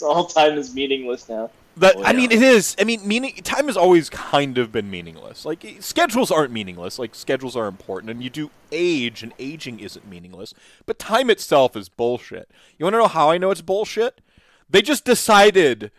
All time is meaningless now. That Oh, I mean, it is. I mean, meaning time has always kind of been meaningless. Like schedules aren't meaningless. Like schedules are important, and you do age, and aging isn't meaningless. But time itself is bullshit. You want to know how I know it's bullshit? They just decided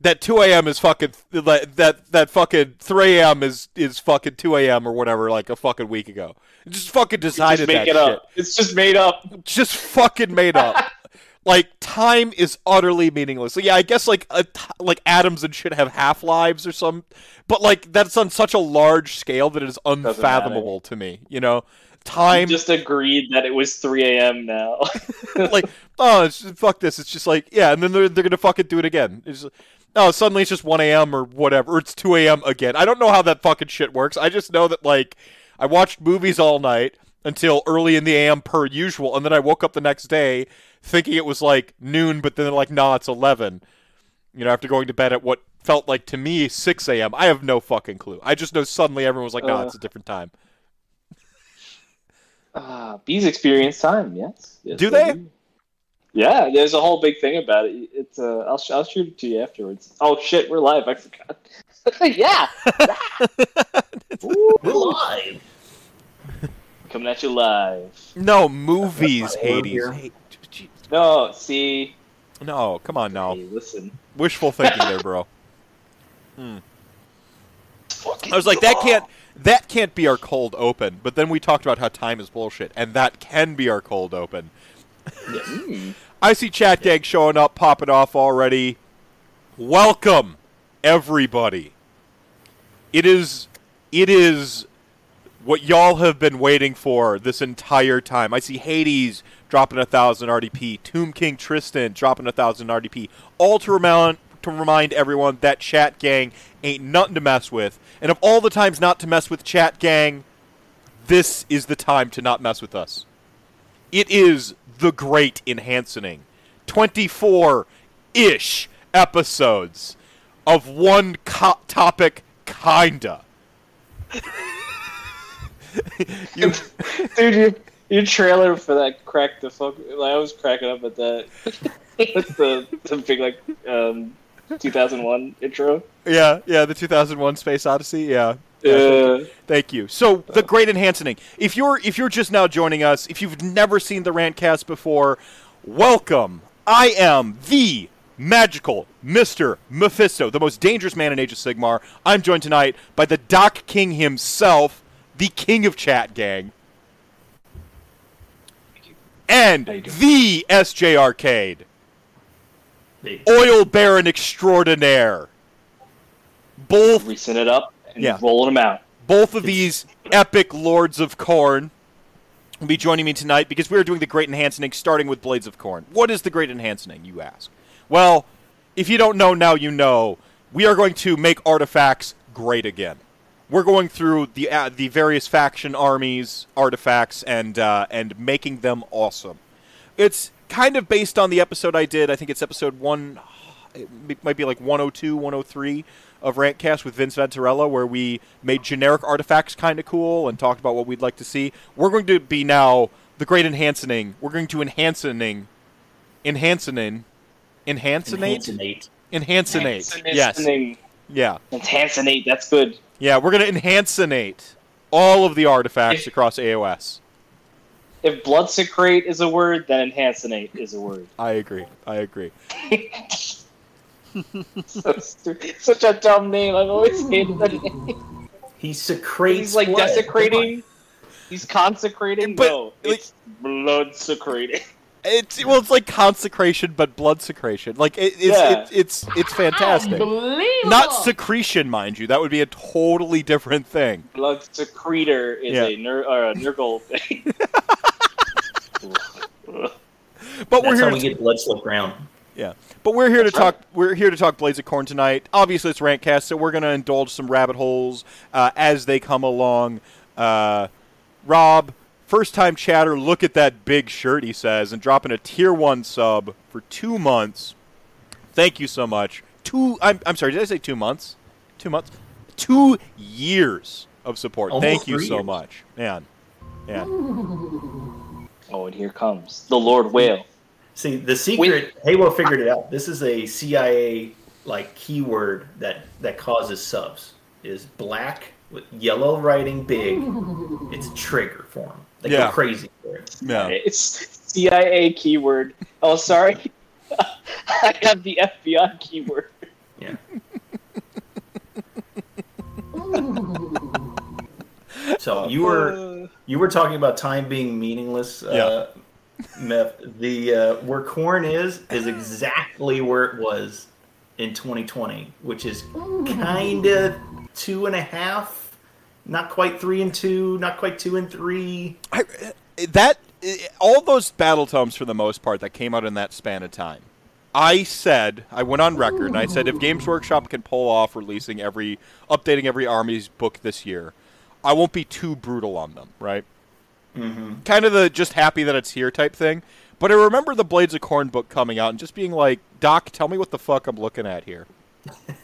that 2 a.m. is fucking that that that fucking 3 a.m. is is fucking 2 a.m. or whatever, like a fucking week ago. Just fucking decided Just make that it shit up. It's just made up. just fucking made up. like time is utterly meaningless. So yeah, I guess like a t- like atoms and shit have half lives or some, but like that's on such a large scale that it is unfathomable to me. You know, time Just agreed that it was 3 a.m. now. like oh it's, fuck this. It's just like yeah, and then they're they're gonna fucking do it again. It's just, oh suddenly it's just 1 a.m. or whatever. Or it's 2 a.m. again. I don't know how that fucking shit works. I just know that like I watched movies all night until early in the AM per usual, and then I woke up the next day thinking it was like noon, but then like nah, it's 11. You know, after going to bed at what felt like to me 6 a.m. I have no fucking clue. I just know suddenly everyone was like, nah, Uh. it's a different time. Ah, bees experience time. Yes. yes Do they? Yeah, there's a whole big thing about it. It's uh, I'll sh- I'll shoot it to you afterwards. Oh shit, we're live. I forgot. yeah, We're live. coming at you live. no, movies, Hades. here. No, see, no, come on now. Hey, listen. Wishful thinking there, bro. Fucking I was like, that can't that can't be our cold open. But then we talked about how time is bullshit, and that can be our cold open. Mm. I see chat gang showing up, popping off already. Welcome, everybody. It is it is what y'all have been waiting for this entire time. I see Hades dropping a thousand RDP, Tomb King Tristan dropping a thousand RDP, all to remind to remind everyone that chat gang ain't nothing to mess with. And of all the times not to mess with chat gang, this is the time to not mess with us. It is the great enhancing. 24 ish episodes of one co- topic, kinda. you, Dude, your, your trailer for that cracked the fuck. Like, I was cracking up at that. With the the big like um 2001 intro. yeah, yeah, the 2001 Space Odyssey, yeah. Uh, Thank you. So the great enhancing. If you're if you're just now joining us, if you've never seen the Rantcast before, welcome. I am the magical Mr. Mephisto, the most dangerous man in Age of Sigmar. I'm joined tonight by the Doc King himself, the king of chat gang. And How you doing? the SJ Arcade, Hey, oil baron extraordinaire. Both greasing it up and Yeah. rolling them out. both of these epic lords of Khorne will be joining me tonight because we are doing the great enhancing starting with blades of Khorne what is the great enhancing you ask well if you don't know now you know we are going to make artifacts great again we're going through the uh, the various faction armies artifacts and uh, and making them awesome it's kind of based on the episode i did i think it's episode one it might be like 102 103 of Rantcast with Vince Venturella, where we made generic artifacts kind of cool and talked about what we'd like to see. We're going to be now the great enhancing. We're going to enhancing, enhancing, enhancinate, Enhancinate. enhancinate. Yes, yeah, Enhancinate, that's good. Yeah. We're going to enhancinate all of the artifacts across AOS. If blood secrete is a word, then enhancinate is a word. I agree. I agree. so stupid. Such a dumb name. I've always hated that name. He secretes. He's like blood. desecrating. He's consecrating. But, no, like- it's blood secreting. It's well, it's like consecration, but blood secretion. Like it, it's, Yeah. it's it's it's fantastic. Not secretion, mind you. That would be a totally different thing. blood secretor is Yeah. a ner- or a nurgle thing. But we're here. how To we get blood slip ground. Yeah, but we're here to right. talk. We're here to talk Blades of Khorne tonight. Obviously, it's Rantcast, so we're going to indulge some rabbit holes uh, as they come along. Uh, Rob, first time chatter. Look at that big shirt, he says, and dropping a tier one sub for two months. Thank you so much. Two. I'm, I'm sorry. Did I say two months? Two months. Two years of support. Almost Thank you so years. much, man. Yeah. oh, and here comes the Lord Whale. See, the secret Halo figured it out. This is a CIA like keyword that that causes subs. Is black with yellow writing big. It's a trigger for them. They Yeah. go crazy for it. Yeah. It's CIA keyword. Oh, sorry. I have the FBI keyword. Yeah. So you were Uh, you were talking about time being meaningless. Uh, Meth. The uh, where Khorne is is exactly where it was in 2020, which is kind of two and a half, not quite three and two, not quite two and three. I, that all those battle tomes for the most part that came out in that span of time. I said I went on record and I said if Games Workshop can pull off releasing every updating every army's book this year, I won't be too brutal on them, right? Mm-hmm. Kind of the just happy that it's here type thing. But I remember the Blades of Khorne book coming out and just being like, "Doc, tell me what the fuck I'm looking at here."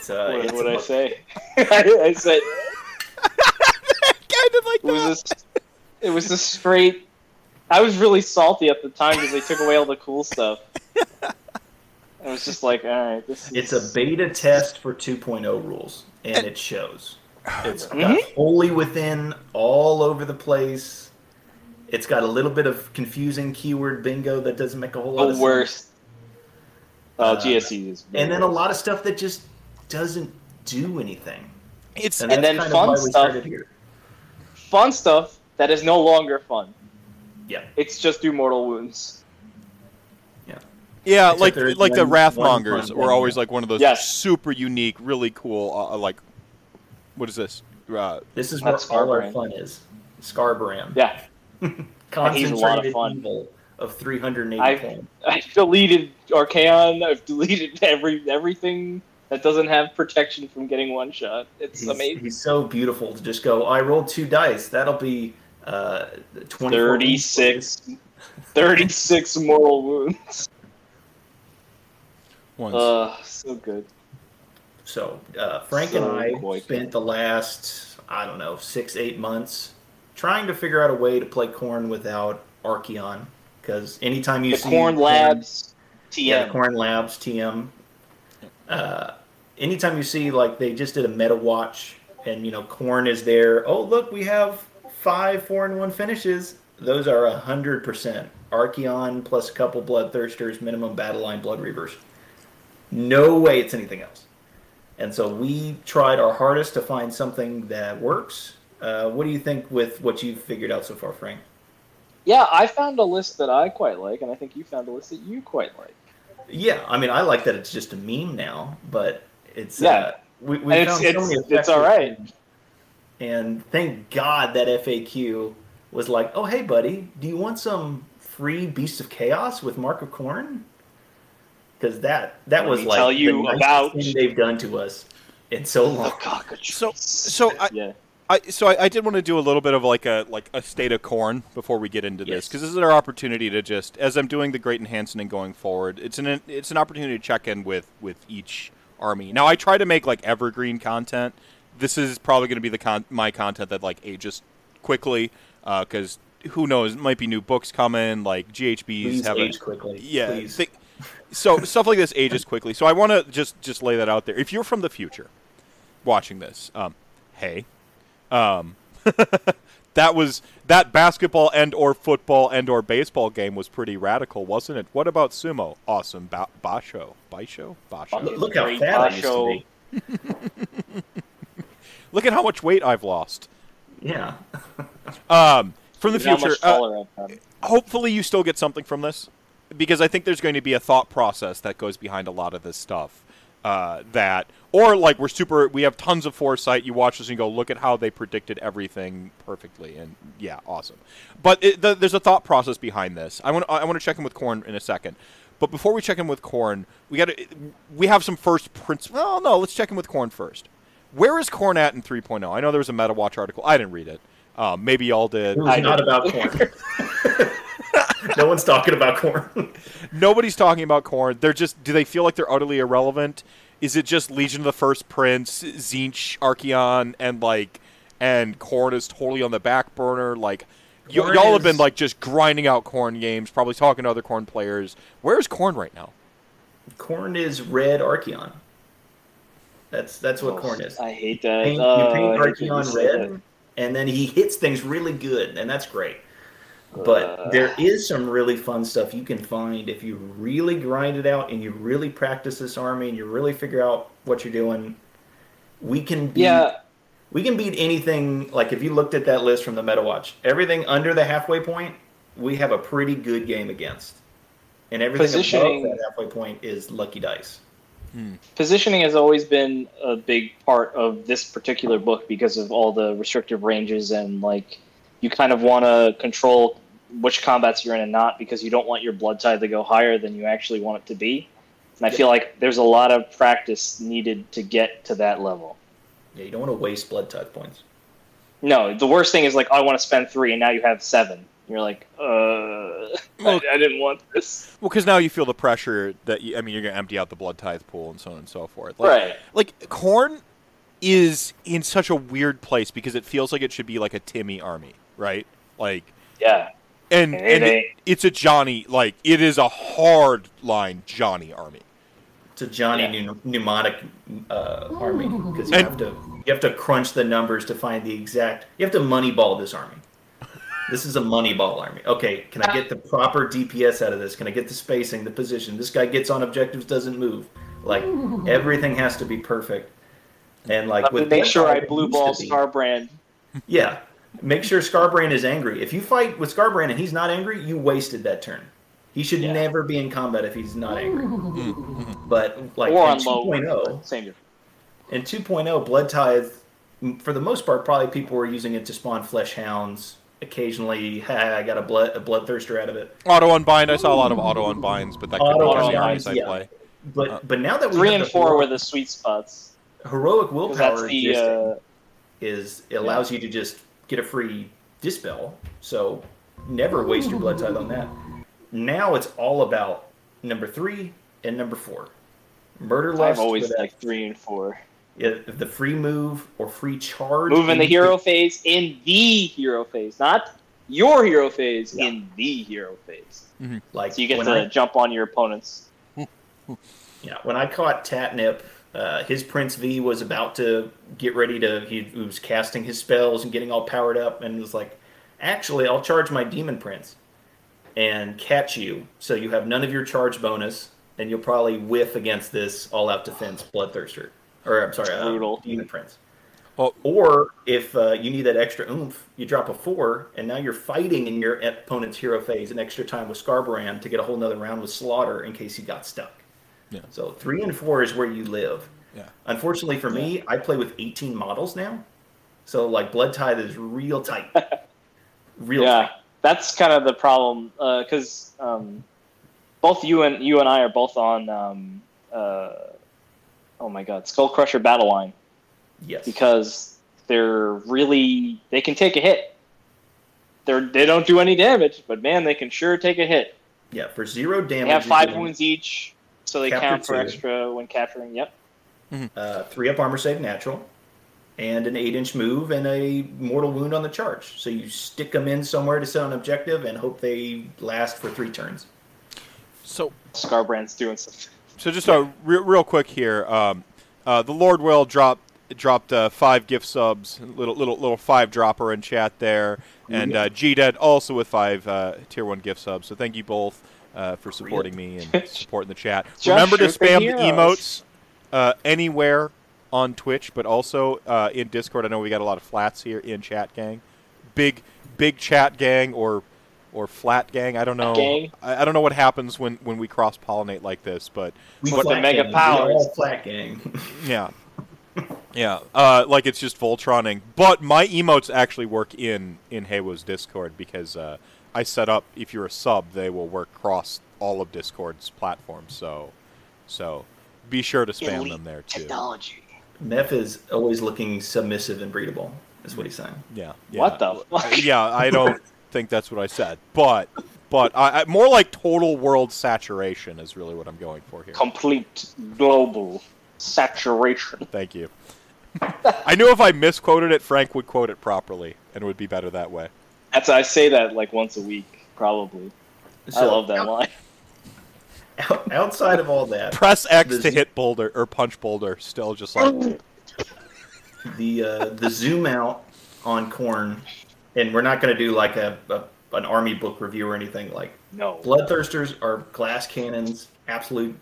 It's, uh, what it's what a I say? I, I said kind of like it was that. just, it was just straight. I was really salty at the time because they took away all the cool stuff. I was just like, all right, this is. It's a beta test for 2.0 rules, and it shows. It's got Mhm. wholly within, all over the place. It's got a little bit of confusing keyword bingo that doesn't make a whole lot of the sense. worst. Oh, Uh, GSE is. And then a lot of stuff that just doesn't do anything. It's And, And then fun of why we stuff. here. fun stuff that is no longer fun. Yeah. It's just do mortal wounds. Yeah, Except like like the one- one Wrathmongers fun were always like one of those Yes. super unique, really cool. Uh, like, what is this? Uh, This is what That's all our fun is. Skarbrand. Yeah, Concentrated a lot of fun. evil of 380 I've- I've deleted Archaon. I've deleted every everything that doesn't have protection from getting one shot. It's He's, amazing. he's so beautiful to just go, I rolled two dice. That'll be uh, 24 36, 36 mortal wounds. ones. Uh, so good. So uh, Frank So and I quick. spent the last, I don't know, six, eight months trying to figure out a way to play Khorne without Archaon. Because anytime you The see Khorne Labs TM. yeah, Khorne Labs TM. Uh, anytime you see like they just did a meta watch and you know Khorne is there. Oh look, we have five four and one finishes. Those are a hundred percent Archaon plus a couple Bloodthirsters, minimum battle line Blood Reavers. No way it's anything else. And so we tried our hardest to find something that works. Uh, what do you think with what you've figured out so far, Frank? Yeah, I found a list that I quite like, and I think you found a list that you quite like. Yeah, I mean, I like that it's just a meme now, but it's Yeah. uh, we, we And found it's- so many it's- it's all things. And thank God that FAQ was like, "Oh, hey, buddy, do you want some free Beast of Chaos with Mark of Khorne?" Because that that Let was like tell the you nicest about- thing they've done to us in so long. cockatrice. So- so I- yeah, I so I, I did want to do a little bit of like a like a state of Khorne before we get into this because this is our opportunity to just as I'm doing the Great Enhancing and going forward. It's an it's an opportunity to check in with with each army. Now I try to make like evergreen content. This is probably going to be the con- my content that like ages quickly because who knows? It might be new books coming. Like GHBs Please have age a, quickly. yeah. thi- so stuff like this ages quickly. So I want to just just lay that out there. If you're from the future, watching this, um, hey, um, that was that basketball and or football and or baseball game was pretty radical, wasn't it? What about sumo? Awesome, ba- basho, basho, basho. Look, look how Great fat I used to Basho. be. Look at how much weight I've lost. Yeah. Um, from the Look future, uh, taller I've gotten. hopefully you still get something from this because I think there's going to be a thought process that goes behind a lot of this stuff. Uh, that or like we're super, we have tons of foresight. You watch this and you go, look at how they predicted everything perfectly, and yeah, awesome. But it, the, there's a thought process behind this. I want I want to check in with Khorne in a second. But before we check in with Khorne, we got we have some first prince. Well, no, let's check in with Khorne first. Where is Khorne at in 3.0? I know there was a Meta Watch article. I didn't read it. Um, maybe y'all did. It was I not did. about Khorne. no one's talking about Khorne. Nobody's talking about Khorne. They're just. Do they feel like they're utterly irrelevant? Is it just Legion of the First Prince, Tzeentch, Archaon, and like, and Khorne is totally on the back burner? Like, Y- y'all have been like just grinding out Khorne games, probably talking to other Khorne players. Where's Khorne right now? Corn is red Archaon. That's that's what Oh, Khorne is. I hate that. Paint, Oh, you paint hate that you Archeon say red, and then he hits things really good, and that's great. That. But there is some really fun stuff you can find if you really grind it out and you really practice this army and you really figure out what you're doing. We can beat, yeah, we can beat anything. Like if you looked at that list from the Meta Watch, everything under the halfway point, we have a pretty good game against, and everything Positioning- above that halfway point is lucky dice. Hmm. positioning has always been a big part of this particular book because of all the restrictive ranges and like you kind of want to control which combats you're in and not because you don't want your blood tide to go higher than you actually want it to be. And I feel like there's a lot of practice needed to get to that level. Yeah, you don't want to waste blood touch points. No, the worst thing is like I want to spend three and now you have seven. You're like, uh, Well- I, I didn't want this. Well, because now you feel the pressure that you, I mean, you're gonna empty out the blood tithe pool and so on and so forth. Like, right. Like Khorne is in such a weird place because it feels like it should be like a Timmy army, right? Like, Yeah. and It and it, it's a Johnny. Like, it is a hard line Johnny army. It's a Johnny Yeah. pneu- mnemonic uh, army because you And- have to you have to crunch the numbers to find the exact. You have to moneyball this army. This is a moneyball army. Okay, can I get the proper DPS out of this? Can I get the spacing, the position? This guy gets on objectives, doesn't move. Like everything has to be perfect. And like Let me with make sure I Bloodtide, it blue ball be- Skarbrand. Yeah, make sure Skarbrand is angry. If you fight with Skarbrand and he's not angry, you wasted that turn. He should Yeah. never be in combat if he's not angry. But like or in on low. 2.0, Same difference. in 2.0, Blood Tithe, for the most part, probably people were using it to spawn flesh hounds. Occasionally, ha, I got a blood a bloodthirster out of it. Auto unbind. I saw a lot of auto unbinds, but that could be Auto just the unbinds, armies I yeah. play. But Uh, but now that we Three have and four hero- were the sweet spots. Heroic willpower that's the uh, is it allows you to just get a free dispel. So never waste your blood tithe on that. Now it's all about number three and number four. Murder lust. I've always for that- liked three and four. yeah, the free move or free charge. Move in the into- hero phase, in the hero phase, not your hero phase, Yeah. in the hero phase. Mm-hmm. Like So you get to I- jump on your opponents. Yeah, when I caught Tatnip, uh, his Prince V was about to get ready to. He, he was casting his spells and getting all powered up, and was like, "Actually, I'll charge my Demon Prince and catch you, so you have none of your charge bonus, and you'll probably whiff against this all-out defense Bloodthirster, or I'm sorry, uh, Demon Prince." Well- or if uh, you need that extra oomph, you drop a four, and now you're fighting in your opponent's hero phase an extra time with Skarbrand to get a whole nother round with Slaughter in case he got stuck. Yeah. So three and four is where you live. Yeah. Unfortunately for me, I play with 18 models now, so like Blood Tithe is real tight, real yeah, tight. that's kind of the problem because um, both you and you and I are both on. Um, uh, oh my God, Skull Crusher Battle Line Yes. because they're really they can take a hit. They're they don't do any damage, but man, they can sure take a hit. yeah, for zero damage. They have five wounds each, so they Capture count for two. extra when capturing. Yep. Uh, three up armor save natural, and an eight inch move and a mortal wound on the charge. So you stick them in somewhere to set an objective and hope they last for three turns. So Skarbrand's doing something. So just uh, re- real quick here, um, uh, the Lord Will dropped dropped uh, five gift subs, little little little five dropper in chat there, and uh, G Dead also with five uh, tier one gift subs. So thank you both uh, for supporting me and supporting the chat. Just Remember to shoot the spam the emotes uh, anywhere on Twitch, but also uh, in Discord. I know we got a lot of flats here in chat gang, big big chat gang or or flat gang. I don't know. Gang? I, I don't know what happens when when we cross pollinate like this, but We With the flat mega gang. powers. Flat gang. yeah. Yeah, uh, like it's just Voltroning. But my emotes actually work in in Haywo's Discord because uh, I set up if you're a sub, they will work across all of Discord's platforms. So, so be sure to spam Elite them there too. Technology. Meth is always looking submissive and breedable. Is what he's saying. Yeah, yeah. What the fuck? yeah, I don't think that's what I said, but but I, I, more like total world saturation is really what I'm going for here. Complete global saturation. Thank you. I knew if I misquoted it, Frank would quote it properly, and it would be better that way. That's I say that like once a week, probably. I love that line. out- outside of all that, Press X to z- hit boulder or punch boulder. Still just like the uh, the zoom out on Khorne, and we're not going to do like a, a an army book review or anything. Like No. bloodthirsters are glass cannons, absolute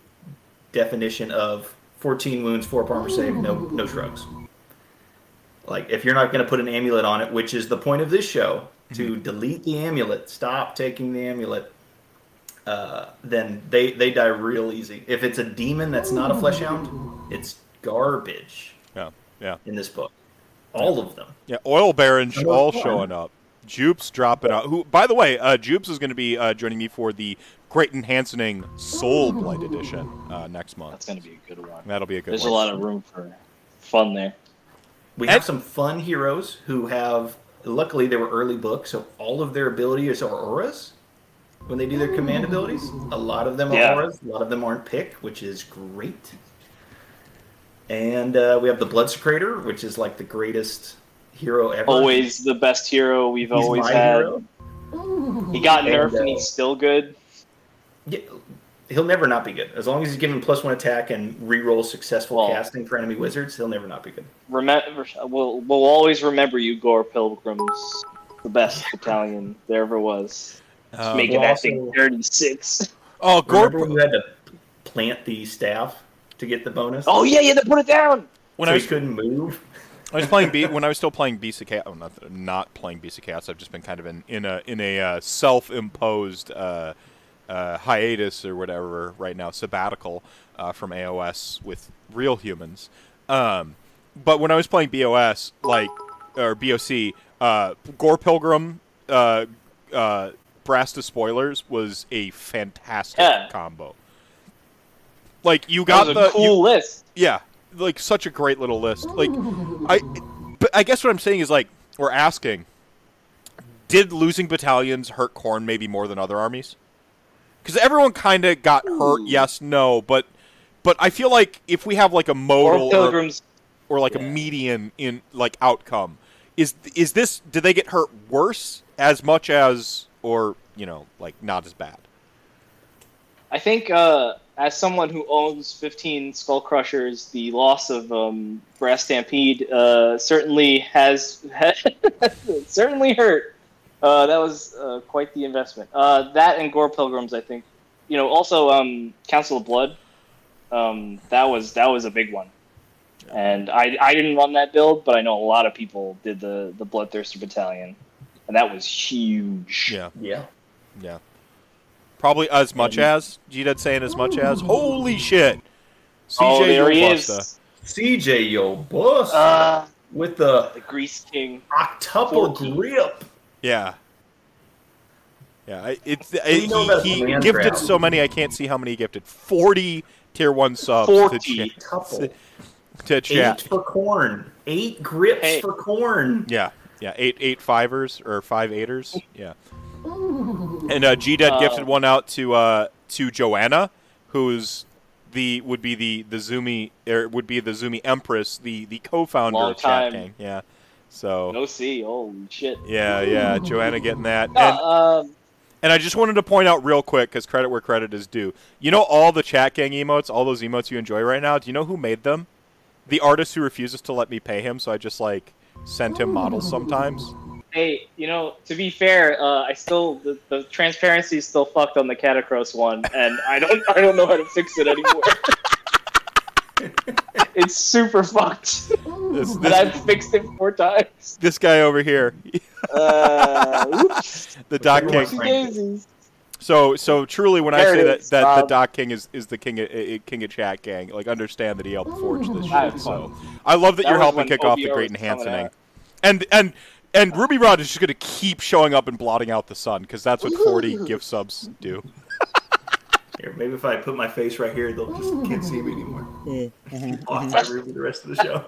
definition of 14 wounds, four armor save, no no shrugs. Like if you're not going to put an amulet on it, which is the point of this show, to delete the amulet, stop taking the amulet. Uh, then they they die real easy. If it's a demon that's not a flesh hound, it's garbage yeah, yeah, in this book. All of them. yeah. Oil barons Number all one. showing up. Jupes dropping out. Who, by the way, uh, Jupes is going to be uh, joining me for the Great Enhancing Soul Blight Edition uh, next month. That's gonna be a good one. That'll be a good one. There's one. a lot of room for fun there. We And- have some fun heroes who have. Luckily, they were early books, so all of their abilities are auras. When they do their command abilities, a lot of them are Yeah. auras. A lot of them aren't pick, which is great. And uh, we have the Bloodsecrator, which is like the greatest hero ever. Always the best hero we've He's always my had. hero. He got And, nerfed uh, and he's still good. Yeah, he'll never not be good. As long as he's given plus one attack and reroll successful Well- casting for enemy wizards, he'll never not be good. Remember, we'll, we'll always remember you, Gore Pilgrims. The best battalion there ever was. Just Um, making well, that thing 36. oh, Gore. Remember when you had to plant the staff to get the bonus? Oh, yeah, you had to put it down! When so I he was couldn't move. I was playing B when I was still playing Beast of Chaos. Oh, not that I'm not playing Beast of Chaos. I've just been kind of in in a in a uh, self-imposed uh, uh, hiatus or whatever right now, sabbatical uh, from AOS with real humans. Um, but when I was playing BOS, like or BOC, uh, Gore Pilgrim, uh, uh, Brass Despoilers was a fantastic Yeah. combo. Like you got was a the cool you- list. yeah, like such a great little list. Like, I, but I guess what I'm saying is like we're asking, did losing battalions hurt Khorne maybe more than other armies? Because everyone kind of got hurt. Yes, no, but but I feel like if we have like a modal or, or like a median in like outcome, is is this Do they get hurt worse as much as or you know like not as bad? I think, uh, as someone who owns 15 Skull Crushers, the loss of um, Brass Stampede uh, certainly has certainly hurt. Uh, that was uh, quite the investment. Uh, that and Gore Pilgrims, I think. You know, also um, Council of Blood. Um, that was that was a big one. And I, I didn't run that build, but I know a lot of people did the the Bloodthirster Battalion, and that was huge. Yeah, Yeah. yeah. Probably as much as G Dead saying as much as. Holy shit! CJ oh, there he Yobusta. is. CJ Yo Bus Uh, with the the Grease King. octuple 14. grip. Yeah. Yeah, it's do it, he, he gifted so many. I can't see how many he gifted. Forty tier one subs 40. to, ch- Octuple. to chat. Eight for corn. Eight grips Hey. for corn. Yeah, yeah, eight eight fivers or five eighters. Yeah, and uh, G Dead Uh, gifted one out to uh, to Joanna, who's the would be the the Zumi or would be the Zumi Empress, the the co-founder of Chat. Gang. Yeah, so No C. Holy shit. yeah, yeah, Joanna getting that. And um, And I just wanted to point out real quick, because credit where credit is due. You know all the chat gang emotes, all those emotes you enjoy right now. Do you know who made them? The artist who refuses to let me pay him, so I just like send him models sometimes. hey, you know, to be fair, uh, I still the, the transparency is still fucked on the Catacross one, and I don't I don't know how to fix it anymore. it's super fucked, This, this, I've fixed it four times. this guy over here, Uh, oops. the Doc King. your Oopsie one? daisies. So, so truly, when I say that, that the Doc King is, is the king of uh, king of chat gang, like understand that he helped forge this shit. So. I love that, That you're helping kick off the Great Enhancing, and and and Ruby Rod is just gonna keep showing up and blotting out the sun because that's what 40 gift subs do. Here, maybe if I put my face right here, they'll just can't see me anymore. I'll have to review the rest of the show.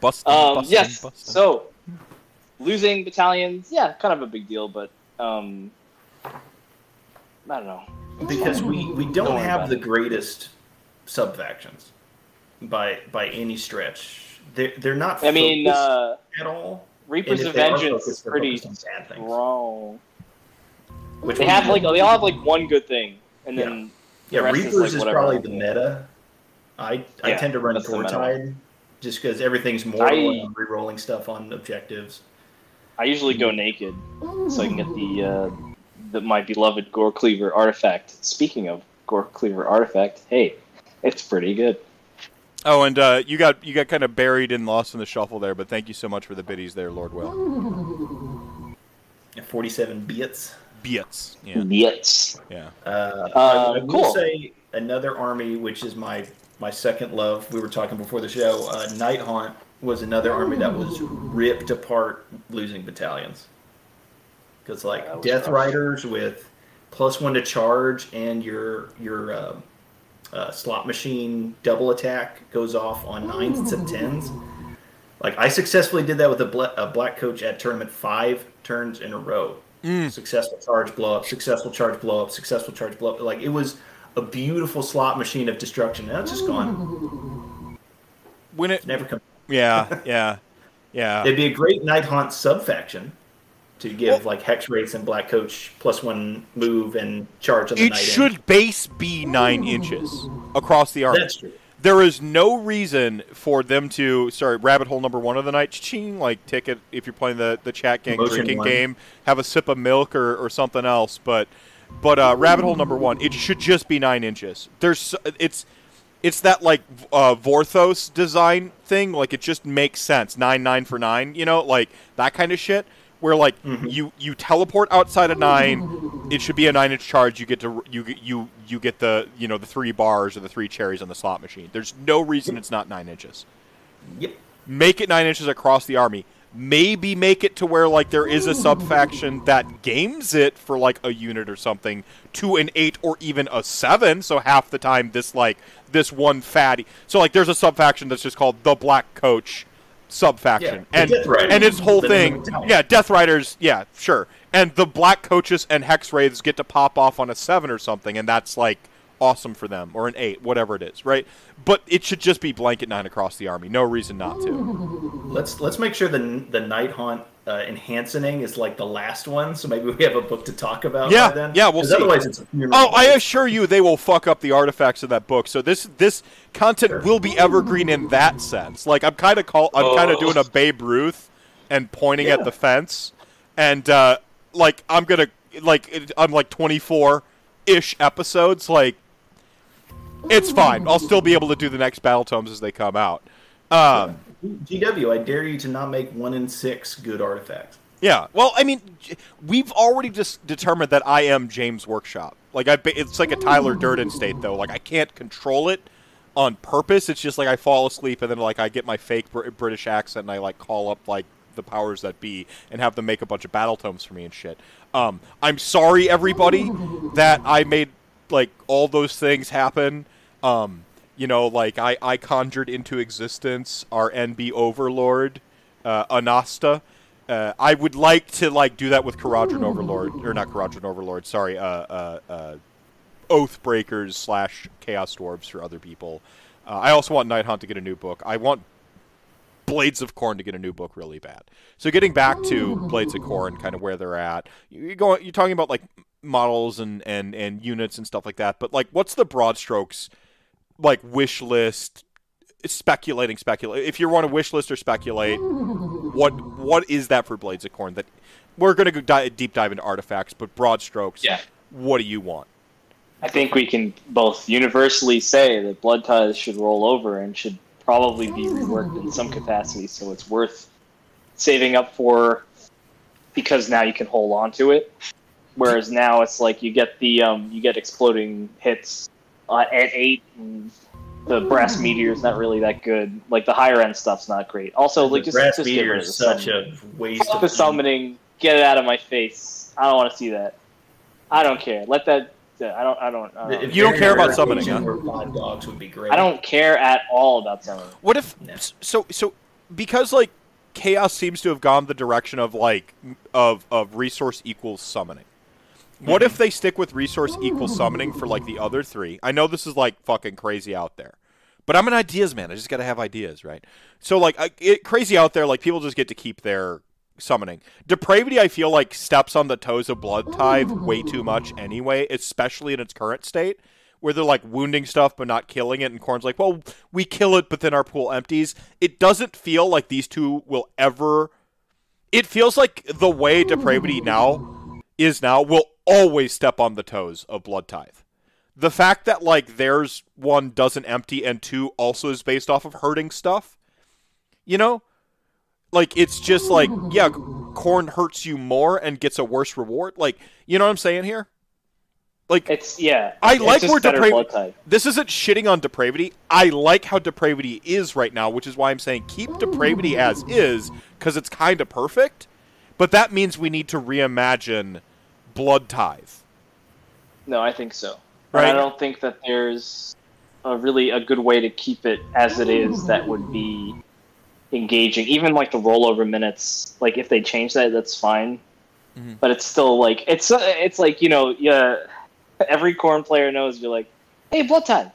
Busting, Um, busting, yes. busting. So losing battalions, yeah, kind of a big deal, but um, I don't know. because we, we don't Don't have the it. greatest sub factions by by any stretch. They're they're not. I mean, uh, at all. Reapers of if they are Vengeance is focused, they're pretty bad things. strong. Which They have like want? they all have like one good thing, and Yeah. then yeah, the rest is, Reapers like, is, probably the meta. I I Yeah, tend to run that's the meta. Goretide just because everything's more I- on re-rolling stuff on objectives. I usually go naked so I can get the uh, the my beloved Gore Cleaver artifact. Speaking of Gore Cleaver artifact, hey, it's pretty good. Oh, and uh, you got you got kind of buried and lost in the shuffle there, but thank you so much for the biddies there, Lord Will. Yeah, Forty-seven bits. Beats. Yeah. Yes. Yeah. Uh, Uh, I, I will cool. say another army, which is my my second love. We were talking before the show. Uh, Night Haunt was another army that was ripped apart, losing battalions. Because like That Death rough. Riders with plus one to charge and your your uh, uh, slot machine double attack goes off on nines to tens. Like I successfully did that with a, bla- a black coach at tournament five turns in a row. Mm. Successful charge blow up, successful charge blow up, successful charge blow up. Like it was a beautiful slot machine of destruction. Now it's just gone. When it. Never come. Yeah. Yeah. Yeah. It'd be a great night haunt sub faction to give like Hexwraiths and black coach plus one move and charge on the It night. should end. base be nine inches across the arm. That's true. There is no reason for them to. Sorry, rabbit hole number one of the night. Ching, like ticket if you're playing the the chat gang Motion drinking one. game. Have a sip of milk or, or something else. But but uh, rabbit hole number one. It should just be nine inches. There's it's it's that like uh, Vorthos design thing. Like it just makes sense. Nine nine for nine. You know, like that kind of shit. Where like mm-hmm. you you teleport outside of nine, it should be a nine inch charge. You get to you get- you you get the you know the three bars or the three cherries on the slot machine. There's no reason it's not nine inches. Yep. Make it nine inches across the army. Maybe make it to where like there is a sub faction that games it for like a unit or something to an eight or even a seven. So half the time this like this one fatty. So like there's a sub faction that's just called the Black Coach sub faction, Yeah, and and its whole thing, yeah, Death Riders, yeah, sure, and the Black Coaches and Hex Wraiths get to pop off on a seven or something, and that's like awesome for them, or an eight, whatever it is, right? But it should just be blanket nine across the army. No reason not to. Let's let's make sure the the night haunt uh, enhancing is like the last one, so maybe we have a book to talk about. Yeah, by then. yeah, we'll 'Cause see. Otherwise, it's a funeral. Oh, I assure you, they will fuck up the artifacts of that book. So this this content will be evergreen in that sense. Like I'm kind of call I'm kind of Oh. doing a Babe Ruth and pointing at the fence, and uh, like I'm gonna like I'm like 24 ish episodes. Like it's fine. I'll still be able to do the next battle tomes as they come out. Um, GW, I dare you to not make one in six good artifacts. Yeah. Well, I mean, we've already just determined that I am James Workshop. Like I, it's like a Tyler Durden state though. Like I can't control it on purpose. It's just like I fall asleep and then like I get my fake Br- British accent and I like call up like the powers that be and have them make a bunch of battle tomes for me and shit. Um, I'm sorry everybody that I made like all those things happen. Um, you know, like I, I conjured into existence our NB overlord, uh, Anasta. Uh, I would like to like do that with Kharadron Overlord, or not Kharadron Overlord. Sorry, uh, uh, uh, Oathbreakers slash Chaos Dwarves for other people. Uh, I also want Nighthaunt to get a new book. I want Blades of Khorne to get a new book really bad. So getting back to Blades of Khorne, kind of where they're at. You're going. You're talking about like models and and and units and stuff like that. But like, what's the broad strokes? Like wish list, speculating, speculate. If you want to wish list or speculate, what what is that for Blades of Khorne? That we're going to go di- deep dive into artifacts, but broad strokes. Yeah. What do you want? I think we can both universally say that blood ties should roll over and should probably be reworked in some capacity, so it's worth saving up for because now you can hold on to it. Whereas now it's like you get the um, you get exploding hits uh, at eight. And the brass meteor's not really that good. Like the higher end stuff's not great. Also, like the just, brass just meteor is such summon. a waste Fuck of the summoning. Get it out of my face. I don't want to see that. I don't care. Let that. I don't. I don't. I don't, If You don't care about summoning, occasion huh? dogs would be great. I don't care at all about summoning. What if No. so so because like chaos seems to have gone the direction of like of of resource equals summoning. What if they stick with resource equal summoning for like the other three? I know this is like fucking crazy out there. But I'm an ideas man. I just got to have ideas, right? So like I, it, crazy out there like people just get to keep their summoning. Depravity, I feel like steps on the toes of Blood Tithe way too much anyway, especially in its current state, where they're like wounding stuff but not killing it, and Khorne's like, well, we kill it, but then our pool empties. It doesn't feel like these two will ever. It feels like the way Depravity now is now will always step on the toes of Blood Tithe. The fact that like theirs one doesn't empty and two also is based off of hurting stuff, you know, like it's just like yeah, Khorne hurts you more and gets a worse reward. Like you know what I'm saying here? Like It's yeah. I it's like where depravity. This isn't shitting on depravity. I like how depravity is right now, which is why I'm saying keep depravity as is because it's kind of perfect. But that means we need to reimagine blood tithe. No, I think so. Right. And I don't think that there's a really a good way to keep it as it is that would be engaging. Even like the rollover minutes, like if they change that, that's fine. Mhm. But it's still like it's uh, it's like you know yeah, every Khorne player knows you're like, hey, blood time,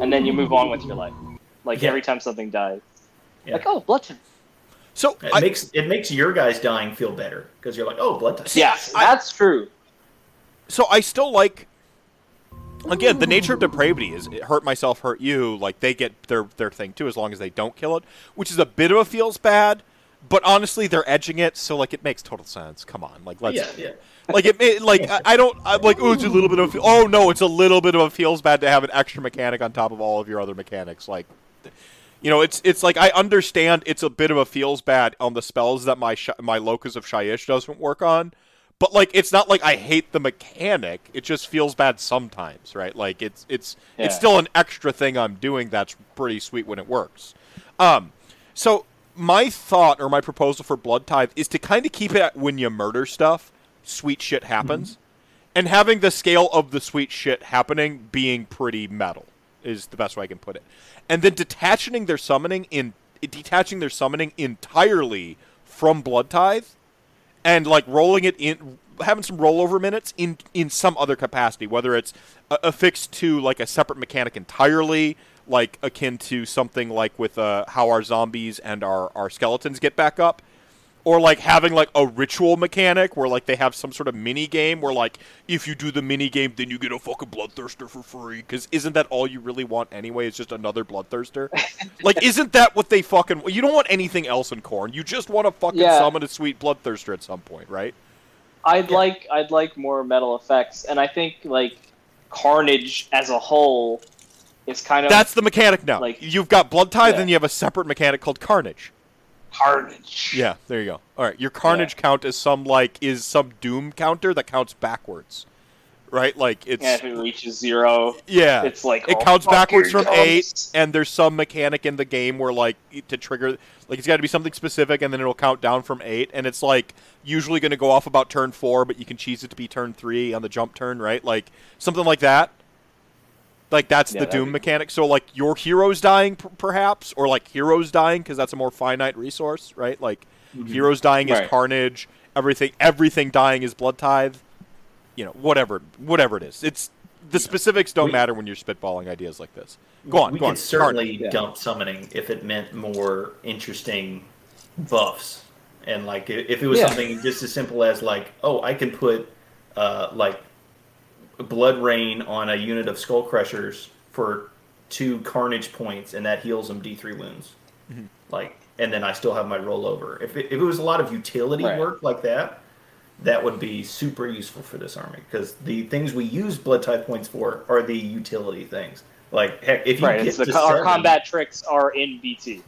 and then you move on with your life. Like Yeah. every time something dies, Yeah. like oh, blood time. So It I, makes it makes your guys dying feel better because you're like, oh, blood type. Yes, I- that's true. So I still like. Again, the nature of depravity is it hurt myself, hurt you. Like they get their their thing too, as long as they don't kill it, which is a bit of a feels bad. But honestly, they're edging it, so like it makes total sense. Come on, like let's yeah, yeah. like it, it like I, I don't I'm like oh it's a little bit of oh no it's a little bit of a feels bad to have an extra mechanic on top of all of your other mechanics like you know it's it's like I understand it's a bit of a feels bad on the spells that my sh- my locus of Shyish doesn't work on but like it's not like I hate the mechanic. It just feels bad sometimes right? Like it's it's it's still an extra thing I'm doing that's pretty sweet when it works. Um so my thought or my proposal for Blood Tithe is to kind of keep it at when you murder stuff, sweet shit happens, and having the scale of the sweet shit happening being pretty metal is the best way I can put it, and then detaching their summoning in detaching their summoning entirely from Blood Tithe, and like rolling it in having some rollover minutes in in some other capacity whether it's affixed to like a separate mechanic entirely like akin to something like with uh, how our zombies and our, our skeletons get back up or like having like a ritual mechanic where like they have some sort of mini game where like if you do the mini game then you get a fucking bloodthirster for free because isn't that all you really want anyway it's just another bloodthirster like isn't that what they fucking you don't want anything else in Khorne you just want to fucking Yeah. summon a sweet bloodthirster at some point right I'd Yeah. like I'd like more metal effects, and I think like Carnage as a whole is kind of That's the mechanic now. like- You've got Blood Tithe, Yeah. and you have a separate mechanic called Carnage. Carnage. Yeah, there you go. All right, your Carnage count is some like is some Doom counter that counts backwards, right? Like it's Yeah, if it reaches zero, yeah, it's like it oh, counts backwards from it eight, and there's some mechanic in the game where like to trigger, like it's got to be something specific, and then it'll count down from eight, and it's like usually going to go off about turn four, but you can cheese it to be turn three on the jump turn, right? Like something like that. Like that's Yeah, the Doom be- mechanic. So like your heroes dying, p- perhaps, or like heroes dying because that's a more finite resource, right? Like heroes dying is Carnage. Everything, everything dying is Blood Tithe. You know, whatever, whatever it is. It's the specifics don't We- matter when you're spitballing ideas like this. Go on, we go could on. certainly Yeah. dump summoning if it meant more interesting buffs, and like if it was Yeah. something just as simple as like, oh, I can put uh, like blood rain on a unit of skull crushers for two carnage points, and that heals them D three wounds. Mm-hmm. Like, and then I still have my rollover. If it, if it was a lot of utility Right. work like that, that would be super useful for this army because the things we use blood type points for are the utility things. Like heck, if you right. get to co- our combat tricks are in BT.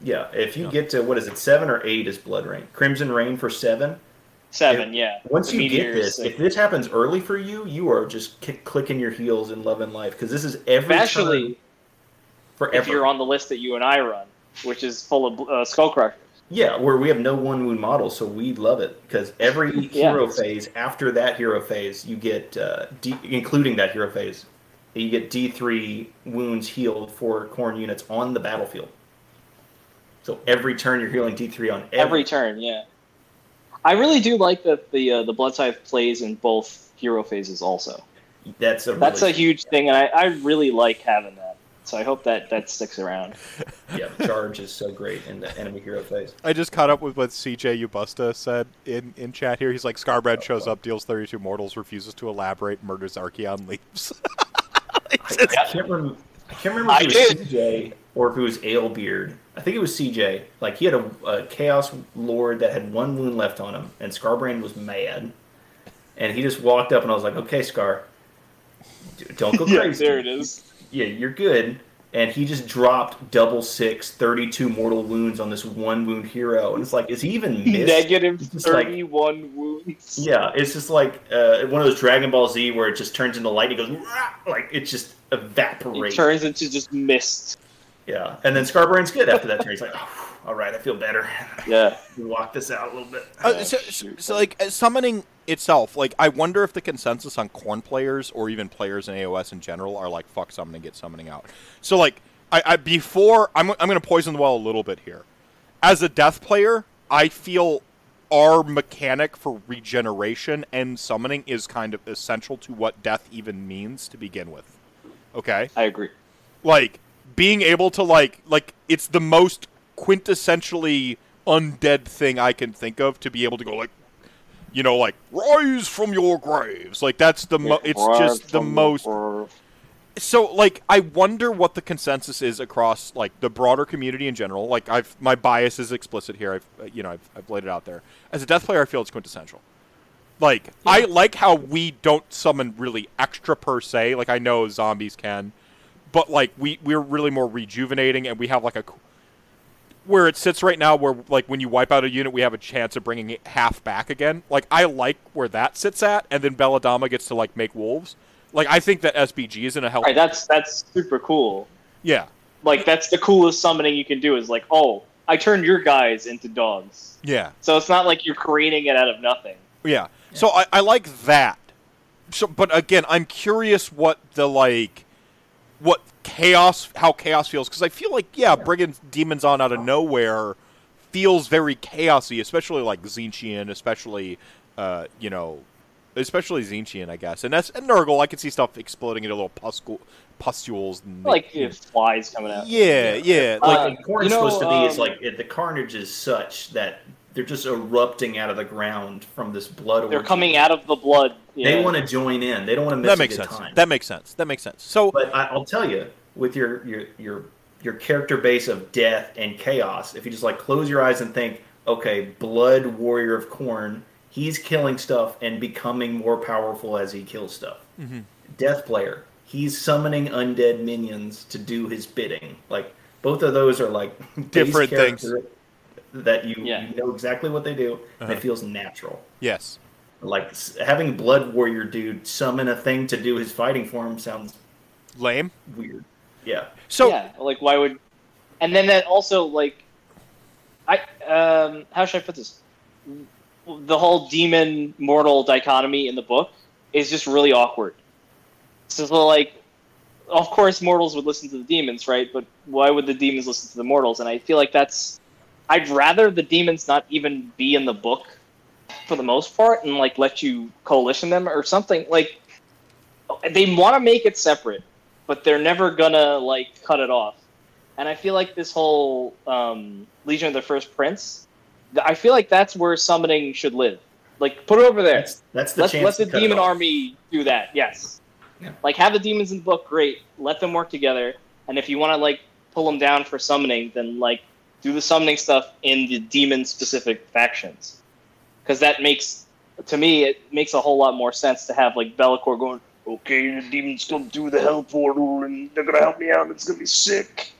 yeah, if you Yeah. get to what is it, seven or eight is blood rain, crimson rain for seven. Seven, yeah. Once The you get this, like- if this happens early for you, you are just kick, clicking your heels in love and life because this is every especially forever. if you're on the list that you and I run, which is full of uh, skull crushers. Yeah, where we have no one wound model, so we love it because every Yeah. hero phase after that hero phase, you get uh, D, including that hero phase, you get D three wounds healed for Khorne units on the battlefield. So every turn you're healing D three on every, Every turn, yeah. I really do like that the uh, the blood scythe plays in both hero phases. Also, That's a that's a huge thing, and I, I really like having that. So I hope that that sticks around. Yeah, charge is so great in the enemy hero phase. I just caught up with what CJ Ubusta said in, in chat here. He's like, Skarbrand shows up, deals 32 mortals, refuses to elaborate, murders Archaon, leaves. I, I can't remember. I can't remember if it was CJ or if it was Alebeard. I think it was CJ. Like he had a, a Chaos Lord that had one wound left on him, and Skarbrand was mad, and he just walked up, and I was like, "Okay, Scar, don't go crazy." yeah, there it is. Yeah, you're good. And he just dropped double six, 32 mortal wounds on this one wound hero, and it's like, is he even missed? Negative It's like- thirty-one wounds. Yeah, it's just like uh, one of those Dragon Ball Z where it just turns into lightning, goes "Rah!" like it just It evaporates. turns into just mist. Yeah, and then Skarbrand's good after that turn. He's like, oh, all right, I feel better. Yeah. We walk this out a little bit. Uh, so, so, so, like, uh, summoning itself, like, I wonder if the consensus on Khorne players or even players in AOS in general are like, fuck summoning, get summoning out. So, like, I, I before, I'm, I'm going to poison the well a little bit here. As a death player, I feel our mechanic for regeneration and summoning is kind of essential to what death even means to begin with. Okay? I agree. like being able to like like it's the most quintessentially undead thing I can think of to be able to go like you know like rise from your graves. Like that's the mo- it's just the most so like I wonder what the consensus is across like the broader community in general. Like I've my bias is explicit here. I've uh, you know I've, I've laid it out there. As a death player I feel it's quintessential. Like I like how we don't summon really extra per se. Like I know zombies can but like we we're really more rejuvenating and we have like a where it sits right now where like when you wipe out a unit we have a chance of bringing it half back again like i like where that sits at and then Belladamma gets to like make wolves like i think that sbg is in a help Right, that's that's super cool. yeah Like that's the coolest summoning you can do is like, oh, I turned your guys into dogs. yeah So it's not like you're creating it out of nothing. yeah so I, I like that so but again i'm curious what the like what chaos how chaos feels. Because i feel like yeah bringing demons on out of nowhere feels very chaosy especially like Tzeentchian, especially uh you know especially Tzeentchian, i guess. And that's and nurgle i can see stuff exploding into little puscul- pustules and Like if flies coming out. yeah yeah Uh, like Like and Khorne's you know, supposed to be, it's um, like it, the carnage is such that they're just erupting out of the ground from this blood. They're orgy. coming out of the blood. They want to join in. They don't want to miss that a makes good sense time. that makes sense that makes sense so But I, I'll tell you, with your your your your character base of death and chaos, if you just like close your eyes and think, okay, Blood Warrior of Khorne, he's killing stuff and becoming more powerful as he kills stuff. Mm-hmm. Death Player, he's summoning undead minions to do his bidding. Like both of those are like Different things. Character that you, Yeah. you know exactly what they do, Uh-huh. it feels natural. yes Like s- having Blood Warrior dude summon a thing to do his fighting for him sounds lame weird. Yeah. so yeah, like why would? And then that also like, I um how should I put this? The whole demon mortal dichotomy in the book is just really awkward. So like, of course mortals would listen to the demons, right? But why would the demons listen to the mortals? And I feel like that's. I'd rather the demons not even be in the book for the most part and like let you coalition them or something like they want to make it separate but they're never gonna like cut it off. And I feel like this whole um, Legion of the First Prince, I feel like that's where summoning should live. Like put it over there. That's that's the Let chance. let the to cut it demon army do that. Yes. Yeah. Like have the demons in the book. Great. Let them work together. And if you want to like pull them down for summoning, then like do the summoning stuff in the demon specific factions. Because that makes to me it makes a whole lot more sense to have like Be'lakor going. Okay, the demons gonna do the hell portal, and they're gonna help me out. It's gonna be sick.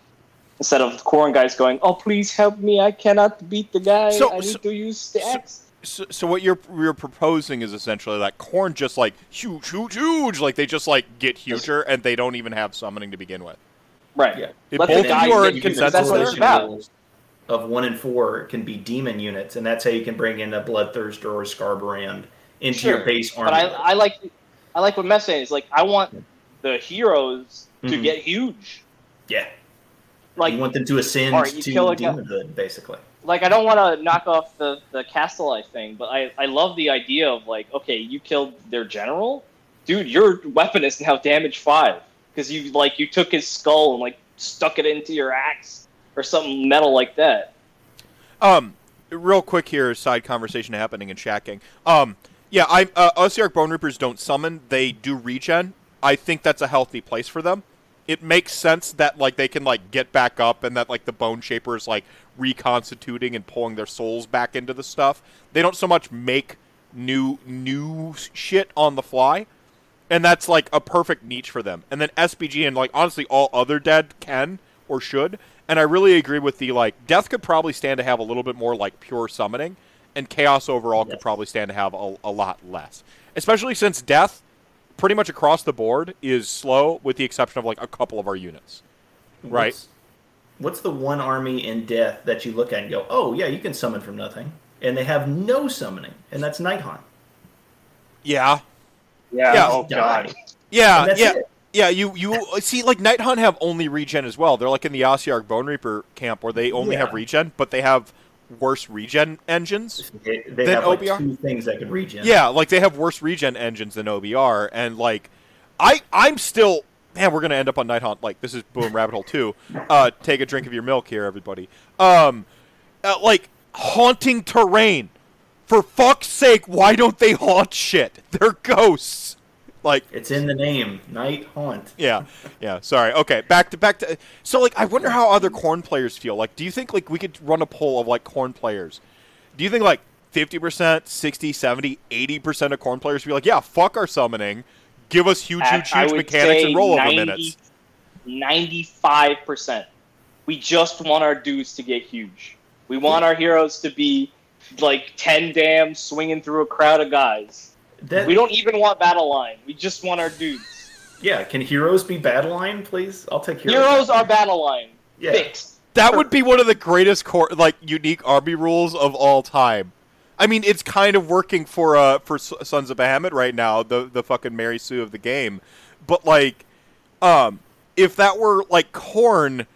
Instead of the Khorne guys going, "Oh, please help me! I cannot beat the guy. So- I need so- to use the so- So, so what you're you're proposing is essentially that Khorne just like huge, huge, huge, like they just like get huger and they don't even have summoning to begin with. Right. Yeah. If both of you are in consensus That's what there, it's about. Of one and four can be demon units, and that's how you can bring in a Bloodthirster or a Skarbrand into Sure, your base army. But I, I like I like what Mess saying is like I want the heroes to Mhm. get huge. yeah, Like you want them to ascend to demonhood, basically. like I don't want to knock off the the Kastelai thing, but I I love the idea of like okay, you killed their general, dude. Your weapon is now damage five because you like you took his skull and like stuck it into your axe or something metal like that. Um, real quick here, side conversation happening in Shacking. Um, yeah, I uh, Ossiarch Bone Reapers don't summon; they do regen. I think that's a healthy place for them. It makes sense that like they can like get back up, and that like the Bone Shaper is like reconstituting and pulling their souls back into the stuff. They don't so much make new new shit on the fly, and that's like a perfect niche for them. And then SBG and like honestly, all other dead can or should. And I really agree with the like death could probably stand to have a little bit more like pure summoning, and chaos overall could probably stand to have a, a lot less. Especially since death, pretty much across the board, is slow with the exception of like a couple of our units. Right. What's, what's the one army in Death that you look at and go, oh yeah, you can summon from nothing, and they have no summoning, and that's Nighthaunt. Yeah, Yeah. Yeah. Oh god. yeah, And that's yeah. it. Yeah, you you see like Nighthaunt have only regen as well. They're like in the Ossiarch Bone Reaper camp where they only have regen, but they have worse regen engines. They, they Then have like two things that could regen. Yeah, like they have worse regen engines than OBR, and like I I'm still man, we're gonna end up on Nighthaunt. Like this is Boom Rabbit Hole two. Uh, take a drink of your milk here, everybody. Um, uh, like haunting terrain. For fuck's sake, why don't they haunt shit? They're ghosts. Like It's in the name, Nighthaunt. yeah, yeah. Sorry. Okay, back to back to. So like, I wonder how other Khorne players feel. Like, do you think like we could run a poll of like Khorne players? Do you think like 50%, 60, 70, 80% of Khorne players would be like, yeah, fuck our summoning, give us huge, I- huge, I huge would mechanics say and rollover 90 minutes? 95%. We just want our dudes to get huge. We want our heroes to be like 10 dams swinging through a crowd of guys. That, We don't even want battle line. We just want our dudes. yeah, can heroes be battle line, please? I'll take heroes. Heroes are battle line. Yeah. Fixed. That would be one of the greatest cor- like unique army rules of all time. I mean, it's kind of working for uh for S- Sons of Behemat right now, the the fucking Mary Sue of the game. But like, um, if that were like Khorne,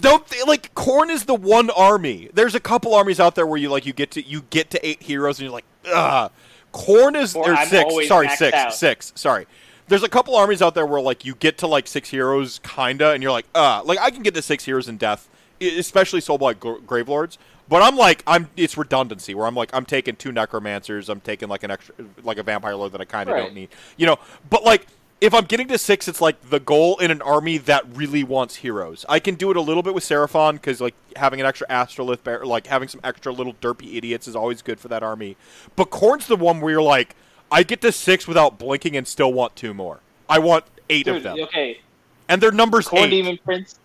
don't they, like Khorne is the one army. There's a couple armies out there where you like you get to you get to eight heroes and you're like, ugh. Khorne is Or six. Sorry, six. out. Six. Sorry. There's a couple armies out there where like you get to like six heroes, kinda, and you're like, uh, like I can get to six heroes in death, especially Soulblight Gr- Gravelords. But I'm like, I'm it's redundancy where I'm like, I'm taking two necromancers, I'm taking like an extra, like a vampire lord that I kind of Right. don't need, you know. But like, if I'm getting to six, it's like the goal in an army that really wants heroes. I can do it a little bit with Seraphon because like having an extra astrolith, bear, like having some extra little derpy idiots is always good for that army. But Khorne's the one where you're like, I get to six without blinking and still want two more. I want eight of them, okay. and their numbers Khorne eight. Demon Prince,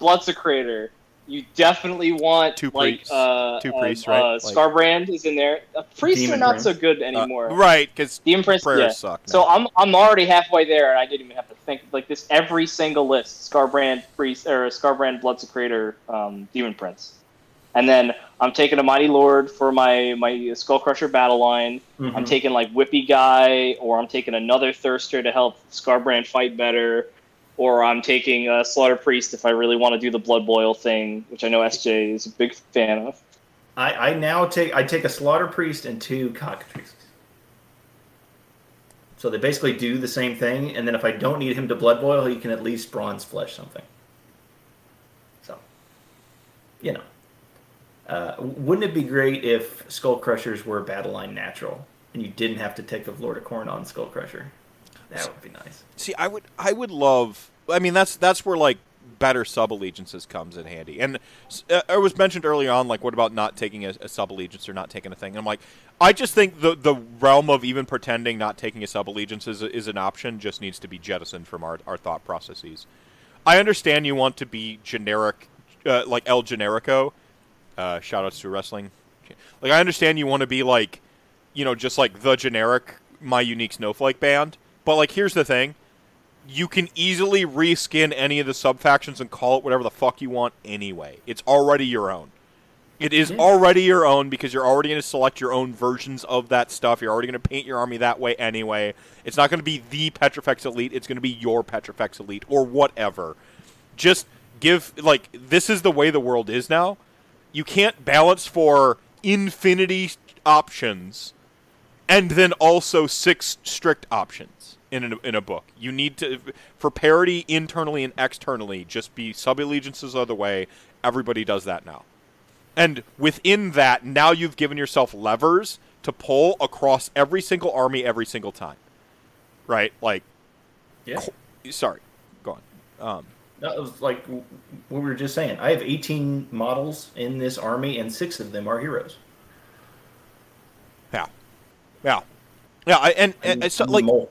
Bloodsecrator. You definitely want Two like priests. uh, Two uh, priests, right? Uh, Like- Skarbrand is in there. Uh, priests Demon are not Prince. so good Uh, anymore. right? Because Demon Prince, prayers yeah. suck. So. I'm I'm already halfway there, and I didn't even have to think like this. Every single list: Skarbrand Priest or Skarbrand Bloodsecrator, um, Demon Prince, and then I'm taking a Mighty Lord for my my Skull Crusher battle line. I'm Mhm. taking like Whippy Guy, or I'm taking another Thirster to help Skarbrand fight better, or I'm taking a Slaughter Priest if I really want to do the Blood Boil thing, which I know SJ is a big fan of. I, I now take I take a slaughter priest and two cockatrices. So they basically do the same thing, and then if I don't need him to blood boil, he can at least bronze flesh something. So, you know, uh, wouldn't it be great if Skull Crushers were battle line natural, and you didn't have to take the Lord of Khorne on Skull Crusher? That would be nice. See, I would, I would love. I mean, that's that's where like better sub allegiances comes in handy. And uh, it was mentioned early on, like, what about not taking a, a sub allegiance or not taking a thing? And I'm like, I just think the the realm of even pretending not taking a sub allegiance is, is an option just needs to be jettisoned from our our thought processes. I understand you want to be generic, uh, like El Generico. Uh, shout outs to wrestling. Like, I understand you want to be like, you know, just like the generic My Unique Snowflake band. But like, here's the thing: you can easily reskin any of the sub factions and call it whatever the fuck you want anyway. It's already your own. It is Yeah. already your own because you're already going to select your own versions of that stuff. You're already going to paint your army that way anyway. It's not going to be the Petrifex Elite. It's going to be your Petrifex Elite or whatever. Just give like this is the way the world is now. You can't balance for infinity options and then also six strict options. In a, in a book. You need to for parity internally and externally. Just be sub allegiances the way. Everybody does that now, and within that, now you've given yourself levers to pull across every single army every single time. Right? Like, Yeah. sorry, go on. Um, That was like what we were just saying. I have 18 models in this army, and six of them are heroes. yeah, yeah, yeah. I, and, and, and so, like Mole.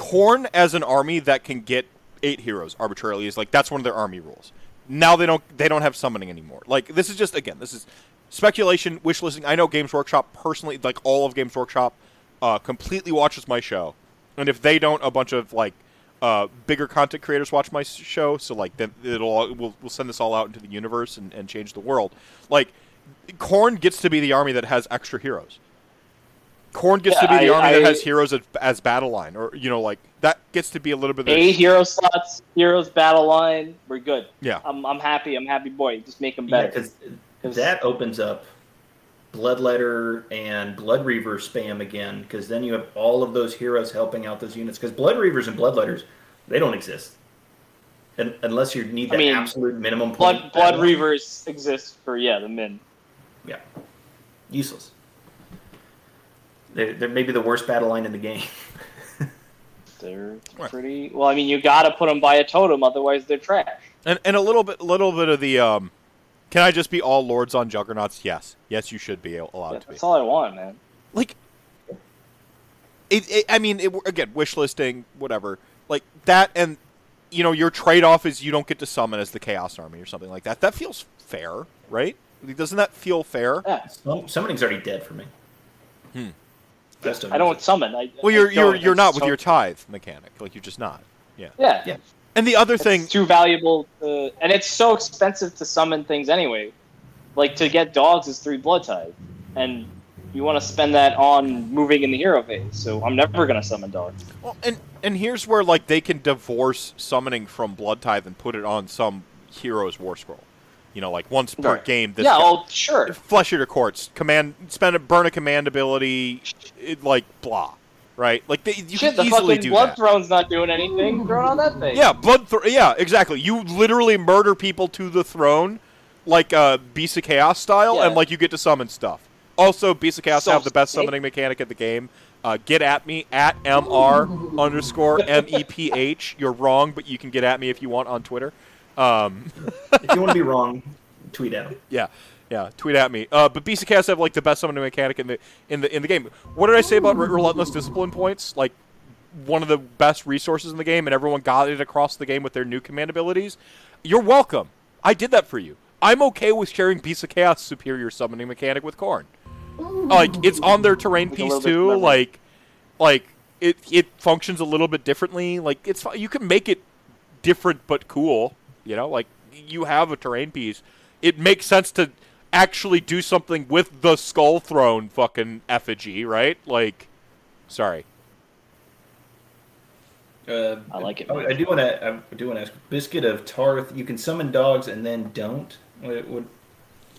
Co- Khorne as an army that can get eight heroes arbitrarily is like that's one of their army rules. Now they don't they don't have summoning anymore. Like this is just again this is speculation, wish listing. I know Games Workshop personally, like all of Games Workshop, uh, completely watches my show, and if they don't, a bunch of like uh, bigger content creators watch my show. So like then it'll we'll we'll send this all out into the universe and, and change the world. Like Khorne gets to be the army that has extra heroes. Khorne gets Yeah, to be the I- army that has heroes as, as battle line, or you know, like that gets to be a little bit. Of, Eight hero slots, heroes battle line. We're good. yeah, I'm, I'm happy. I'm happy, boy. Just make them Yeah, better. because 'Cause- that opens up Bloodletter and Blood Reaver spam again. Because then you have all of those heroes helping out those units. Because Blood Reavers and Bloodletters, they don't exist. Un unless you need I that mean, absolute minimum point. Blood Blood battle. Reavers exist for yeah the min. Yeah. Useless. They're, they're maybe the worst battle line in the game. They're pretty well. I mean, you got to put them by a totem, otherwise they're trash. and and a little bit, little bit of the. Um, can I just be all lords on juggernauts? Yes, yes, you should be allowed Yeah, to be. that's all I want, man. like it, it i mean it, again wish listing whatever like that and you know your trade-off is you don't get to summon as the chaos army or something like that that feels fair right doesn't that feel fair Yeah, Some, summoning's already dead for me. Hmm. Best I don't summon. I, well you're you're don't. you're not with your tithe mechanic like you're just not yeah Yeah, Yeah. and the other It's thing too valuable, to, and it's so expensive to summon things anyway. Like to get dogs is three blood tithe, and you want to spend that on moving in the hero phase. So I'm never gonna summon dogs. well, and and here's where like they can divorce summoning from blood tithe and put it on some hero's war scroll you know like once per Right. game this yeah, guy- oh sure. flesh eater courts command spend a burn a command ability it, like blah right like they, you Shit, can the easily fucking do blood that throne's not doing anything. Throw on that thing. yeah blood thr yeah exactly you literally murder people to the throne like uh beast of chaos style Yeah. and like you get to summon stuff also beast of chaos So have the best sick. summoning mechanic in the game uh, get at me at mr underscore meph you're wrong but you can get at me if you want on twitter um If you want to be wrong, tweet at them. Yeah, yeah. Tweet at me. Uh, but Beast of Chaos have like the best summoning mechanic in the in the in the game. What did I say about re- relentless discipline points? Like one of the best resources in the game, and everyone got it across the game with their new command abilities. You're welcome. I did that for you. I'm okay with sharing Beast of Chaos superior summoning mechanic with Khorne. Like it's on their terrain With a piece too. Like like it it functions a little bit differently. Like it's you can make it different but cool. You know, like you have a terrain piece. It makes sense to actually do something with the skull throne fucking effigy, right? Like, sorry. Uh, I like it. Oh, I do want to. I do want to ask. Biscuit of Tarth. You can summon dogs and then don't. What? what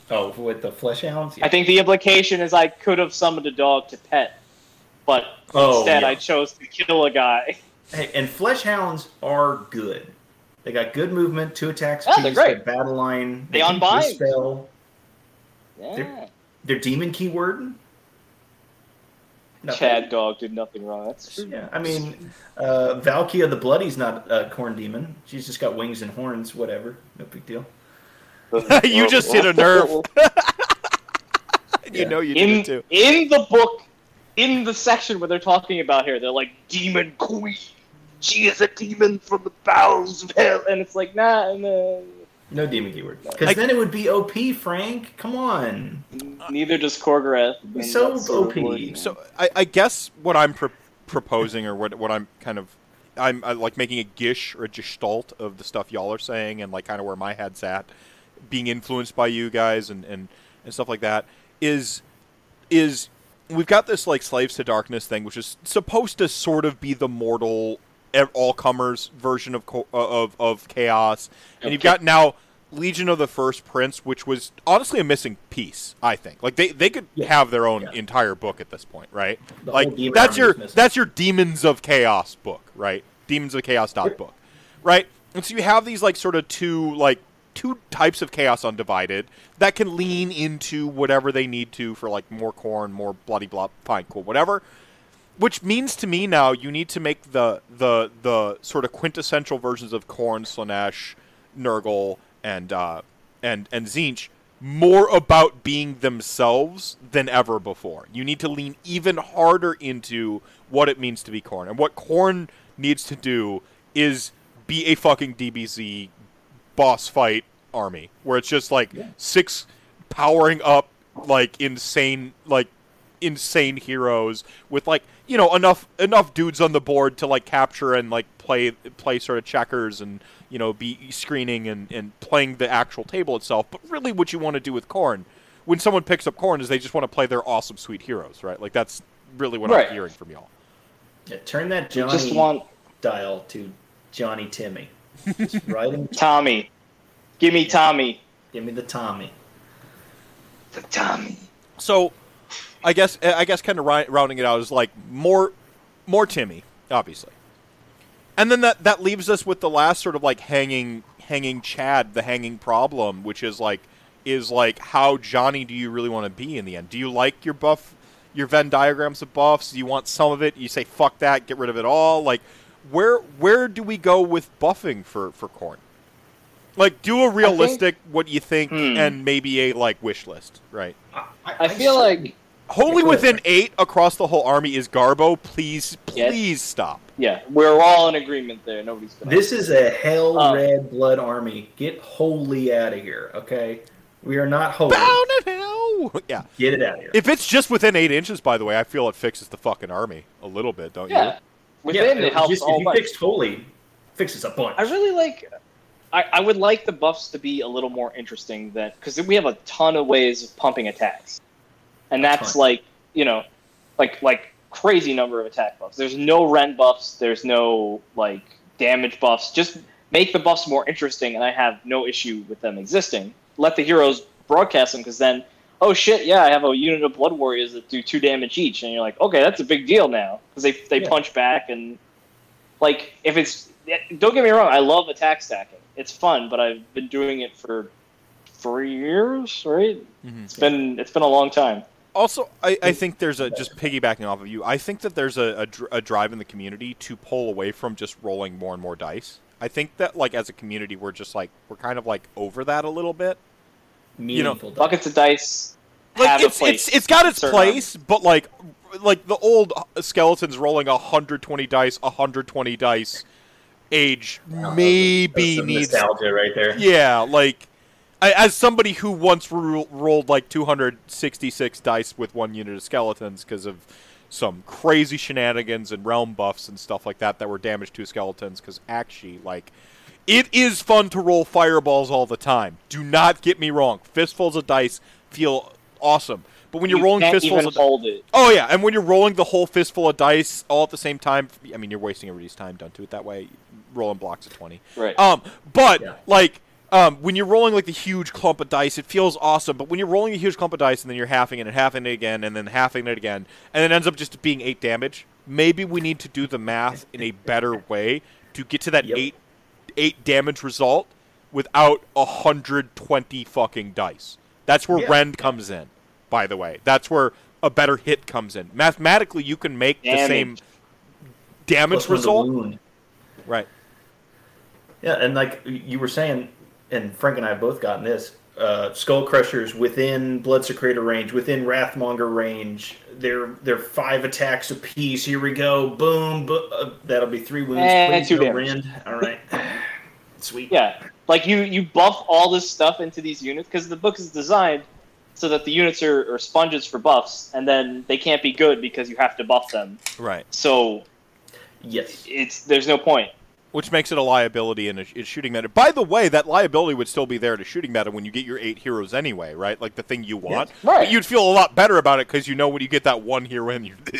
oh, with the flesh hounds. I think the implication is I could have summoned a dog to pet, but Oh, instead yeah. I chose to kill a guy. Hey, and flesh hounds are good. They got good movement, two attacks, Yeah, they're great. battle line. They can unbind. Dispel. Yeah. Their demon keyword. Nothing. Chad dog did nothing wrong. That's true. Yeah, I mean, uh, Valkia the Bloody's not a Khorne demon. She's just got wings and horns. Whatever, no big deal. you just hit a nerve. you Yeah. know you did in it too. in the book, in the section where they're talking about here, they're like demon queen. She is a demon from the bowels of hell, and it's like nah, no. No demon keyword. I- Because then it would be OP, Frank. Come on. Neither does Korgorath. So that's sort of OP. what- So I, I guess what I'm pro- proposing, or what what I'm kind of, I'm I like making a gish or a gestalt of the stuff y'all are saying, and like kind of where my head's at, being influenced by you guys and and and stuff like that, is is we've got this like slaves to darkness thing, which is supposed to sort of be the mortal all comers version of uh, of of chaos, and you've got now Legion of the First Prince, which was honestly a missing piece. I think like they they could Yeah. have their own Yeah. entire book at this point, right? The like that's your that's your Demons of Chaos book, right? Demons of Chaos dot book, right? And so you have these like sort of two like two types of chaos undivided that can lean into whatever they need to for like more corn, more bloody blah, fine, cool, whatever. Which means to me now you need to make the the the sort of quintessential versions of Khorne, Slaanesh, Nurgle, and uh, and and Tzeentch more about being themselves than ever before. You need to lean even harder into what it means to be Khorne, and what Khorne needs to do is be a fucking DBZ boss fight army where it's just like six powering up like insane like insane heroes with like you know enough enough dudes on the board to like capture and like play play sort of checkers and you know be screening and, and playing the actual table itself but really what you want to do with Khorne when someone picks up Khorne is they just want to play their awesome sweet heroes right like that's really what Right. i'm hearing from y'all Yeah, turn that Johnny just want dial to Johnny Timmy. Just right in, Tommy. Give me Tommy. give me the Tommy. The Tommy. So, I guess I guess kind of ri- rounding it out is like more more Timmy, obviously, and then that that leaves us with the last sort of like hanging hanging Chad, the hanging problem, which is like is like how Johnny do you really want to be in the end? Do you like your buff, your Venn diagrams of buffs? Do you want some of it? You say fuck that, get rid of it all. Like, where where do we go with buffing for for Khorne? Like, do a realistic what you think, Hmm. and maybe a like wish list, right? I, I feel like Wholly within eight across the whole army is Garbo. Please, Yes. please stop. yeah, we're all in agreement there. Nobody's gonna. This is a hell Um, red blood army. Get wholly out of here, okay? We are not holy. Bound in hell. Yeah. Get it out of here. If it's just within eight inches, by the way, I feel it fixes the fucking army a little bit, don't yeah, within yeah, it helps just, all if you bunch. fixed holy, fixes a bunch. I really like. I, I would like the buffs to be a little more interesting than because we have a ton of ways of pumping attacks, and A that's like you know, like like crazy number of attack buffs. There's no rend buffs. There's no like damage buffs. Just make the buffs more interesting, and I have no issue with them existing. Let the heroes broadcast them because then, oh shit, yeah, I have a unit of blood warriors that do two damage each, and you're like, okay, that's a big deal now because they they Yeah. punch back and like if it's don't get me wrong, I love attack stacking. It's fun, but I've been doing it for three years, right? Mhm. It's been it's been a long time. Also, I, I think there's a just piggybacking off of you. I think that there's a, a, a drive in the community to pull away from just rolling more and more dice. I think that like as a community, we're just like we're kind of like over that a little bit. You know, Meaningful. Buckets of dice Like have it's a place. it's it's got its Certain place, but like like the old skeletons rolling 120 dice, 120 dice, age maybe Some needs nostalgia right there. Yeah, like I, as somebody who once ro- rolled like 266 dice with one unit of skeletons because of some crazy shenanigans and realm buffs and stuff like that that were damaged to skeletons because actually like it is fun to roll fireballs all the time. Do not get me wrong. Fistfuls of dice feel awesome. But when you're you rolling fistfuls of hold it. Oh yeah, and when you're rolling the whole fistful of dice all at the same time, I mean you're wasting everybody's time. Don't do it that way. Rolling blocks of twenty. Right. Um, but Yeah. like um, when you're rolling like the huge clump of dice, it feels awesome. But when you're rolling a huge clump of dice and then you're halving it and halving it again and then halving it again, and it ends up just being eight damage, maybe we need to do the math in a better way to get to that Yep. eight eight damage result without hundred twenty fucking dice. That's where Yeah. Rend comes in. By the way, that's where a better hit comes in. Mathematically, you can make the same damage result. Right. Yeah, and like you were saying, and Frank and I have both gotten this. Uh, Skull Crushers within Bloodsecrator range, within Wrathmonger range. They're they're five attacks apiece. Here we go. Boom. bo- uh, that'll be three wounds. And Please two damage. rend. All right. Sweet. Yeah, like you you buff all this stuff into these units because the book is designed so that the units are, are sponges for buffs, and then they can't be good because you have to buff them. Right. So Yes. it's there's no point. Which makes it a liability in a, in shooting meta. By the way, that liability would still be there to shooting meta when you get your eight heroes anyway, right? Like the thing you want. Right. But you'd feel a lot better about it because you know when you get that one hero in, you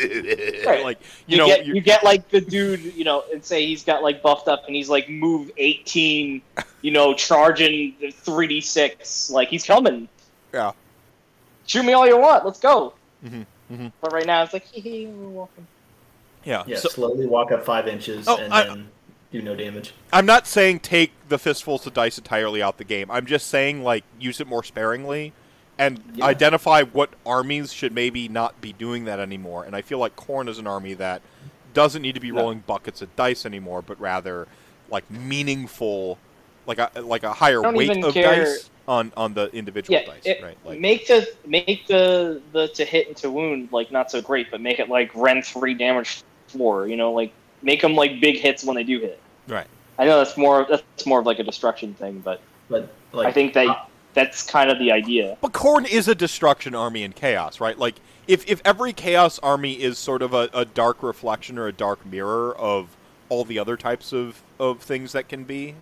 Right. like you, You, know get you- you get like the dude, you know, and say he's got like buffed up and he's like move eighteen, you know, charging three d six, like he's coming. yeah. Shoot me all you want, let's go. Mm-hmm, mm-hmm. But right now it's like, hee hee, we're walking. Yeah. Yeah, So slowly walk up five inches Oh, and I- then do no damage. I'm not saying take the fistfuls of dice entirely out the game. I'm just saying like use it more sparingly and Yeah. identify what armies should maybe not be doing that anymore. And I feel like Khorne is an army that doesn't need to be No. rolling buckets of dice anymore, but rather like meaningful like a like a higher weight of care- dice on on the individual Yeah, dice, it- right? Like make the make the the to hit and to wound like not so great, but make it like Ren three damage four. You know, like make them like big hits when they do hit. right. I know that's more that's more of like a destruction thing, but But like I think that uh, that's kind of the idea. But Khorne is a destruction army in chaos, right? Like if if every chaos army is sort of a, a dark reflection or a dark mirror of all the other types of, of things that can be.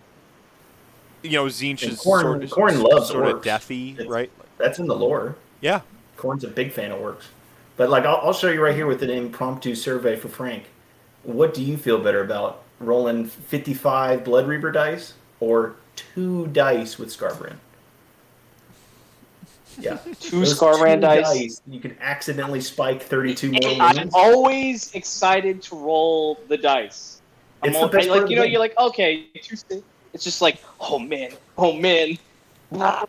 You know, Tzeentch And is Khorne- sort of, Khorne loves sort of orcs. deathy, It's- right? that's in the lore. Yeah. Khorne's a big fan of works. But like I'll, I'll show you right here with an impromptu survey for Frank. What do you feel better about rolling 55 Blood Reaver dice or two dice with Skarbrand? Yeah, Two Those Skarbrand two dice. You can accidentally spike 32 more I'm wounds. always excited to roll the dice. I'm It's the best I- part like you know, you're like okay, It's just like oh man, oh man.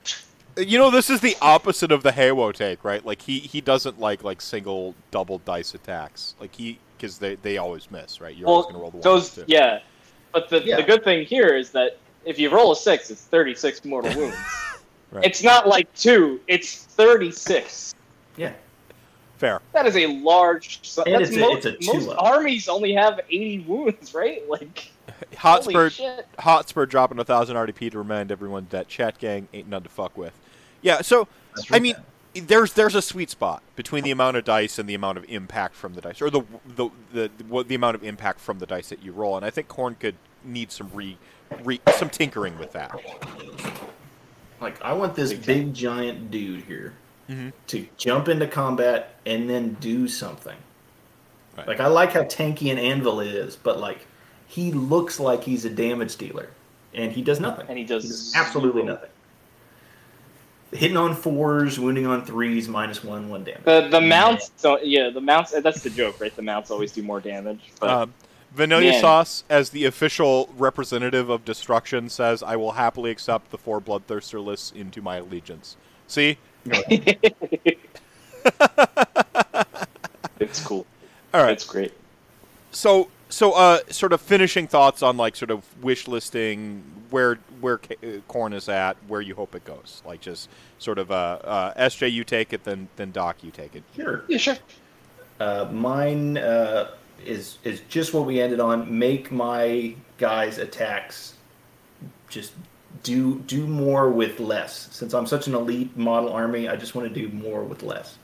You know, this is the opposite of the Hawo take, right? Like he, he doesn't like like single double dice attacks. Like he because they, they always miss, right? You're always gonna roll the one those too. yeah, but the Yeah. the good thing here is that if you roll a six, it's 36 mortal wounds. Right. It's not like two; it's 36. Yeah, Fair. That is a large. And That's it's a- it's a most two-up. armies only have 80 wounds, right? Like Hotspur holy shit. Hotspur dropping a thousand RDP to remind everyone that chat gang ain't none to fuck with. Yeah, so I mean, there's there's a sweet spot between the amount of dice and the amount of impact from the dice, or the the the what the amount of impact from the dice that you roll. And I think Khorne could need some re, re some tinkering with that. like I want this Big big giant dude here Mhm. to jump into combat and then do something. Right. Like I like how tanky an anvil is, but like he looks like he's a damage dealer, and he does nothing. And he does does absolutely nothing. Hitting on fours, wounding on threes, minus one, one damage. The the mounts don't. Yeah, the mounts. That's the joke, right? The mounts always do more damage. But Um, Vanilla Man. Sauce, as the official representative of destruction, says, "I will happily accept the four bloodthirster lists into my allegiance." See, it's cool. all right. It's great. So, so, uh, sort of finishing thoughts on like sort of wish listing where where Ca- uh, Khorne is at, where you hope it goes. Like just sort of uh, uh, SJ, you take it, then then Doc, you take it. Sure. Yeah, sure. Uh, mine uh, is is just what we ended on. Make my guys' attacks just do do more with less. Since I'm such an elite model army, I just want to do more with less.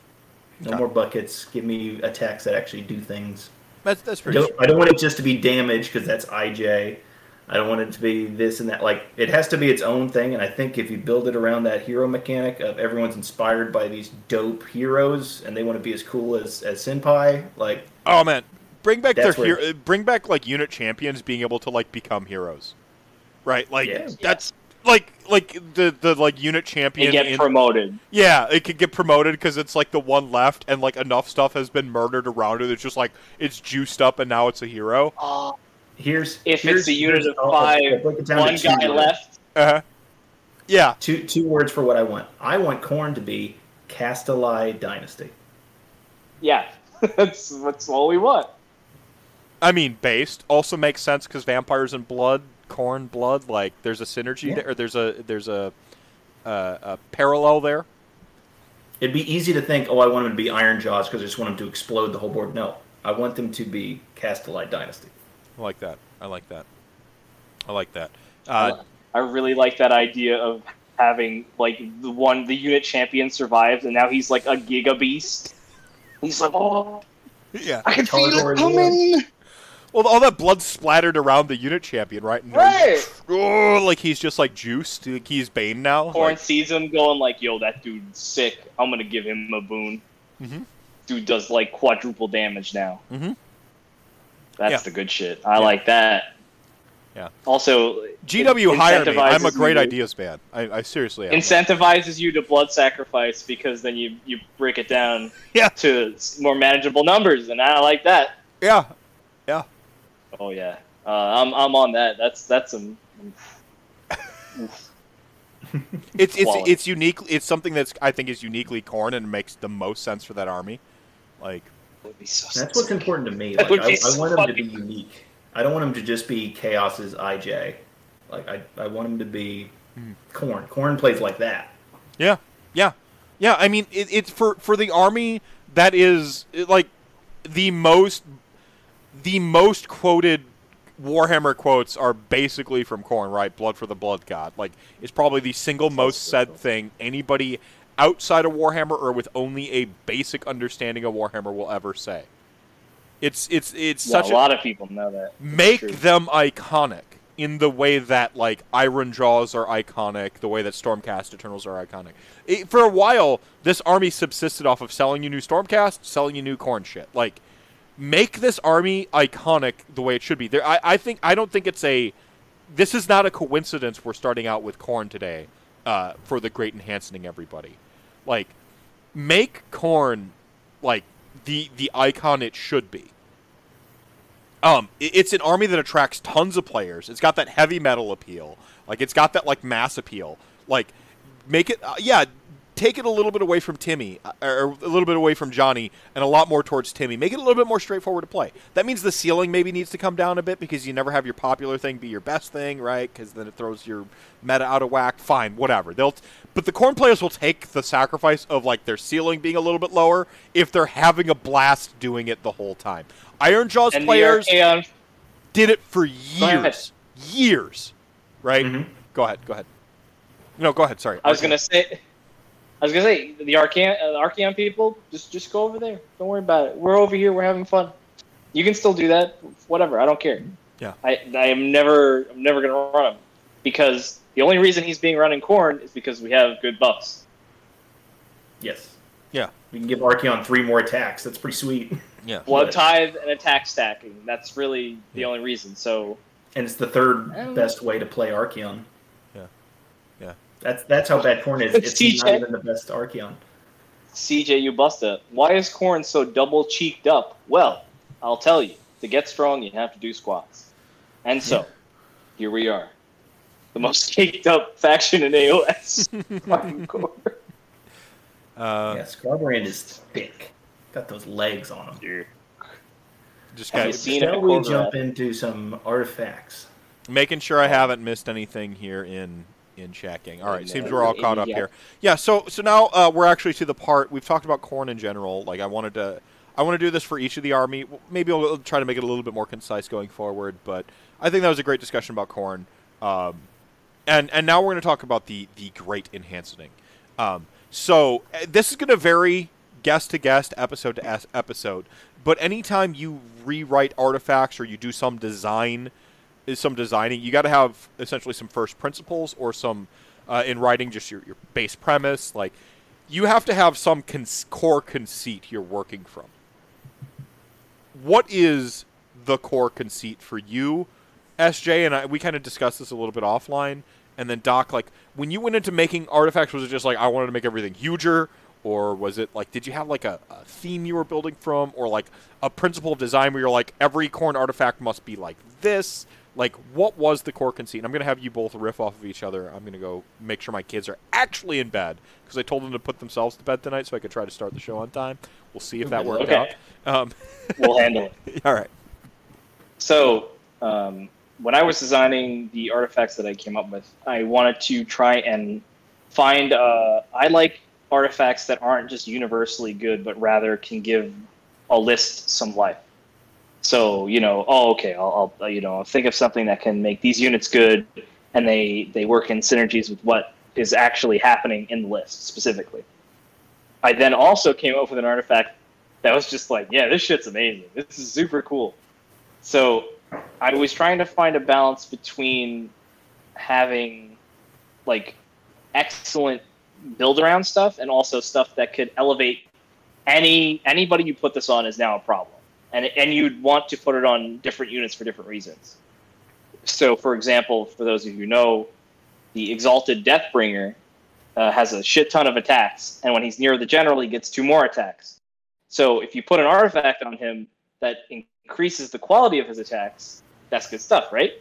No Okay. more buckets. Give me attacks that actually do things. That's that's I don't, I don't want it just to be damage because that's IJ. I don't want it to be this and that. Like it has to be its own thing. And I think if you build it around that hero mechanic of everyone's inspired by these dope heroes and they want to be as cool as as Senpai, like Oh man, bring back their hero, bring back like unit champions being able to like become heroes, right? Like Yeah. that's like like the the like unit They champion. get in- promoted. yeah, it could get promoted because it's like the one left, and like enough stuff has been murdered around it. It's just like it's juiced up, and now it's a hero. Oh, here's If here's, it's a unit of I'll- I'll- five, I'll break it down to one guy words. left. Uh-huh. Yeah, Two two words for what I want. I want Khorne to be Kastelai Dynasty. Yeah, that's that's all we want. I mean, based also makes sense because vampires and blood, Khorne blood, like there's a synergy Yeah. there. Or there's a there's a, uh, a parallel there. It'd be easy to think, oh, I want them to be Ironjawz because I just want them to explode the whole board. No, I want them to be Kastelai Dynasty. I like that. I like that. I like that. Uh, I really like that idea of having like the one the unit champion survives, and now he's like a giga beast. He's like, oh, yeah. I can feel Targaryen it coming. Well, all that blood splattered around the unit champion, right? And Right. Oh, like he's just like juiced. Like he's Bane now. Khorne Like, sees him going like, "Yo, that dude's sick. I'm gonna give him a boon." Mhm. Dude does like quadruple damage now. Mhm. That's Yeah. the good shit. I like that. Yeah. Also, GW it hire me. I'm a great you- ideas man. I, I seriously am. Incentivizes you to blood sacrifice because then you you break it down Yeah. to more manageable numbers, and I like that. yeah. Yeah. Oh yeah, uh, I'm I'm on that. That's that's some. It's it's Quality. it's unique. It's something that's I think is uniquely Khorne and makes the most sense for that army. Like would be so That's what's important to me. Like, would be I, so I want them to be unique. I don't want them to just be Chaos's IJ. Like I, I want them to be Hmm. Khorne. Khorne plays like that. Yeah, yeah, yeah. I mean, it, it's for for the army that is like the most the most quoted Warhammer quotes are basically from Khorne, right? Blood for the Blood God. Like, it's probably the single most said thing anybody outside of Warhammer or with only a basic understanding of Warhammer will ever say. It's it's it's Yeah, such a lot of people know that. make them iconic in the way that like Ironjawz are iconic, the way that Stormcast Eternals are iconic. It, for a while, this army subsisted off of selling you new Stormcast, selling you new Khorne shit. Like, make this army iconic the way it should be. There, I, I think I don't think it's a. This is not a coincidence. We're starting out with Khorne today uh, for the Great Enhancing everybody. Like, make Khorne like the the icon it should be. Um, i- it's an army that attracts tons of players. It's got that heavy metal appeal. Like it's got that like mass appeal. Like make it uh, yeah, take it a little bit away from Timmy uh, or a little bit away from Johnny and a lot more towards Timmy. Make it a little bit more straightforward to play. That means the ceiling maybe needs to come down a bit because you never have your popular thing be your best thing, right? Cuz then it throws your meta out of whack. Fine, whatever. They'll but the Khorne players will take the sacrifice of like their ceiling being a little bit lower if they're having a blast doing it the whole time. Ironjawz And players did it for years, years, right? Mhm. Go ahead, go ahead. No, go ahead. Sorry. I was gonna say, I was gonna say the Archaon, uh, the Archaon people, just just go over there. Don't worry about it. We're over here. We're having fun. You can still do that. Whatever. I don't care. Yeah. I I am never I'm never gonna run him because the only reason he's being run in Khorne is because we have good buffs. Yes. Yeah. We can give Archaon three more attacks. That's pretty sweet. Yeah. Blood Yes. tithe and attack stacking. That's really the Yeah. only reason. So And it's the third best way to play Archaon. Yeah. Yeah. That's that's how bad Khorne is. It's TJ. not even the best Archaon. CJ, you busta. Why is Khorne so double cheeked up? Well, I'll tell you. To get strong, you have to do squats. And so, here we are. The most caked up faction in AOS. Fucking corn. Uh, yeah, Skarbrand is thick. Got those legs on him. Just Have got, you seen it Shall we Corvette? jump into some artifacts? making sure I haven't missed anything here in in checking. All right, In, seems uh, we're all caught up here. Yeah. So so now uh, we're actually to the part we've talked about Khorne in general. Like I wanted to. I want to do this for each of the army. Maybe I'll try to make it a little bit more concise going forward, but I think that was a great discussion about Khorne. Um, and and now we're going to talk about the the great enhancing. Um, so uh, this is going to vary guest to guest, episode to episode. But anytime you rewrite artifacts or you do some design, is some designing, you got to have essentially some first principles or some uh, in writing just your, your base premise. Like you have to have some core conceit you're working from. What is the core conceit for you, SJ? And I, we kind of discussed this a little bit offline. And then Doc, like when you went into making artifacts, was it just like I wanted to make everything huger, or was it like did you have like a, a theme you were building from, or like a principle of design where you're like every Khorne artifact must be like this? Like what was the core conceit? And I'm gonna have you both riff off of each other. I'm gonna go make sure my kids are actually in bed because I told them to put themselves to bed tonight so I could try to start the show on time. We'll see if that worked Okay. out. Um, We'll handle it. all right. So, um, when I was designing the artifacts that I came up with, I wanted to try and find. Uh, I like artifacts that aren't just universally good, but rather can give a list some life. So you know, oh, okay, I'll, I'll uh, you know think of something that can make these units good, and they they work in synergies with what is actually happening in the list specifically. I then also came up with an artifact that was just like, yeah, this shit's amazing. This is super cool So I was trying to find a balance between having like excellent build around stuff and also stuff that could elevate any anybody you put this on is now a problem. And and you'd want to put it on different units for different reasons. So for example, for those of you who know, the Exalted Deathbringer uh, has a shit ton of attacks, and when he's near the general, he gets two more attacks. So if you put an artifact on him that increases the quality of his attacks, that's good stuff, right?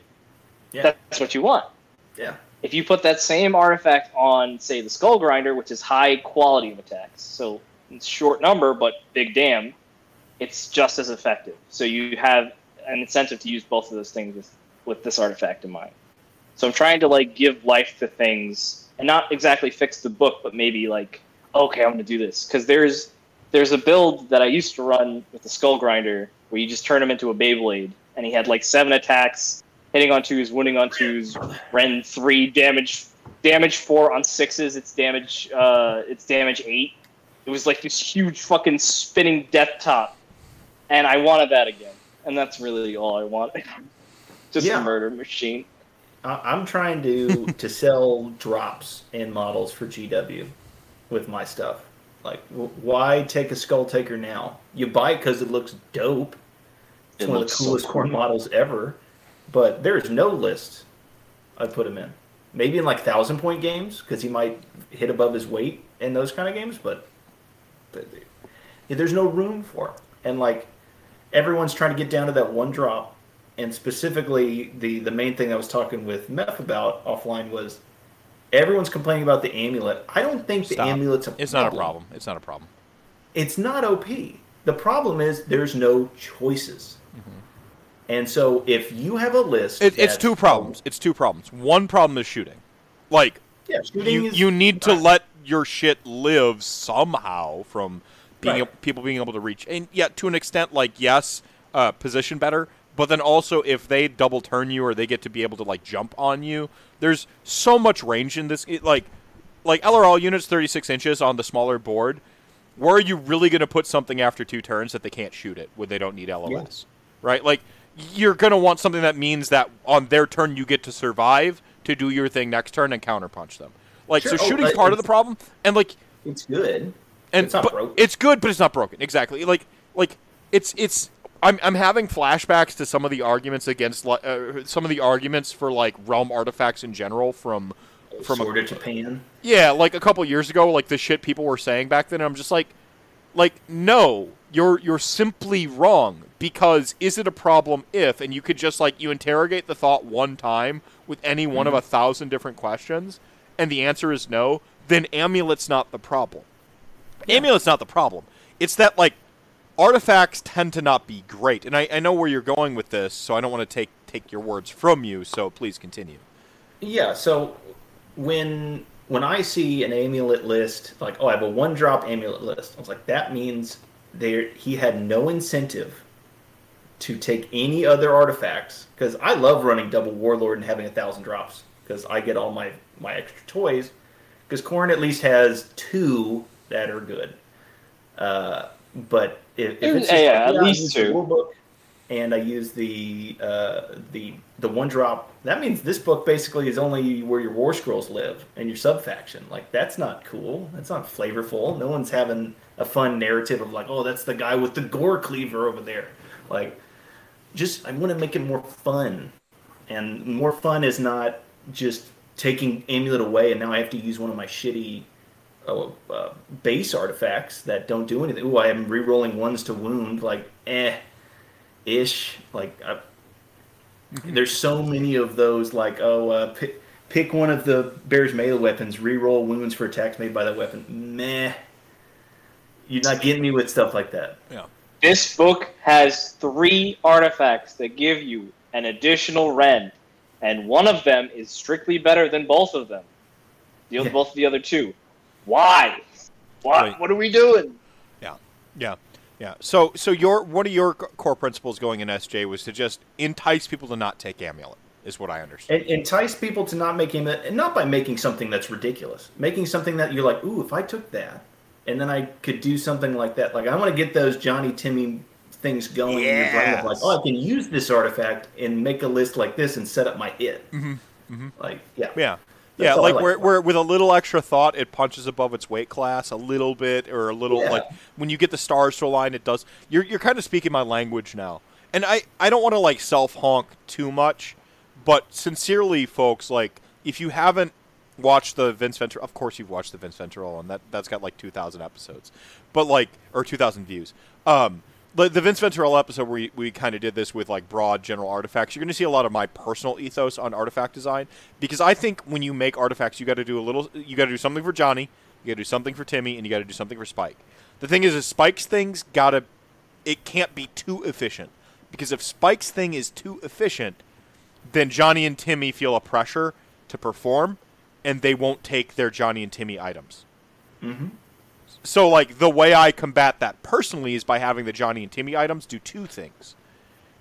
Yeah. That's what you want. Yeah. If you put that same artifact on, say, the Skull Grinder, which is high quality of attacks, so it's short number but big damn, it's just as effective. So you have an incentive to use both of those things with, with this artifact in mind. So I'm trying to like give life to things and not exactly fix the book, but maybe like, okay, I'm gonna do this because there's there's a build that I used to run with the Skull Grinder where you just turn him into a Beyblade, and he had like seven attacks, hitting on twos, wounding on twos, Ren three, damage damage four on sixes, it's damage uh it's damage eight. It was like this huge fucking spinning death top. And I wanted that again. And that's really all I want. just Yeah. a murder machine. I- I'm trying to to sell drops and models for GW with my stuff. Like, w- why take a Skulltaker now? You buy it because it looks dope. It's It one of the looks so coolest cool. Khorne models ever. But there's no list I'd put him in. Maybe in like thousand point games because he might hit above his weight in those kind of games. But, but there's no room for. Him. And like everyone's trying to get down to that one drop and specifically the the main thing I was talking with Meth about offline was everyone's complaining about the amulet. I don't think the amulet's a It's not a problem. It's not a problem. It's not OP. The problem is there's no choices. Mm-hmm. And so if you have a list, It, it's two problems. It's two problems. One problem is shooting. Like Yeah, shooting you, is you need to let your shit live somehow from being Right. ab- people being able to reach. And yeah, to an extent, like yes, uh, position better. But then also, if they double turn you or they get to be able to like jump on you, there's so much range in this. It, like, like LRL units, 36 inches on the smaller board. Where are you really going to put something after two turns that they can't shoot it when they don't need LOS? Right? Like, you're going to want something that means that on their turn you get to survive to do your thing next turn and counterpunch them. Like, Sure. so Oh, shooting's uh, part of the problem. And like, It's good. And It's not broken. It's good, but it's not broken. Exactly. Like like it's it's. I'm I'm having flashbacks to some of the arguments against uh, some of the arguments for like realm artifacts in general from from Sword a, of Japan. yeah like a couple years ago like the shit people were saying back then. I'm just like like no you're you're simply wrong because is it a problem if and you could just like you interrogate the thought one time with any one of a thousand different questions and the answer is no then amulet's not the problem amulet's not the problem. It's that like artifacts tend to not be great. And I, I know where you're going with this so i don't want to take take your words from you so please continue. Yeah, so when when I see an amulet list, like oh, I have a one drop amulet list, I was like, that means there he had no incentive to take any other artifacts because I love running double warlord and having a thousand drops because I get all my my extra toys. Because Khorne at least has two that are good. Uh, but if, if it's just Yeah, like, at least two. rule book and I use the uh, the the one drop, that means this book basically is only where your war scrolls live and your sub faction. Like that's not cool. That's not flavorful. No one's having a fun narrative of like, oh, that's the guy with the gorecleaver over there. Like, just I want to make it more fun, and more fun is not just taking amulet away and now I have to use one of my shitty uh, uh, base artifacts that don't do anything. Ooh, I am re-rolling ones to wound. Like, eh, ish. Like, I, there's so many of those. Like, oh, uh, pick, pick one of the bear's melee weapons. Re-roll wounds for attacks made by that weapon. Meh. You're not getting me with stuff like that. yeah This book has three artifacts that give you an additional rend, and one of them is strictly better than both of them. The Yeah. both of the other two. Why? What? Right. What are we doing? Yeah, yeah, yeah. So, so your one of your core principles going in SJ was to just entice people to not take amulet, is what I understand. Entice people to not making it, and not by making something that's ridiculous, making something that you're like, ooh, if I took that, and then I could do something like that. Like I want to get those Johnny Timmy things going in your brain of like, oh, I can use this artifact and make a list like this and set up my hit. Mm-hmm. Like, yeah. Yeah. Yeah, like like where, where with a little extra thought, it punches above its weight class a little bit, or a little Yeah. like when you get the stars to align, it does. You're you're kind of speaking my language now, and I I don't want to like self honk too much, but sincerely, folks, like if you haven't watched the Vince Ventura, of course you've watched the Vince Ventura and That that's got like two thousand episodes, but like or two thousand views. Um, the, the Vince Venturella episode we, we kind of did this with like broad general artifacts, you're going to see a lot of my personal ethos on artifact design because I think when you make artifacts, you got to do a little, you got to do something for Johnny, you got to do something for Timmy, and you got to do something for Spike. The thing is, is Spike's things got to, it can't be too efficient because if Spike's thing is too efficient, then Johnny and Timmy feel a pressure to perform, and they won't take their Johnny and Timmy items. Mm-hmm. So, like, the way I combat that personally is by having the Johnny and Timmy items do two things.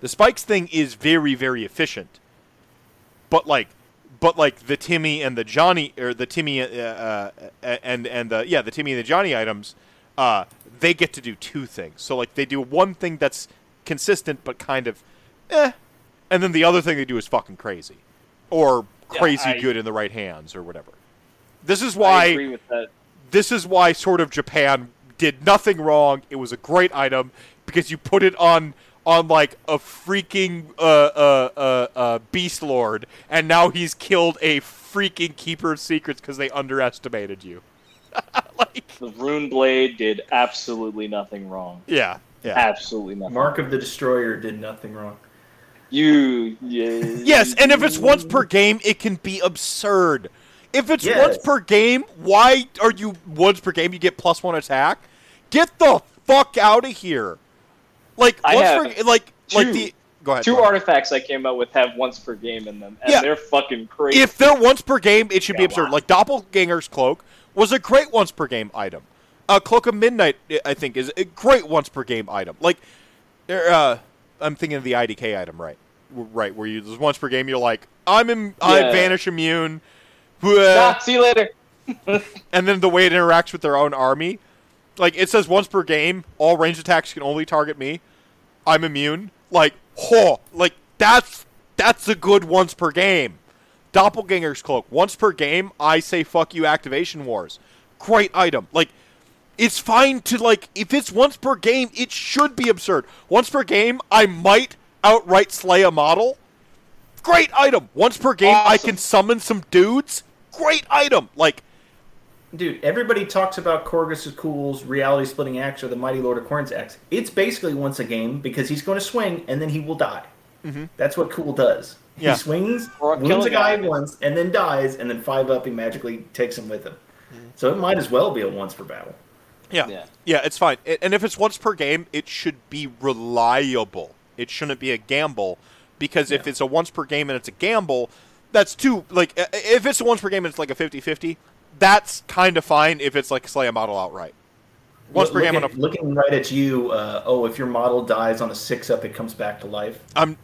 The Spikes thing is very, very efficient, but like, but like the Timmy and the Johnny, or the Timmy uh, uh, and and the yeah, the Timmy and the Johnny items, uh, they get to do two things. So like, they do one thing that's consistent but kind of, eh, and then the other thing they do is fucking crazy, or Yeah, crazy I- good in the right hands or whatever. This is I why agree with that. This is why sort of Japan did nothing wrong. It was a great item because you put it on on like a freaking uh, uh, uh, uh, Beastlord, and now he's killed a freaking keeper of secrets because they underestimated you. like, The rune blade did absolutely nothing wrong. yeah, yeah. Absolutely nothing. Mark of the Destroyer did nothing wrong. You. Yeah, Yes, and if it's once per game, it can be absurd. If it's Yes. once per game, why are you once per game? You get plus one attack. Get the fuck out of here! Like I once per like like two- the go ahead. Two go ahead. artifacts I came up with have once per game in them, and Yeah. they're fucking crazy. If they're once per game, it should be absurd. wow. Like Doppelganger's cloak was a great once per game item. Uh, cloak of midnight, I- think, is a great once per game item. Like, there, uh, I'm thinking of the IDK item, right? Right, where you there's once per game, you're like, I'm Im- I vanish immune, ah, see you later. and then the way it interacts with their own army, like it says once per game, all ranged attacks can only target me. I'm immune. Like, ho, like that's that's a good once per game. Doppelganger's cloak once per game. I say fuck you, activation wars. Great item. Like, it's fine to like if it's once per game, it should be absurd. Once per game, I might outright slay a model. Great item. Once per game, I can summon some dudes. Great item. Like, Dude, everybody talks about Korghos Khul's reality splitting axe or the Mighty Lord of Khorne's axe. It's basically once a game because he's going to swing and then he will die. That's what Cool does. Mm-hmm. Yeah. He swings, Or wounds a a guy guy. once, and then dies, and then five up, he magically takes him with him. Mm-hmm. So it might as well be a once per battle. Yeah. Yeah. Yeah, it's fine. I- And if it's once per game, it should be reliable. It shouldn't be a gamble because if it's a once per game and it's a gamble, that's too like if it's once per game and it's like a 50-50, that's kind of fine if it's like slay a model outright. Once per game at- a looking right at you, uh, oh, if your model dies on a six up, it comes back to life. I'm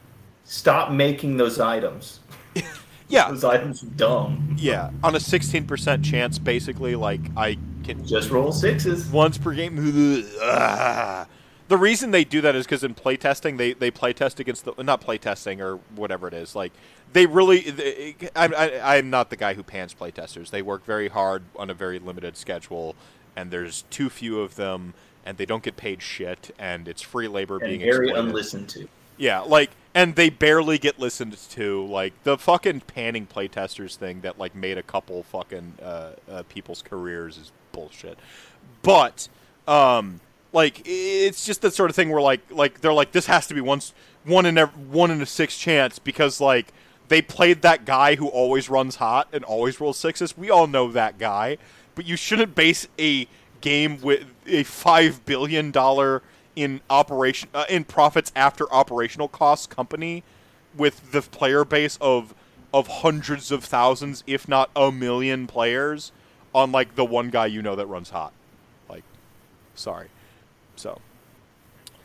Stop making those items. yeah, Those items are dumb. yeah, on a 16% chance basically like I can Just roll sixes. once per game. Ugh. The reason they do that is because in playtesting, they they playtest against the not playtesting or whatever it is. Like they really, they, I'm I, I'm not the guy who pans playtesters. They work very hard on a very limited schedule, and there's too few of them, and they don't get paid shit, and it's free labor And being very exploited. unlistened to. Yeah, like, and they barely get listened to. Like the fucking panning playtesters thing that like made a couple fucking uh, uh, people's careers is bullshit. But, um, like, it's just that sort of thing where like, like they're like, this has to be once one in ev- one in a six chance because like they played that guy who always runs hot and always rolls sixes. We all know that guy, but you shouldn't base a game with a five billion dollar in operation uh, in profits after operational costs company with the player base of of hundreds of thousands, if not a million players, on like the one guy you know that runs hot. Like, sorry. So,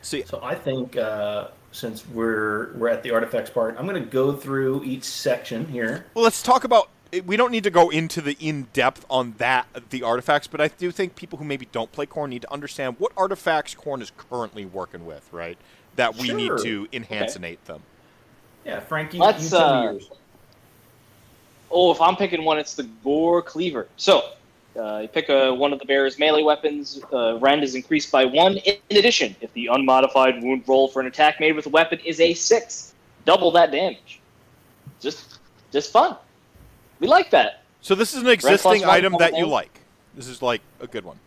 see, So I think uh, since we're we're at the artifacts part, I'm going to go through each section here. Well, let's talk about. We don't need to go into the in depth on that the artifacts, but I do think people who maybe don't play Khorne need to understand what artifacts Khorne is currently working with, right? that we need Sure. to enhanceate them. Yeah, Frankie, Let's, you tell me uh, yours. Oh, if I'm picking one, it's the Gorecleaver. So, uh, you pick a, one of the bear's melee weapons. Uh, rend is increased by one. In addition, if the unmodified wound roll for an attack made with a weapon is a six, double that damage. Just, just fun. We like that. So this is an existing item that you like. This is like a good one.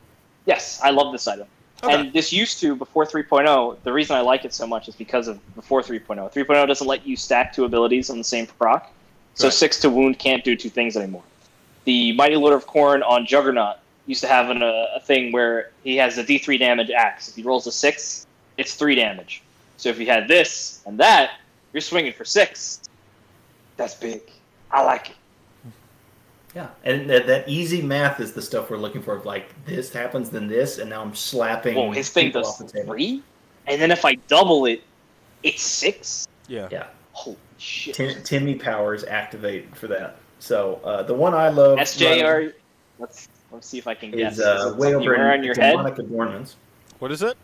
Yes, I love this item. Okay. And this used to, before 3.0, the reason I like it so much is because of before 3.0. 3.0 doesn't let you stack two abilities on the same proc. So. 6 to wound can't do two things anymore. The Mighty Lord of Khorne on Juggernaut used to have an, uh, a thing where he has a d3 damage axe. If he rolls a 6, it's 3 damage. So if you had this and that, you're swinging for 6. That's big. I like it. Yeah, and that, that easy math is the stuff we're looking for. Like this happens, then this, and now I'm slapping. Whoa, his thing does off the table. 3? And then if I double it, it's 6? Yeah. Yeah, Holy shit. Tim, Timmy powers activate for that. So uh, the one I love SJR. Let's let's see if I can guess. is uh, Is way over you in on your head. demonic adornments. What is it?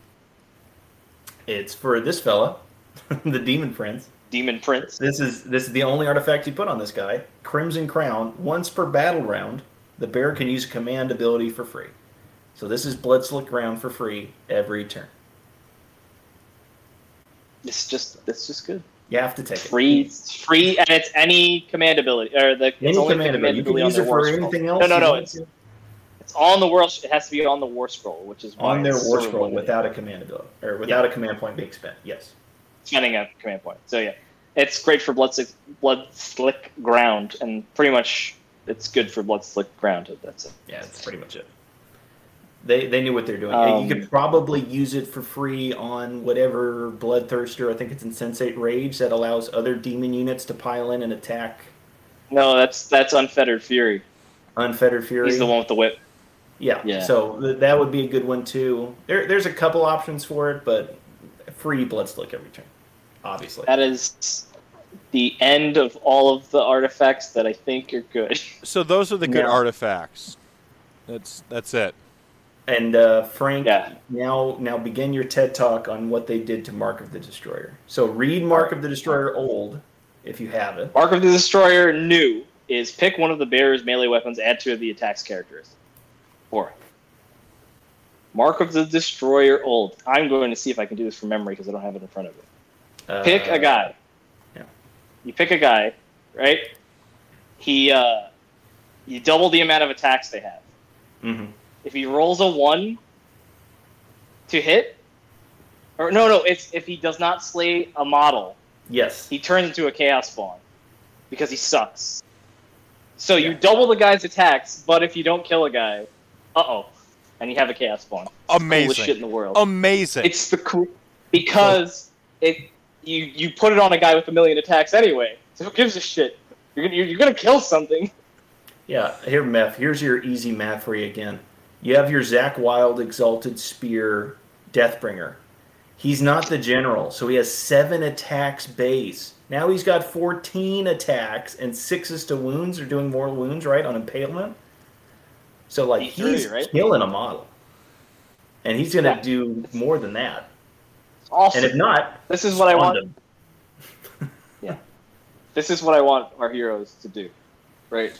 It's for this fella, the Demon Prince. Demon Prince. This is this is the only artifact you put on this guy. Crimson Crown. Once per battle round, the bear can use a command ability for free. So this is Bloodslick Ground for free every turn. It's just it's just good. You have to take it. Free, free, and it's any command ability or the Any only command ability. You can on use it war for scroll. anything else. No, no, no. It's to. it's on the world. It has to be on the war scroll, which is on their war scroll limited. without a command ability or without a command point being spent. Yes. spending a command point. So yeah, it's great for bloodslick, blood slick ground, and pretty much it's good for bloodslick ground. That's it. Yeah, that's pretty much it. They they knew what they're doing. And you Um, could probably use it for free on whatever bloodthirster. I think it's Insensate Rage that allows other demon units to pile in and attack No, that's that's unfettered fury. Unfettered Fury. He's the one with the whip. Yeah. Yeah. So th- that would be a good one too. There, there's a couple options for it, but free Bloodslick every turn, obviously. That is the end of all of the artifacts that I think are good. So those are the good Yeah. artifacts. That's that's it. And uh, Frank, Yeah. now now begin your TED talk on what they did to Mark of the Destroyer. So read Mark of the Destroyer old, if you have it. Mark of the Destroyer new is pick one of the bearer's melee weapons, add two of the attack's characteristics. Four. Mark of the Destroyer old. I'm going to see if I can do this from memory because I don't have it in front of me. Uh, Pick a guy. yeah. You pick a guy, right? He, uh, you double the amount of attacks they have. mhm. If he rolls a one to hit, or no, no, it's if he does not slay a model, Yes. he turns into a chaos spawn because he sucks. So you double the guy's attacks, but if you don't kill a guy, uh oh, and you have a chaos spawn. It's the Amazing. coolest shit in the world. Amazing. It's the cool because it you you put it on a guy with a million attacks anyway. So who gives a shit? You're gonna you're, you're gonna kill something. Yeah, here, Meth. Here's your easy math for you again. You have your Zach Wild Exalted Spear Deathbringer. He's not the general, so he has seven attacks base. Now he's got 14 attacks and sixes to wounds, or doing more wounds, right, on impalement. So, like, D3, he's right? killing a model. And he's going to Yeah. do more than that. Awesome. And if not, this is what I spawn want. yeah. This is what I want our heroes to do, right?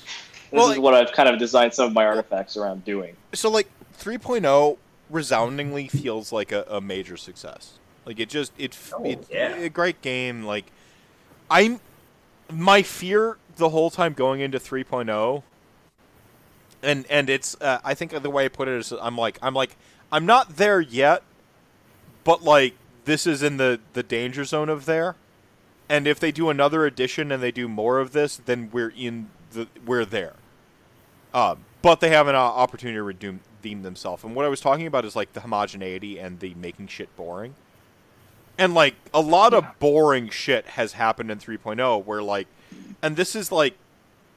This Well, is what I've kind of designed some of my artifacts around doing. so like 3.0 resoundingly feels like a, a major success. Like it just it Oh, it's yeah. a great game. Like I'm my fear the whole time going into 3.0 and and it's uh, I think the way I put it is I'm like I'm like I'm not there yet, but like this is in the the danger zone of there. And if they do another edition and they do more of this, then we're in the we're there. Um, but they have an uh, opportunity to redeem, redeem themselves. And what I was talking about is like the homogeneity and the making shit boring. And like a lot of boring shit has happened in 3.0 where like and this is like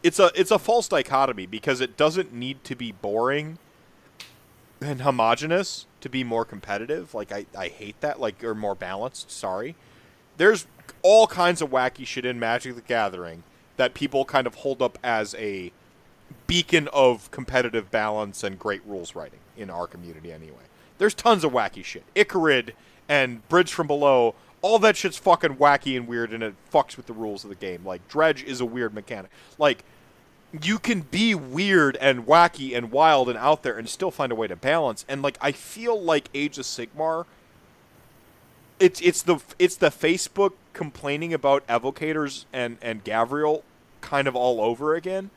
it's a it's a false dichotomy because it doesn't need to be boring and homogenous to be more competitive. Like I, I hate that like or more balanced, sorry. There's all kinds of wacky shit in Magic the Gathering that people kind of hold up as a beacon of competitive balance and great rules writing in our community anyway. There's tons of wacky shit. Ichorid and Bridge from Below all that shit's fucking wacky and weird, and it fucks with the rules of the game. Like dredge is a weird mechanic. Like you can be weird and wacky and wild and out there and still find a way to balance. And like I feel like Age of Sigmar. It's it's the it's the Facebook complaining about evocators and and Gavriel kind of all over again.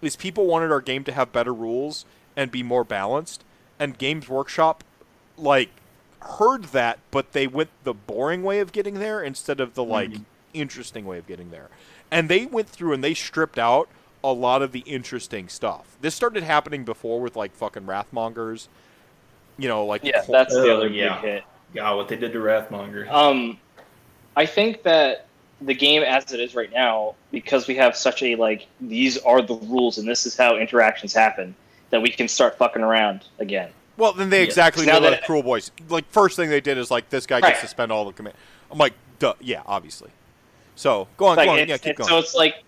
Is people wanted our game to have better rules and be more balanced, and Games Workshop like heard that, but they went the boring way of getting there instead of the like Mhm. interesting way of getting there. And they went through and they stripped out a lot of the interesting stuff. This started happening before with like fucking Wrathmongers. You know, like Yeah, Col- that's the Oh, other yeah. big hit. God, what they did to Wrathmonger. Um, I think that the game as it is right now, because we have such a like these are the rules and this is how interactions happen, that we can start fucking around again. Well, then they Yeah. exactly Now did like that- Kruleboyz. Like first thing they did is like this guy gets Right. to spend all the command. I'm like, duh, yeah, obviously. So go on, Like, go on, it's- yeah, keep going. So it's like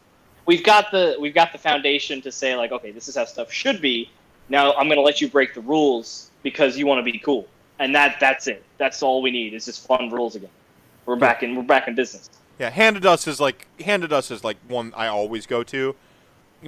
we've got the we've got the foundation to say like, okay, this is how stuff should be. Now I'm gonna let you break the rules because you want to be cool, and that that's it. That's all we need is just fun rules again. We're back in we're back in business. Yeah, Hand of Dust is like Hand of Dust is like one I always go to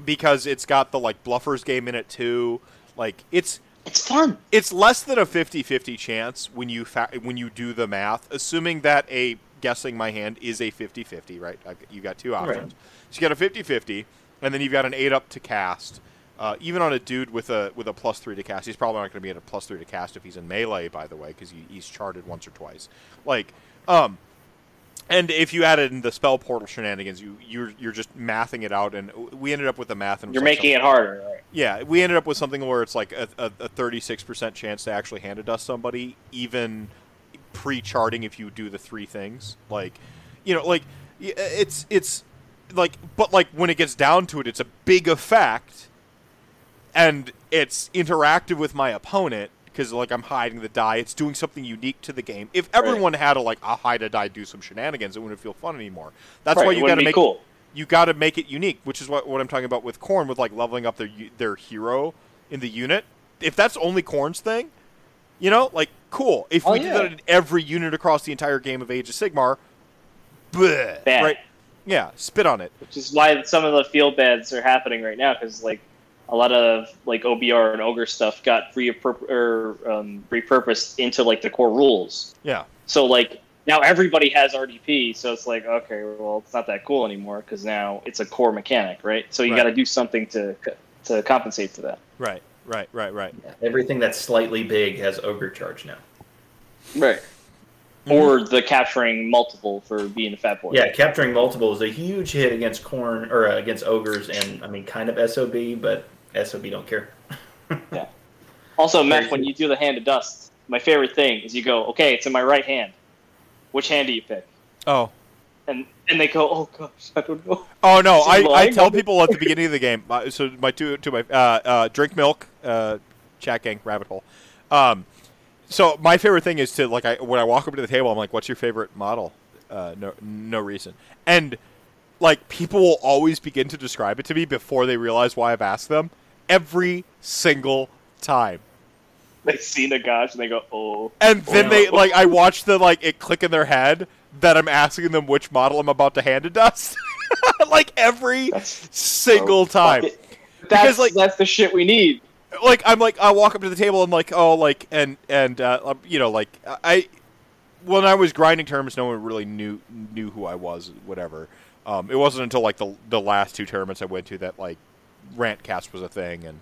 because it's got the like bluffers game in it too. Like it's It's fun. it's less than a 50-50 chance when you fa- when you do the math, assuming that a guessing my hand is a 50-50, right? I've, you got two options. So you got a 50-50 and then you've got an 8 up to cast. Uh, even on a dude with a with a plus 3 to cast, he's probably not going to be at a plus 3 to cast if he's in melee by the way cuz he, he's charted once or twice. Like um and if you added in the spell portal shenanigans, you you're you're just mathing it out, and we ended up with the math. And You're like making it harder. Right? yeah, we ended up with something where it's like a, a, a 36% chance to actually hand it dust somebody, even pre-charting if you do the three things. Like, you know, like it's it's like, but like when it gets down to it, it's a big effect, and it's interactive with my opponent because like I'm hiding the die. It's doing something unique to the game. If everyone had a like a hide a die, do some shenanigans, it wouldn't feel fun anymore. That's Right, why you got to make cool. you got to make it unique, which is what, what I'm talking about with Khorne, with like leveling up their their hero in the unit. If that's only Khorne's thing, you know, like cool. If Oh, we did yeah. that in every unit across the entire game of Age of Sigmar, bleh, right? Yeah, spit on it. which is why some of the field beds are happening right now because like a lot of like OBR and ogre stuff got repurp- or, um, repurposed into like the core rules. Yeah, So like now everybody has RDP, so it's like okay, well it's not that cool anymore because now it's a core mechanic, right? So you Right. got to do something to to compensate for that. right, right, right, right. Everything that's slightly big has ogre charge now. Right. Or the capturing multiple for being a fat boy. Yeah, capturing multiple is a huge hit against Khorne or uh, against ogres, and I mean kind of sob, but sob don't care. Yeah. Also, Meth, when you do the hand of dust, my favorite thing is you go, okay, it's in my right hand. Which hand do you pick? Oh, And and they go, oh gosh, I don't know. oh no! I, I tell people at the beginning of the game. Uh, so my two to my uh, uh, drink milk, uh, chat gang rabbit hole. Um, so my favorite thing is to like I when I walk up to the table, I'm like, "What's your favorite model?" Uh, no, no reason. And like people will always begin to describe it to me before they realize why I've asked them. Every single time. They see Nagash and they go, oh. And then Wow. they like I watch the like it click in their head that I'm asking them which model I'm about to hand to dust. like every That's single so time. Because, That's like- that's the shit we need. Like I'm like I walk up to the table and like oh like and and uh, um, you know like I when I was grinding tournaments no one really knew knew who I was whatever. Um, it wasn't until like the the last two tournaments I went to that like rantcast was a thing and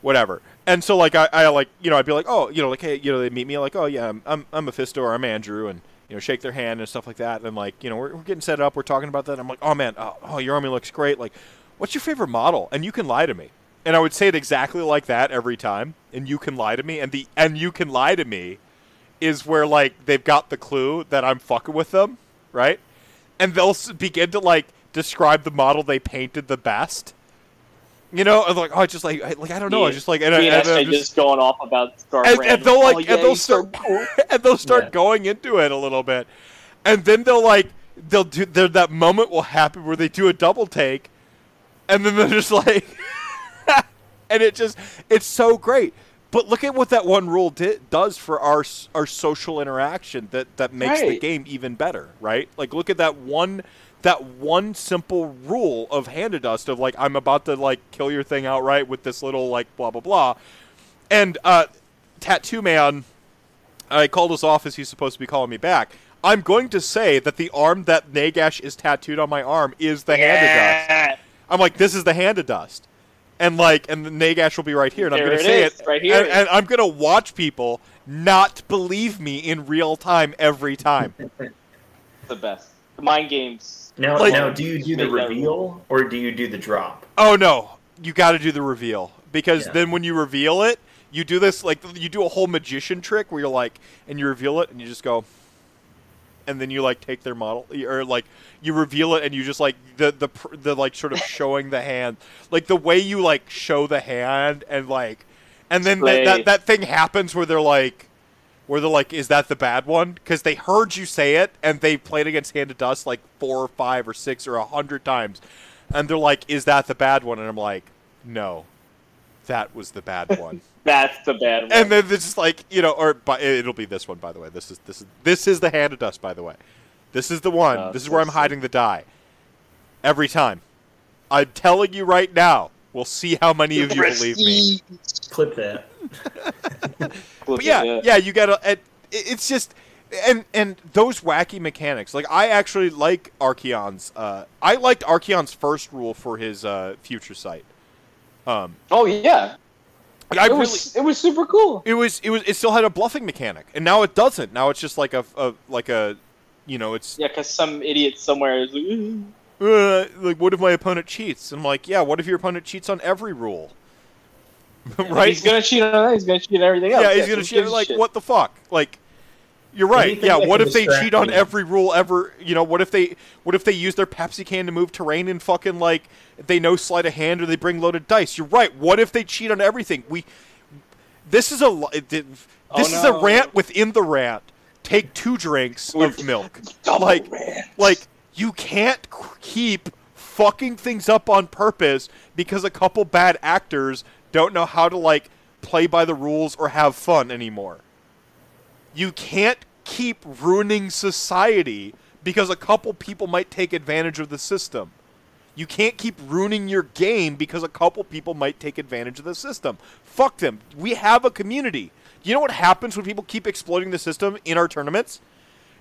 whatever. And so like I, I like you know I'd be like oh you know like hey you know they meet me like oh yeah I'm I'm, I'm Mephisto or I'm Andrew and you know shake their hand and stuff like that. And like you know we're, we're getting set up we're talking about that. I'm like oh man oh, oh your army looks great. Like what's your favorite model? And you can lie to me and I would say it exactly like that every time. And you can lie to me. And the and you can lie to me is where like they've got the clue that I'm fucking with them right? And they'll begin to like describe the model they painted the best. You know, and like oh, just like I, like I don't know, I just like and, I- and I'm just, just, going off about Star and, and they'll like oh, yeah, and they'll start cool. and they'll start Yeah. going into it a little bit, and then they'll like they'll do there that moment will happen where they do a double take, and then they're just like, and it just it's so great but look at what that one rule di- does for our our social interaction that that makes the game even better, right? Like look at that one that one simple rule of hand of dust of like I'm about to like kill your thing outright with this little like blah blah blah. And uh Tattoo Man I called his office, he's supposed to be calling me back. I'm going to say that the arm that Nagash is tattooed on my arm is the hand of dust. I'm like, this is the hand of dust. And like, and the Nagash will be right here, and I'm going to it say is, it, right here. and, and I'm going to watch people not believe me in real time every time. the best. The mind games. Now, Like- now, do you do the reveal or do you do the drop? oh no, you got to do the reveal because Yeah. then when you reveal it, you do this like you do a whole magician trick where you're like, and you reveal it, and you just go, and then you like take their model or like you reveal it and you just like the the the like sort of showing the hand. Like the way you like show the hand and like and then that, that that thing happens where they're like where they're like is that the bad one? Because they heard you say it and they played against hand of dust like four or five or six or a hundred times. And they're like is that the bad one? And i'm like no that was the bad one That's the bad one. and then it's just like you know, or but it'll be this one by the way. This is this is this is the hand of dust by the way. This is the one. Oh, this is where I'm so hiding the die. Every time. I'm telling you right now. We'll see how many of you believe me. Clip that. But yeah, yeah, you gotta. It's just. And and those wacky mechanics, like I actually like Archaon's. Uh, I liked Archaon's first rule for his uh, future sight. Um, Oh yeah. I it really, was it was super cool. It was it was it still had a bluffing mechanic, and now it doesn't. Now it's just like a, a like a, you know, it's Yeah, because some idiot somewhere is like, "Ooh." uh, like what if my opponent cheats? And I'm like, yeah, what if your opponent cheats on every rule? right? He's gonna cheat on that. He's gonna cheat on everything else. yeah, he's who gonna cheat. Like shit? what the fuck? Like, you're right. Anything yeah. What if they cheat on me. every rule ever? You know, what if they what if they use their Pepsi can to move terrain and fucking like they know sleight of hand or they bring loaded dice? You're right. What if they cheat on everything? We this is a it did- Oh, this is a rant within the rant. Take two drinks of milk. Like rant. like you can't keep fucking things up on purpose because a couple bad actors don't know how to like play by the rules or have fun anymore. You can't keep ruining society because a couple people might take advantage of the system. You can't keep ruining your game because a couple people might take advantage of the system. Fuck them. We have a community. You know what happens when people keep exploiting the system in our tournaments?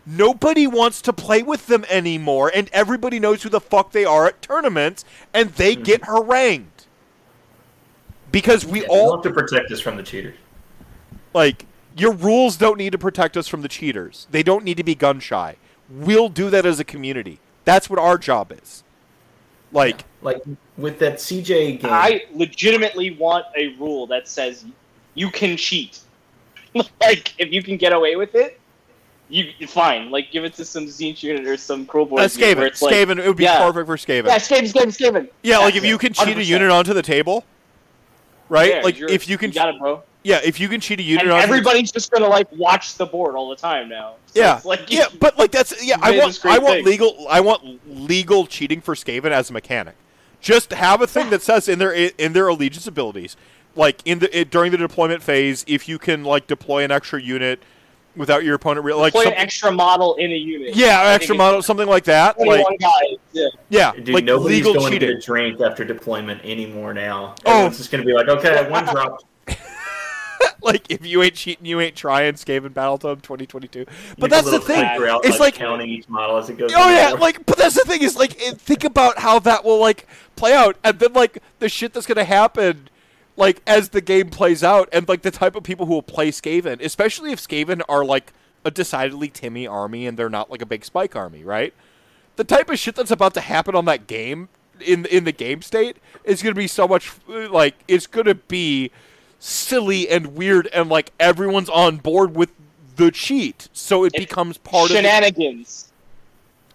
Nobody wants to play with them anymore, and everybody knows who the fuck they are at tournaments, and they mm-hmm. get harangued. Because we Yeah, all want to protect us from the cheaters. like your rules don't need to protect us from the cheaters. They don't need to be gun shy. We'll do that as a community. That's what our job is. Like Like with that CJ game. I legitimately want a rule that says you can cheat. like if you can get away with it, you fine. Like give it to some Tzeentch unit or some Kruleboy uh, unit Skaven, it's like, Skaven, it would be yeah. perfect for Skaven. Yeah, Skaven, Skaven, Skaven. yeah, like That's if you can cheat a 100%. unit onto the table, right? Yeah, like if you can, got it, bro. Yeah, if you can cheat a unit And onto everybody's just gonna like watch the board all the time now. So yeah, it's like yeah, but like that's yeah. I want I want thing. legal I want legal cheating for Skaven as a mechanic. Just have a thing that says in their in their allegiance abilities, like in the it, during the deployment phase, if you can like deploy an extra unit without your opponent real like play an extra model in a unit. yeah, I think extra model, something like that. Like guys. Yeah. yeah, Dude, like nobody's legal going cheating. to get a drink after deployment anymore now. Oh. it's just going to be like, okay, one drop. like if you ain't cheating, you ain't trying. Skaven Battletome 2022. But that's the thing. out, It's like counting each model as it goes. Oh yeah, board. like but that's the thing is like it- think about how that will like play out, and then like the shit that's gonna happen, like as the game plays out, and like the type of people who will play Skaven, especially if Skaven are like a decidedly Timmy army and they're not like a big Spike army, right? The type of shit that's about to happen on that game in in the game state is gonna be so much like it's gonna be silly and weird, and like everyone's on board with the cheat, so it It's becomes part of the Shenanigans.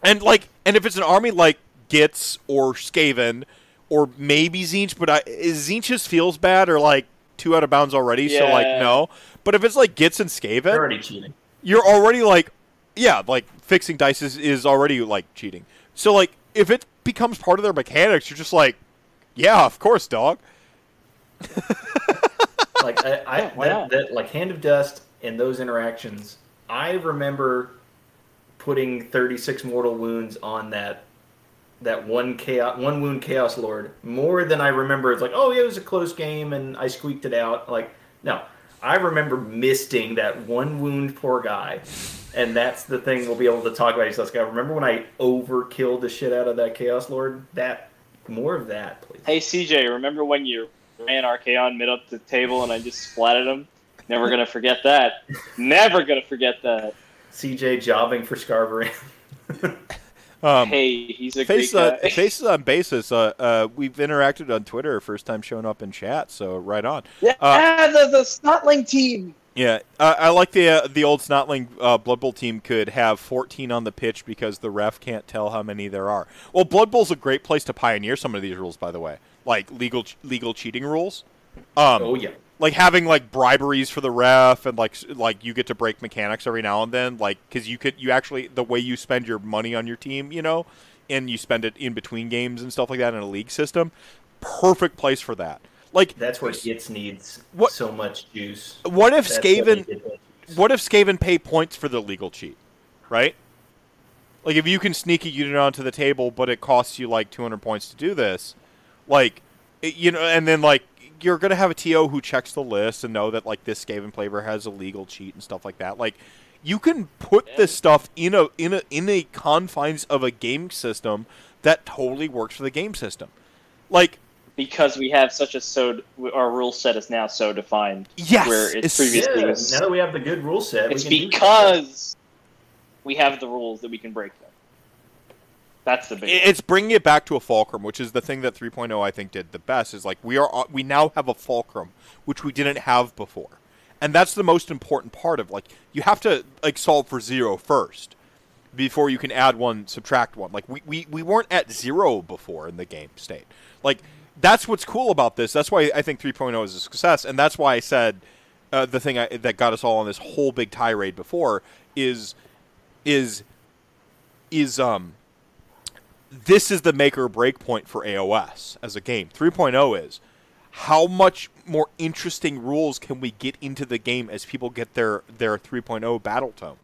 and like, and if it's an army like Gitz or Skaven or maybe Tzeentch, but I, is Tzeentch's feels bad or like two out of bounds already? So like no. But if it's like Gitz and They're Skaven, already cheating. you're already like, yeah, like fixing dice is, is already like cheating. So like, if it becomes part of their mechanics, you're just like, yeah, of course, dog. Like I, I Yeah, that, that like Hand of Dust and those interactions. I remember putting 36 mortal wounds on that that one chaos one wound chaos lord more than I remember. It's like oh yeah, it was a close game and I squeaked it out. Like no, I remember misting that one wound poor guy. And that's the thing we'll be able to talk about. So, Scott, remember when I overkilled the shit out of that Chaos Lord? That more of that, please. Hey CJ, remember when you ran Archaon mid up the table and I just splatted him? Never gonna forget that. Never gonna forget that. CJ jobbing for Scarvery. Um, hey, he's a Face, great uh, guy. faces on basis. Uh, uh, we've interacted on Twitter. First time showing up in chat, so right on. yeah, uh, the the Snotling team. Yeah, uh, I like the uh, the old Snotling uh, Blood Bowl team could have 14 on the pitch because the ref can't tell how many there are. Well, Blood Bowl's a great place to pioneer some of these rules, by the way, like legal legal cheating rules. Um, oh yeah. like having like briberies for the ref and like like you get to break mechanics every now and then like because you could you actually the way you spend your money on your team you know and you spend it in between games and stuff like that in a league system perfect place for that like That's where Gitz needs What- so much juice. what if That's Skaven juice. what if Skaven pay points for the legal cheat right like if you can sneak a unit onto the table but it costs you like 200 points to do this like you know and then like you're gonna have a to who checks the list and know that like this skaven flavor has a legal cheat and stuff like that like you can put this stuff in a in a in a confines of a game system that totally works for the game system like because we have such a so our rule set is now so defined. yes Where it's it's- previously- Yeah, now that we have the good rule set, It's we can do because we have the rules that we can break them. That's the big. it's bringing it back to a fulcrum, which is the thing that 3.0 I think did the best. Is like we are we now have a fulcrum, which we didn't have before, and that's the most important part of like you have to like solve for zero first before you can add one, subtract one. Like we we, we weren't at zero before in the game state. Like that's what's cool about this. That's why I think 3.0 is a success, and that's why I said uh, the thing I, that got us all on this whole big tirade before is is is um this is the make or break point for AOS as a game. 3.0 is how much more interesting rules can we get into the game as people get their their 3.0 battletome.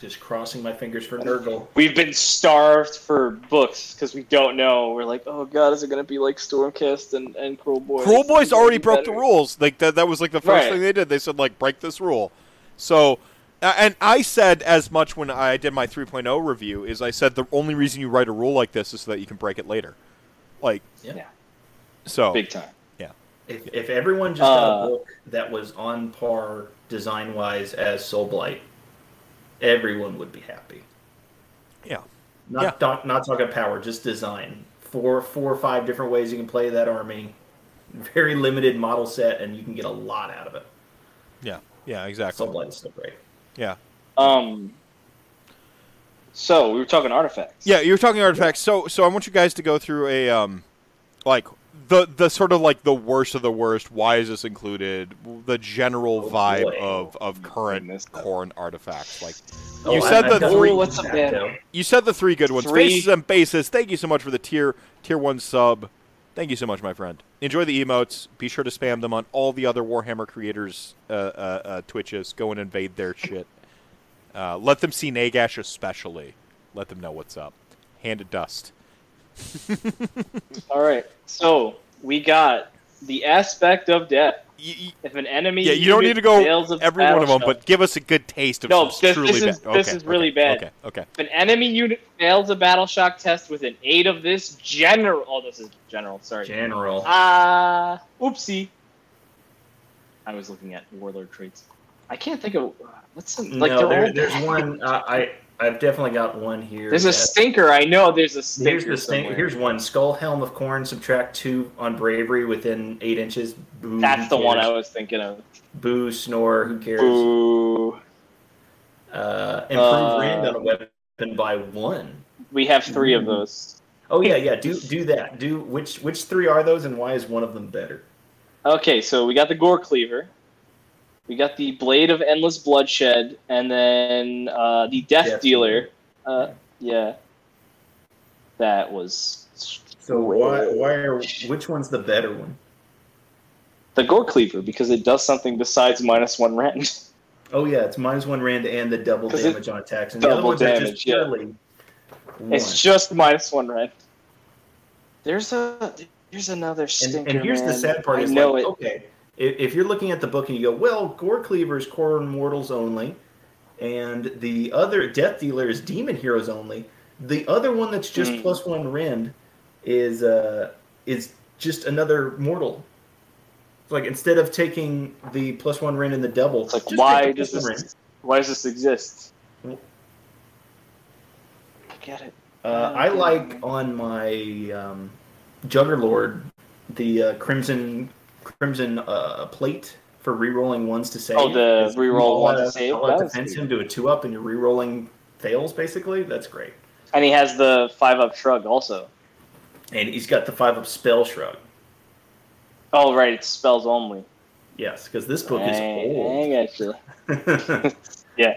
Just crossing my fingers for Nurgle. We've been starved for books because we don't know. We're like, oh god, is it going to be like Stormcast and, and Kruleboyz? Cruel Boys already gonna broke be the rules. Like that that was like the first Right. thing they did. They said like break this rule. So and I said as much when I did my 3.0 review is I said the only reason you write a rule like this is so that you can break it later. Like Yeah. Yeah. so Big time. Yeah. If, if everyone just got Uh, a book that was on par design wise as Soulblight, everyone would be happy. Yeah. Not Yeah. not, not talking power, just design. Four four or five different ways you can play that army. Very limited model set, and you can get a lot out of it. Yeah. Yeah, exactly. Soulblight is still great. Yeah. Um. So we were talking artifacts. Yeah, you were talking artifacts. So, so I want you guys to go through a um, like the the sort of like the worst of the worst. Why is this included? The general Oh, vibe boy. of of current Goodness. Khorne artifacts. Like Oh, you said I've the got three. three what's up, back, man? You said the three good ones. Three. Faces and bases. Thank you so much for the tier tier one sub. Thank you so much, my friend. Enjoy the emotes. Be sure to spam them on all the other Warhammer creators' uh, uh, uh, Twitches. Go and invade their shit. Uh, let them see Nagash especially. Let them know what's up. Hand of dust. All right. So we got the aspect of death. Y- y- If an enemy yeah, you don't need to go fails every one of them, but give us a good taste of No, some this- truly this is- bad. this okay, is really okay, bad. Okay, okay. If an enemy unit fails a battle shock test with an eight of this general, oh, this is general. Sorry. General. Ah, oopsie. I was looking at warlord traits. I can't think of what's some, like no, there, there's one. Uh, I I've definitely got one here. There's a stinker. I know there's a stinker. Here's the somewhere. Here's one. Skull Helm of Khorne. Subtract two on bravery within eight inches. Boo, That's the one I was thinking of. Boo, snore. Who cares? Boo. Uh, improve Uh, on a weapon by one. We have three of those. Oh yeah, yeah. Do do that. Do which which three are those, and why is one of them better? Okay, so we got the Gorecleaver. We got the Blade of Endless Bloodshed, and then uh, the Death, Death Dealer. Uh, yeah. That was. So why why are which one's the better one? the Gorecleaver because it does something besides minus one rend. Oh yeah, it's minus one rand and the double 'Cause it- damage on attacks, and the other double damage, just yeah. It's just minus one rend. There's a there's another and, stinker. and here's the man. sad part: I know like, it. okay, if, if you're looking at the book and you go, well, Gorecleaver is core mortals only, and the other Death Dealer is demon heroes only. The other one that's just Mm. plus one rend is uh is just another mortal. Like instead of taking the plus one rend and the double, It's like why does plus one this why does this exist? I get it. Uh, I like on my um, Juggerlord the uh, crimson crimson uh, plate for rerolling ones to save. Oh, the It's reroll all one to save? that defense him to a two up, and you're rerolling fails basically. That's great. And he has the five up shrug also. And he's got the five up spell shrug. Oh right, it's spells only. Yes, because this book is old. I gotcha. Yeah.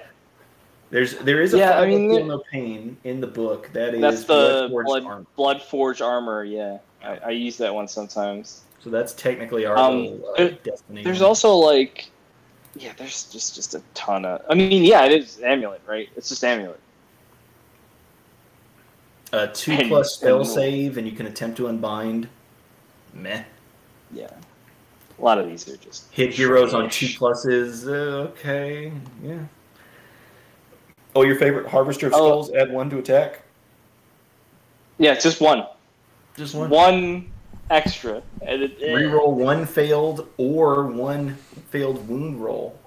There's there is a Yeah, I mean, the- feel no pain in the book. That is That's the Bloodforged blood armor. blood forge armor. Yeah, I, I use that one sometimes. So that's technically our Um, little uh, there- destiny. There's also like, yeah, there's just just a ton of. I mean, yeah, it is amulet, right? It's just amulet. a two and- plus spell and- save, and you can attempt to unbind. Meh. Yeah, a lot of these are just Hit heroes on two pluses. Uh, okay, yeah. Oh, your favorite Harvester of Oh. Skulls? Add one to attack. Yeah, it's just one, Just one. one, extra. And it, eh. Reroll one failed or one failed wound roll.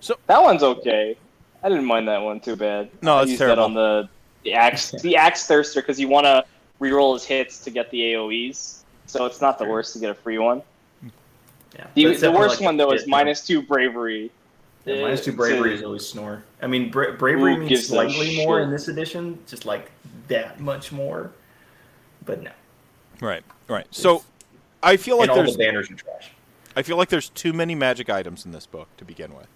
So that one's okay. I didn't mind that one too bad. No, I it's terrible. that on the the axe the axe thirster because you want to reroll his hits to get the AOE's. So it's not the Sure. worst to get a free one. Yeah. The, the worst like one though is hit, minus two bravery. Yeah, minus two bravery is always snore. I mean, bra- bravery means gives slightly more in this edition, just like that much more. But no. Right, right. So I feel like and all there's the banners are trash. I feel like there's too many magic items in this book to begin with.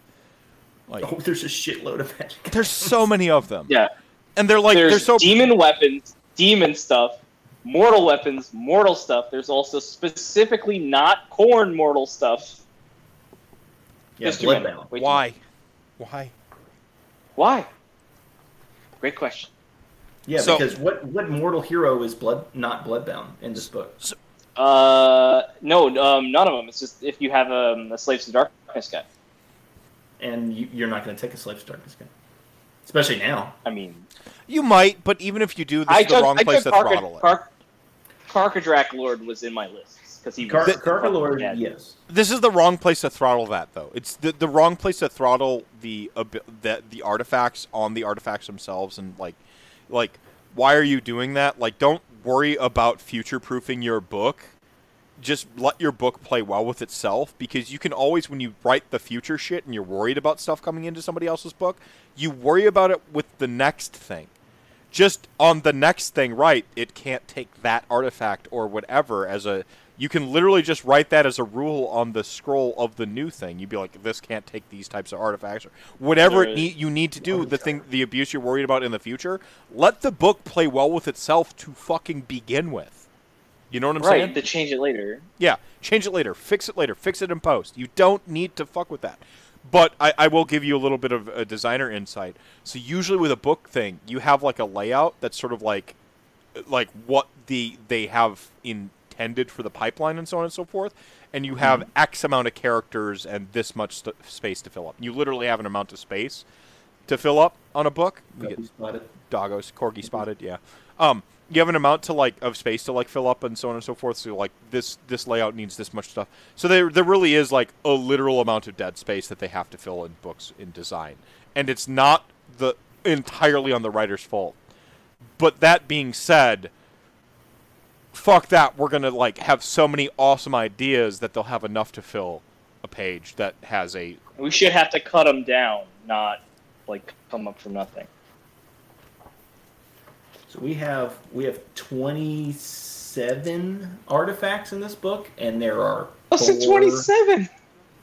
Like Oh, there's a shitload of magic. there's so many of them. Yeah, And they're like there's they're so demon weapons, demon stuff, mortal weapons, mortal stuff. There's also specifically not Khorne mortal stuff. Yeah, Just too many. Bloodbound. Way too why? Why? Why? Great question. Yeah, So- because what what mortal hero is blood not bloodbound in this book? Uh, no, um, none of them. It's just if you have um, a Slaves to Darkness guy. And you, you're not going to take a slave to darkness guy, especially now. I mean, You might, but even if you do, this I is the wrong I place took to Karka, throttle it. Kark, Karkadrak Lord was in my list because he Car- was Carcalord, yeah. yes. This is the wrong place to throttle that, though. It's the, the wrong place to throttle the, abi- the the artifacts on the artifacts themselves, and like, like, why are you doing that? Like, don't worry about future proofing your book. Just let your book play well with itself, because you can always, when you write the future shit and you're worried about stuff coming into somebody else's book, you worry about it with the next thing. Just on the next thing, right? It can't take that artifact or whatever as a you can literally just write that as a rule on the scroll of the new thing. You'd be like, this can't take these types of artifacts or whatever it Right. need, you need to do. The thing, the abuse you're worried about in the future. Let the book play well with itself to fucking begin with. You know what I'm right saying? to change it later. Yeah, change it later, fix it later, fix it in post. You don't need to fuck with that. But I, I will give you a little bit of a designer insight. So usually with a book thing, you have like a layout that's sort of like like what the they have intended for the pipeline and so on and so forth, and you have X amount of characters and this much st- space to fill up. You literally have an amount of space to fill up on a book. Get spotted. doggos, corgi spotted, yeah. Um, you have an amount to like of space to like fill up and so on and so forth. So like this this layout needs this much stuff. So there there really is like a literal amount of dead space that they have to fill in books in design, and it's not the entirely on the writer's fault. But that being said, fuck that. We're gonna like have so many awesome ideas that they'll have enough to fill a page that has a We should have to cut them down, not like come up from nothing. So we have we have 27 artifacts in this book, and there are Oh, so four- 27.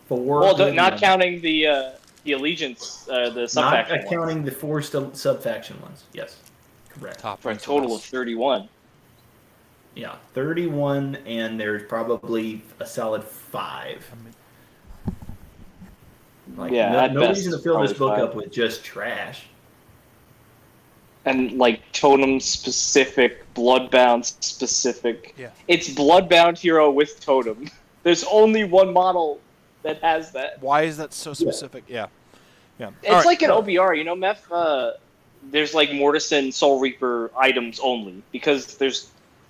Four. Well, good not ones. counting the uh, the allegiance, uh, the Not subfaction ones, accounting the four sub faction ones. Yes, correct. top for a total of 31. Yeah, 31, and there's probably a solid five. Like, Yeah, no, at no best, reason to fill this book five. up with just trash. and like totem specific, bloodbound specific. Yeah. It's bloodbound hero with totem. There's only one model that has that. Why is that so specific? Yeah. Yeah. It's All right. like an OBR, you know, Meth. Uh, there's like Mortisan Soul Reaper items only because there's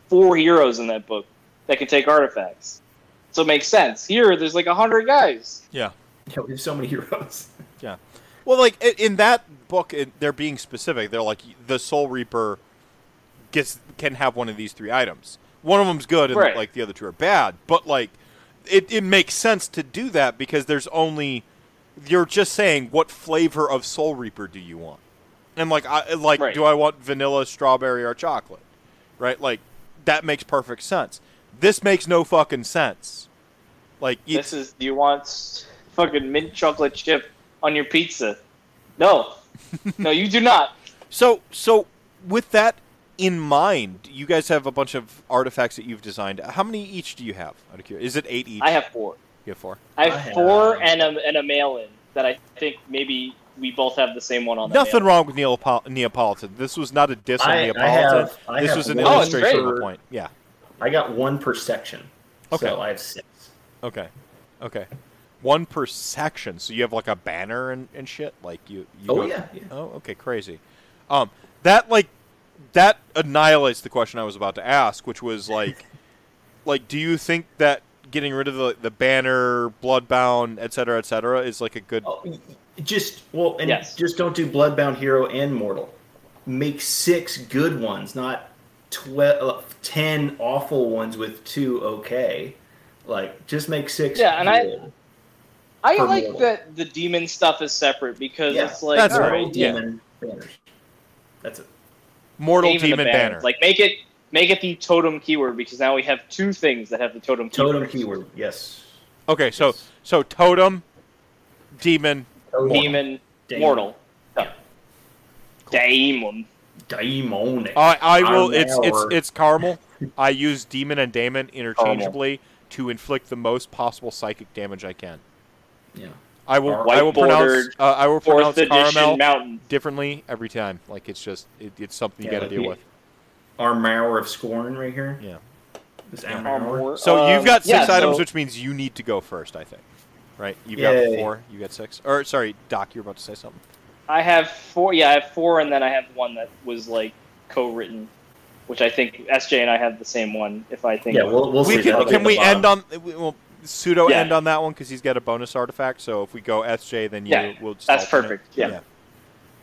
four heroes in that book that can take artifacts. So it makes sense. Here, there's like a hundred guys. Yeah. Yeah, we have so many heroes. Yeah. Well, like in that book, they're being specific. They're like the Soul Reaper gets can have one of these three items. One of them's good, and Right. like the other two are bad. But like, it it makes sense to do that because there's only you're just saying what flavor of Soul Reaper do you want, and like I like Right. do I want vanilla, strawberry, or chocolate, right? Like that makes perfect sense. This makes no fucking sense. Like you, This is you want fucking mint chocolate chip on your pizza? No, no, you do not. So, so with that in mind, you guys have a bunch of artifacts that you've designed. How many each do you have? Out of curiosity, is it eight each? I have four. You have four. I have I have- four and a and a mail-in that I think maybe we both have the same one on. Nothing mail-in. wrong with Neapol- Neapolitan. This was not a diss on I- I Neapolitan. have- I this was an one Oh, it's illustration of great. a point. Yeah. I got one per section. Okay. So I have six. Okay. Okay. One per section, so you have like a banner and, and shit. Like you. you Oh, go- yeah, yeah. Oh, okay, crazy. Um, that like that annihilates the question I was about to ask, which was like, like, do you think that getting rid of the the banner, bloodbound, et cetera, et cetera, is like a good? Oh, y- y- just well, and Yes. just don't do Bloodbound Hero and Mortal. Make six good ones, not 12, uh, 10 awful ones with two okay. Like, just make six. Yeah, and I- good. I For like mortal. that the demon stuff is separate because Yeah, it's like that's all right. right, Mortal, yeah. demon, banners. That's it. Mortal even demon banners. banner. Like make it make it the totem keyword because now we have two things that have the totem keyword. Totem keyword, yes. okay, so so totem, demon. Totem. demon, Demon. mortal, Yeah. daemon. Daimonic. I I will. It's it's it's caramel. I use demon and daemon interchangeably to inflict the most possible psychic damage I can. yeah. I will I will pronounce uh, I will Fourth pronounce caramel mountain. differently every time. Like it's just it, it's something you Yeah, got to like deal the- with. Armour of Scorn right here. Yeah. This Yeah. Armour. So Um, you've got six yeah, items, so- which means you need to go first. I think, right? You've Yay. got four. You got six. Or sorry, Doc, you're about to say something. I have four. Yeah, I have four, and then I have one that was like co-written, which I think SJ and I have the same one. If I think, Yeah, we'll, we'll we see. can can at the we end on we- we'll pseudo Yeah. end on that one because he's got a bonus artifact. So if we go SJ, then you Yeah, will. Just that's alternate. perfect, yeah.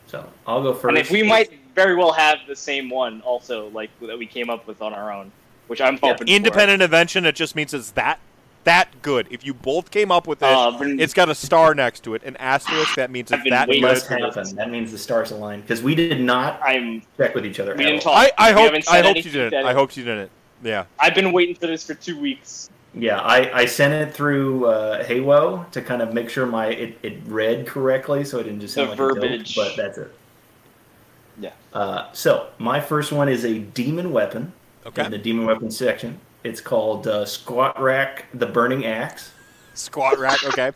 So I'll go first. and if we might very well have the same one also, like that we came up with on our own, which I'm Yeah, hoping. for. Independent invention. It just means it's that that good. If you both came up with it, Uh, been- it's got a star next to it, an asterisk. That means I've it's been that good. must happen. That means the stars align because we did not I'm. check with each other. We didn't all. talk. I, I We hope I said hoped you didn't. that- I hope you didn't. Yeah. I've been waiting for this for two weeks. Yeah, I, I sent it through uh, Haywo to kind of make sure my it, it read correctly, so it didn't just The sound like a dope, verbiage. but that's it. Yeah. Uh, so my first one is a demon weapon Okay. in the demon weapon section. It's called uh, Squat Rack, the Burning Axe. Squat rack. Okay.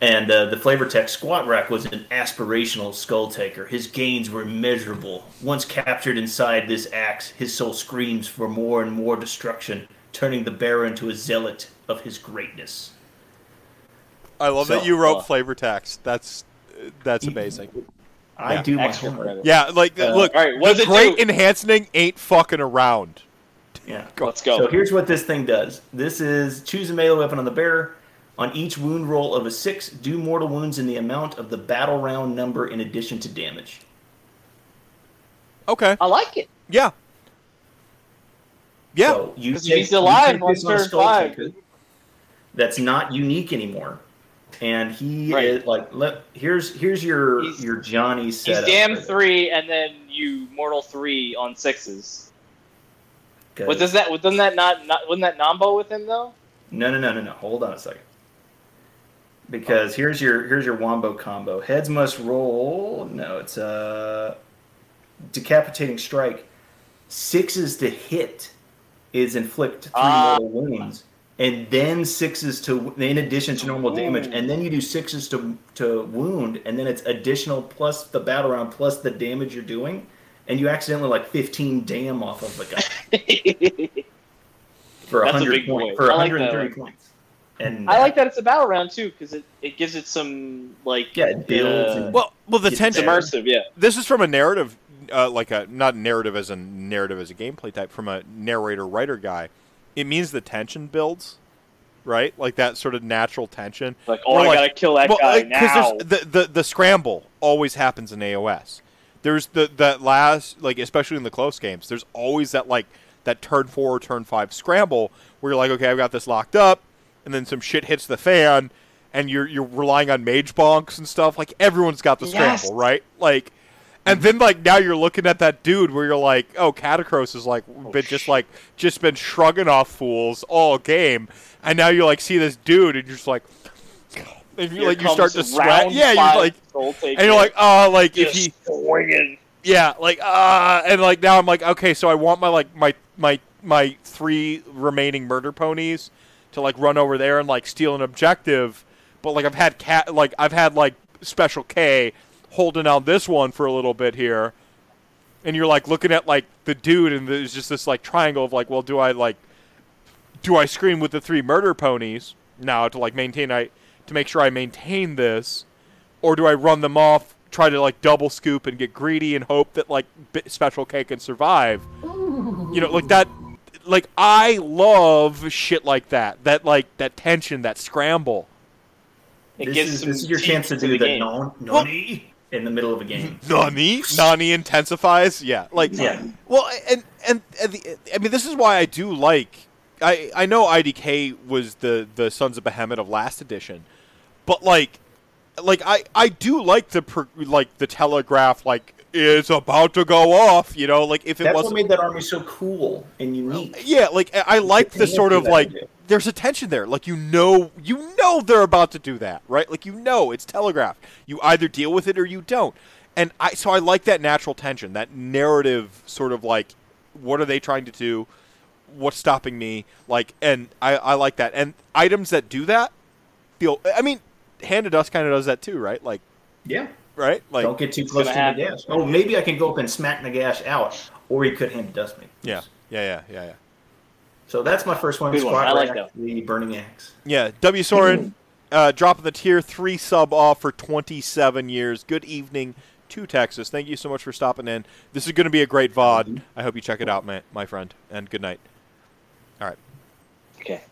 And uh, the flavor text Squat Rack was an aspirational Skulltaker. His gains were immeasurable. Once captured inside this axe, his soul screams for more and more destruction, turning the bearer into a zealot of his greatness. I love that you wrote uh, flavor text. That's that's amazing. I Yeah. do my Extra homework. credit. Yeah, like Uh, look, all right, what the does it great do? enhancing ain't fucking around. Yeah. Let's go. So here's what this thing does. This is choose a melee weapon on the bearer. On each wound roll of a six, do mortal wounds in the amount of the battle round number in addition to damage. Okay. I like it. Yeah. Yeah. So you 'Cause take, he's alive you take on this on turn five. That's not unique anymore. And he Right. is like, let, here's here's your He's- your Johnny He's setup. damn three, and then you mortal three on sixes. What does that? Wouldn't that not, not? Wouldn't that nombo with him though? No, no, no, no, no. Hold on a second. Because here's your here's your wombo combo. Heads must roll. No, it's a decapitating strike. Sixes to hit is inflict three Ah. mortal wounds, and then sixes to in addition to normal damage, and then you do sixes to to wound, and then it's additional plus the battle round plus the damage you're doing, and you accidentally like 15 dam off of the guy for That's a 100 big points for I like that 130 points. And I like that it's a battle round too because it, it gives it some like Yeah, it builds uh, and- Well, well, the It's it's tension. immersive. Yeah, This is from a narrative, uh, like a not narrative as a narrative as a gameplay type, from a narrator writer guy. It means the tension builds, right? Like that sort of natural tension. like oh, Or I like- gotta kill that well, guy like, 'cause now. there's the, the the scramble always happens in AOS. There's the that last like especially in the close games. There's always that like that turn four, turn five scramble where you're like, okay, I've got this locked up, and then some shit hits the fan, and you're you're relying on mage bonks and stuff. Like everyone's got the Yes. scramble, right? Like. And then, like now, you're looking at that dude where you're like, "Oh, Katakros is like been just like just been shrugging off fools all game," and now you like see this dude, and you're just like, and you like you start to sweat. Yeah, you're like, and you're like, oh, like if he, swinging. yeah, like ah, and like now I'm like, okay, so I want my like my my my three remaining murder ponies to like run over there and like steal an objective, but like I've had cat like I've had like Special K holding out this one for a little bit here, and you're like looking at like the dude, and there's just this like triangle of like, well, do I like do I scream with the three murder ponies now to like maintain I to make sure I maintain this, or do I run them off, try to like double scoop and get greedy and hope that like B- Special K can survive? You know, like that. Like I love shit like that. That like that tension, that scramble. It this gives is, some this is your chance to to do the the, game. non nani in the middle of a game. Nani, Nani intensifies. Yeah, like Yeah. Well, and and, and the, I mean, this is why I do like. I I know IDK was the the Sons of Behemat of last edition, but like, like I I do like the pro, like the telegraph like it's about to go off. You know, like if it That's wasn't what made that army so cool and unique. yeah, like I like the sort of like do. there's a tension there. Like you know, you know they're about to do that, right? Like you know it's telegraphed. You either deal with it or you don't. And I so I like that natural tension, that narrative sort of like what are they trying to do? What's stopping me? Like and I I like that. And items that do that feel I mean, Hand of Dust kind of does that too, right? Like Yeah. Right? Like Don't get too close to gonna Nagash. Oh, maybe I can go up and smack Nagash out, or he could hand dust me. yeah. Yeah, yeah, yeah, yeah. So that's my first one. Good one. I like Rack, the Burning Axe. Yeah, W. Soren uh, dropping the tier three sub off for 27 years. Good evening to Texas. Thank you so much for stopping in. This is going to be a great VOD. I hope you check it out, my, my friend. And good night. All right. Okay,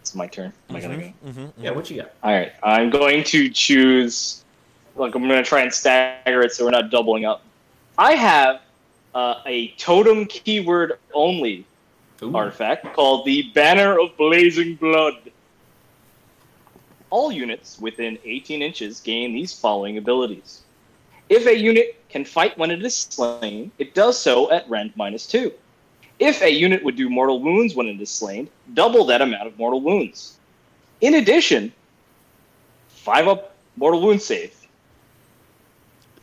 it's my turn. Am I gonna go? Mm-hmm. Yeah, what you got? All right, I'm going to choose. Like, I'm going to try and stagger it so we're not doubling up. I have uh, a totem keyword only Ooh. artifact called the Banner of Blazing Blood. All units within 18 inches gain these following abilities. If a unit can fight when it is slain, it does so at rend minus 2. If a unit would do mortal wounds when it is slain, double that amount of mortal wounds. In addition, 5 up mortal wound save.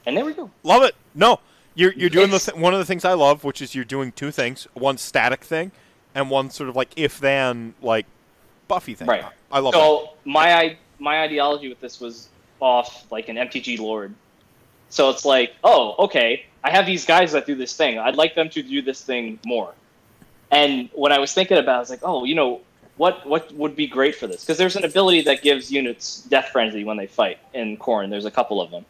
And there we go. Love it. No, you're, you're doing the th- one of the things I love, which is you're doing two things one static thing and one sort of like if then, like Buffy thing. Right. I love that. So my i- my ideology with this was off like an MTG Lord. So it's like, oh, okay, I have these guys that do this thing. I'd like them to do this thing more. And when I was thinking about, it, I was like, oh, you know, what what would be great for this? Because there's an ability that gives units death frenzy when they fight in Khorne. There's a couple of them,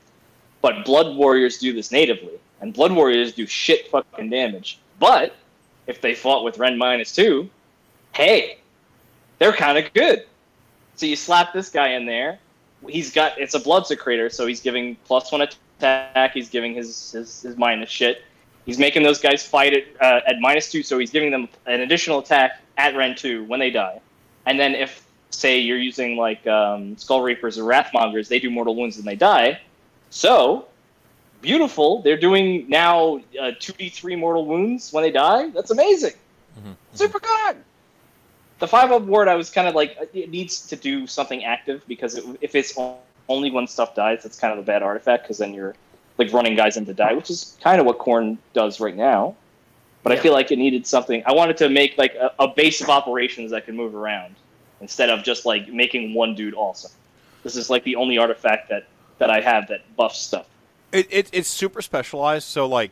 but Blood Warriors do this natively, and Blood Warriors do shit fucking damage. But if they fought with rend minus two, hey, they're kind of good. So you slap this guy in there. He's got it's a Bloodsecrator, so he's giving plus one attack. He's giving his his, his minus shit. He's making those guys fight at uh, at minus two, so he's giving them an additional attack at rend two when they die. And then if say you're using like um, Skull Reapers or Wrathmongers, they do mortal wounds and they die. So beautiful. They're doing now uh, two d three mortal wounds when they die. That's amazing. Mhm, Super good. The five up ward, I was kind of like, it needs to do something active because it, if it's only when stuff dies, that's kind of a bad artifact because then you're like running guys into die, which is kind of what Khorne does right now. But I feel like it needed something. I wanted to make like a, a base of operations that can move around instead of just like making one dude awesome. This is like the only artifact that that I have that buffs stuff. It, it it's super specialized, so like,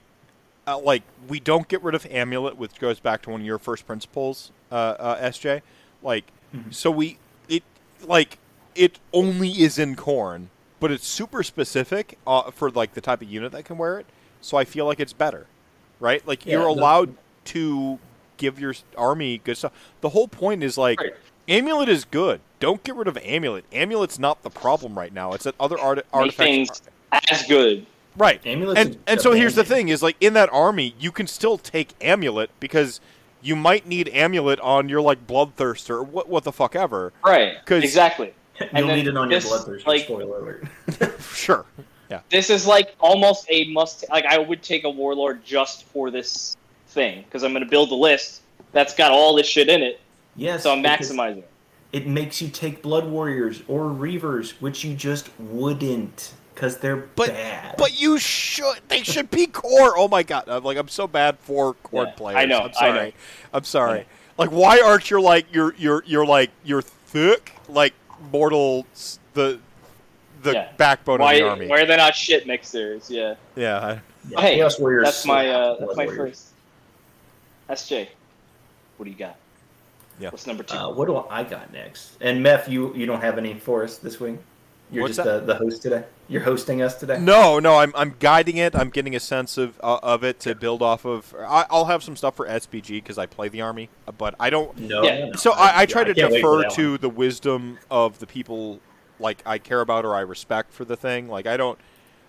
uh, like we don't get rid of amulet, which goes back to one of your first principles, uh, uh, SJ. Like, so we it like it only is in Khorne, but it's super specific uh, for like the type of unit that can wear it. So I feel like it's better, right? Like Yeah, you're the- allowed to give your army good stuff. The whole point is like. Right. Amulet is good. Don't get rid of amulet. Amulet's not the problem right now. It's that other art- artifacts. things as good. Right. Amulet's and and so here's the thing is like in that army you can still take amulet because you might need amulet on your like bloodthirster or what what the fuck ever. Right. 'Cause- Exactly. You'll need it on your bloodthirster. like- spoiler alert. Sure. Yeah. This is like almost a must. Like I would take a warlord just for this thing because I'm going to build a list that's got all this shit in it. Yes. So I'm maximizing. it. It makes you take blood warriors or reavers, which you just wouldn't, because they're But bad. but you should they should be core. Oh my god. I'm like I'm so bad for core Yeah, players. I know, I'm I sorry. know. I'm sorry. Like why aren't you like you're you're you're like you're thick like mortal the the Yeah. backbone Why? of the army. Why are they not shit mixers? Yeah. Yeah. Yeah, hey, Chaos warriors. That's my. Uh, that's my warriors. first. SJ. What do you got? Yeah. What's number two? Uh, what do I got next? And Meth, you you don't have any for us this week. You're What's just the, the host today. You're hosting us today. No, no, I'm, I'm guiding it. I'm getting a sense of uh, of it to build off of. I, I'll have some stuff for SBG because I play the army, but I don't. No. Yeah. no, no. So I, I try to can't wait for defer to one. the wisdom of the people like I care about or I respect for the thing. Like I don't,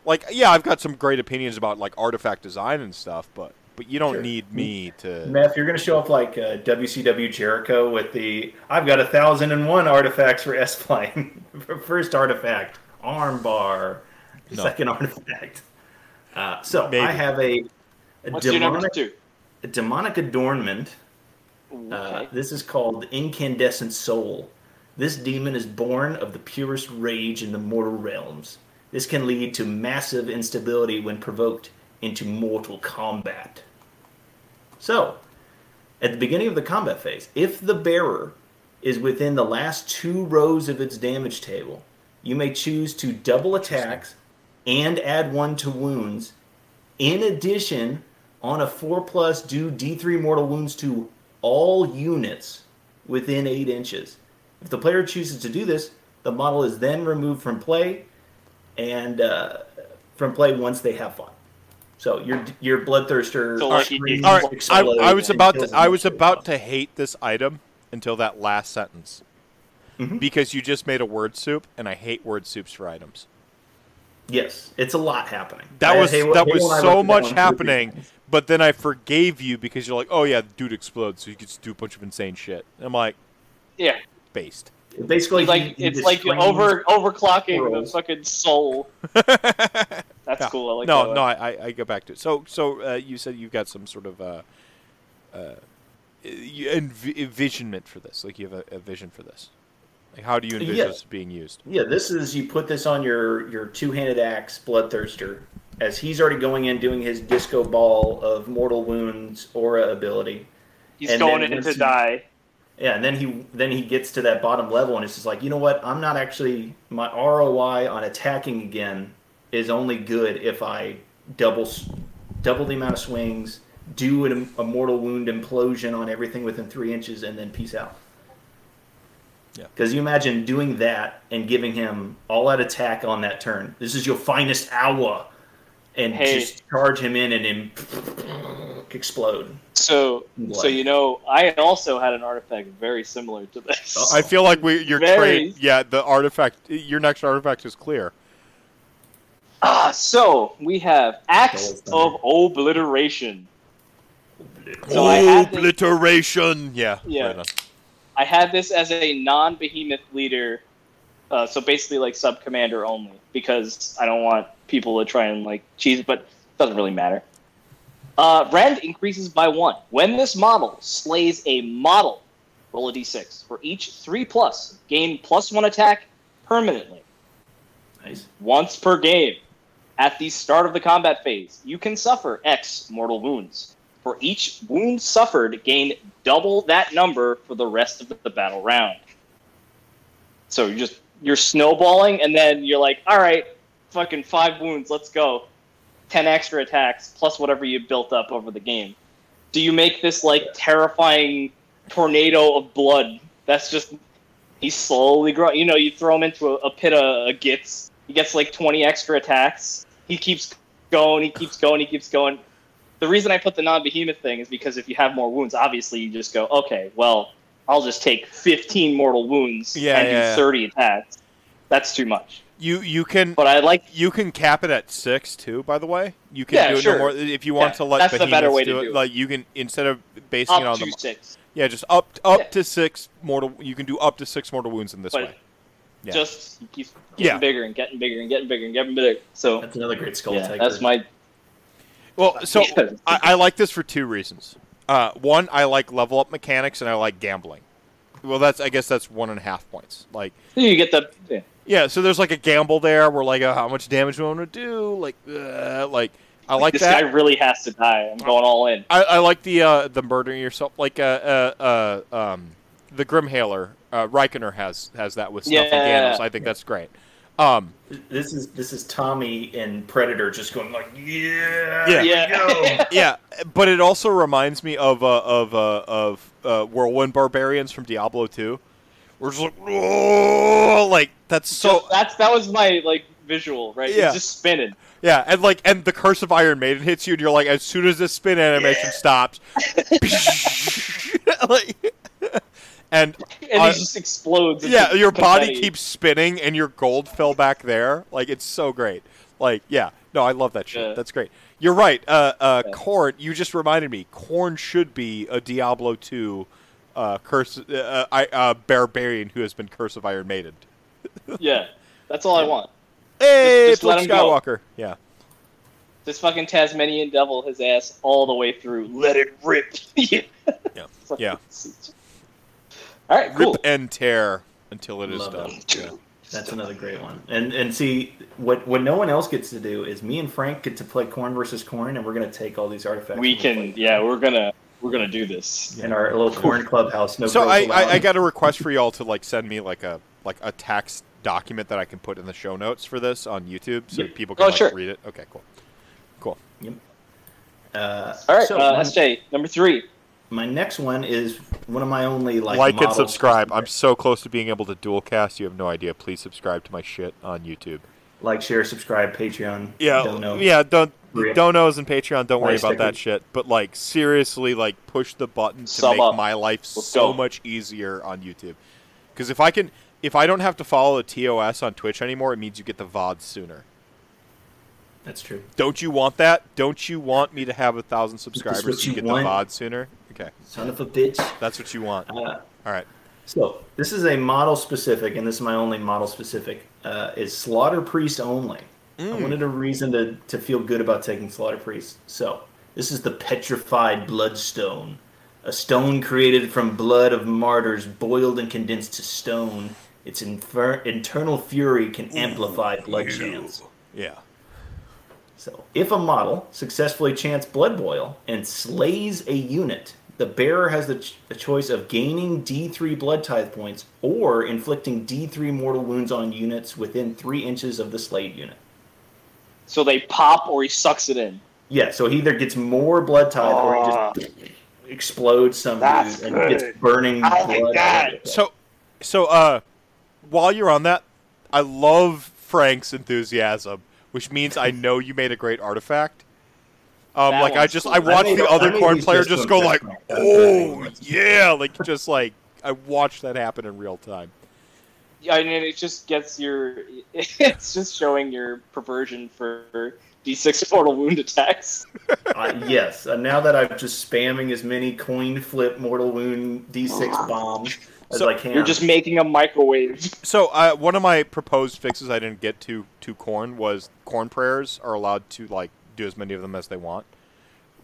like yeah, I've got some great opinions about like artifact design and stuff, but but you don't Sure. need me to. Meth, you're going to show up like uh, WCW Jericho with the I've got a thousand and one artifacts for S Plane. First artifact, armbar. No. Second artifact. Uh, so Maybe. I have a, a What's your number demonic, a demonic adornment. Uh, this is called Incandescent Soul. This demon is born of the purest rage in the mortal realms. This can lead to massive instability when provoked into mortal combat. So, at the beginning of the combat phase, if the bearer is within the last two rows of its damage table, you may choose to double attacks and add one to wounds. In addition, on a 4 plus, do D3 mortal wounds to all units within 8 inches. If the player chooses to do this, the model is then removed from play and uh, from play once they have fought. So your your bloodthirster. So, like, you- All right, I, I was about to, I was about the to hate this item until that last sentence Mhm. because you just made a word soup, and I hate word soups for items. Yes, it's a lot happening. That I- was Halo- that Halo was and I so looked at that much one two or three happening, but then I forgave you because you're like, oh yeah, the dude explodes, so you could just do a bunch of insane shit. And I'm like, Yeah. based. Basically, like he- he it's like over overclocking the fucking soul. That's Yeah. cool. I like no, that. no. I, I, I go back to it. So, so uh, you said you've got some sort of uh, uh, env- envisionment for this. Like you have a, a vision for this. Like how do you envision Yeah. this being used? Yeah, this is you put this on your your two handed axe, bloodthirster, as he's already going in doing his disco ball of mortal wounds aura ability. He's and going then in to you- die. Yeah, and then he then he gets to that bottom level and it's just like, you know what? I'm not actually my ROI on attacking again is only good if I double double the amount of swings, do an, a mortal wound implosion on everything within three inches, and then peace out. Yeah. Because you imagine doing that and giving him all out attack on that turn. This is your finest hour, and Hey. just charge him in and him explode. So, Blood. so you know, I also had an artifact very similar to this. I feel like we your Very- trade. Yeah, the artifact. Your next artifact is clear. Ah, so we have Acts of Obliteration. So I had this- Obliteration. Yeah. Yeah. right. I had this as a non-behemoth leader, uh, so basically like sub commander only, because I don't want people to try and like cheese, but it doesn't really matter. Uh, rend increases by one when this model slays a model. Roll a d6 for each three plus. Gain plus one attack permanently Nice. once per game. At the start of the combat phase, you can suffer X mortal wounds. For each wound suffered, gain double that number for the rest of the battle round. So you're just you're snowballing, and then you're like, all right, fucking five wounds, let's go. Ten extra attacks plus whatever you built up over the game. Do you make this like terrifying tornado of blood? That's just he's slowly growing. You know, you throw him into a, a pit of uh, gits. He gets like twenty extra attacks. He keeps going. He keeps going. He keeps going. The reason I put the non-behemoth thing is because if you have more wounds, obviously you just go, okay, well, I'll just take 15 mortal wounds Yeah, and yeah. do 30 attacks. That's too much. You you can But I like you can cap it at six too. By the way, you can Yeah, do it sure. no more if you want Yeah, to let that's the better way to do it. do it. Like you can instead of basing it up on to the six. yeah, just up up to six mortal. You can do up to six mortal wounds in this But way. Yeah. just he keeps getting Yeah. bigger and getting bigger and getting bigger and getting bigger. So That's another great skull yeah, taker. that's my Well, so I, I like this for two reasons. Uh, one, I like level up mechanics, and I like gambling. Well, that's I guess that's one and a half points. Like, you get the yeah. yeah, so there's like a gamble there. Where like, uh, how much damage do I want to do? Like, uh, like I like this that. guy really has to die. I'm going all in. I, I like the uh, the murdering yourself, like uh, uh, uh, um, the Grimhailer. Uh, Reikenor has has that with stuff and Yeah. Ganos. I think that's great. Um, This is this is Tommy in Predator just going like, yeah, Yeah. go." Yeah. yeah, but it also reminds me of uh, of uh, of uh, Whirlwind Barbarians from Diablo 2. We're just like, oh, like that's so Just- that's that was my like visual, right? Yeah. He's just spinning. yeah, and like and the Curse of Iron Maiden hits you, and you're like, as soon as this spin animation stops, like, and And Uh, he just explodes. yeah, your body keeps spinning, and your gold fell back there. Like it's so great. Like yeah, no, I love that shit. Yeah. That's great. You're right. Uh, uh, Yeah. Khorne, you just reminded me. Khorne should be a Diablo 2 uh, curse uh, I, uh, barbarian who has been Curse of Iron Maiden. Yeah, that's all I want. Hey, just Luke let him go. Skywalker. Yeah. This fucking Tasmanian devil his ass all the way through. Let it rip. yeah. Yeah. Yeah. All right, cool. Rip and tear until it is Love done. that. Yeah. That's another great one. And and see what what no one else gets to do is me and Frank get to play Khorne versus Khorne, and we're gonna take all these artifacts. We can, yeah, we're gonna we're gonna do this. in our little Khorne clubhouse. No So I. I, I got a request for y'all to like send me like a like a tax document that I can put in the show notes for this on YouTube so Yep. people can Oh, like, sure. read it. Okay, cool. Cool. Uh, All right, so uh, my, SJ number three. My next one is one of my only like Like, and subscribe. I'm so close to being able to dual cast. You have no idea. Please subscribe to my shit on YouTube. like, share, subscribe, Patreon. Yeah, don't know. yeah. Don't Real. don't knows and Patreon. Don't worry Nice about that shit. But like seriously, like push the button to Sub make up. my life Let's so go. much easier on YouTube. Because if I can, if I don't have to follow the TOS on Twitch anymore, it means you get the VOD sooner. That's true. Don't you want that? Don't you want me to have a thousand subscribers what so you you get want? the VOD sooner? Okay, Son of a bitch. that's what you want. Uh, All right. So this is a model specific, and this is my only model specific. Uh, is Slaughter Priest only. I Mm. wanted a reason to, to feel good about taking Slaughter Priest. So this is the Petrified Bloodstone, a stone created from blood of martyrs, boiled and condensed to stone. Its infer- internal fury can amplify blood chants. Yeah. So, if a model successfully chants Blood Boil and slays a unit, the bearer has the, ch- the choice of gaining D3 Blood Tithe points or inflicting D3 mortal wounds on units within three inches of the slayed unit. So they pop or he sucks it in. Yeah, so he either gets more Blood Tithe or he just explodes some That's dude and gets burning I like blood. that. So, so uh, while you're on that, I love Frank's enthusiasm, which means I know you made a great artifact. Um, like I just cool. I I watched the other Khorne player just just go like, Frank. I don't "Oh yeah!" Like just like I watched that happen in real time. Yeah, I mean, it just gets your. It's just showing your perversion for D6 mortal wound attacks. Uh, yes, uh, now that I'm just spamming as many coin flip mortal wound D6 bombs as So I can. You're just making a microwave. So uh, one of my proposed fixes I didn't get to to Khorne was Khorne prayers are allowed to like do as many of them as they want.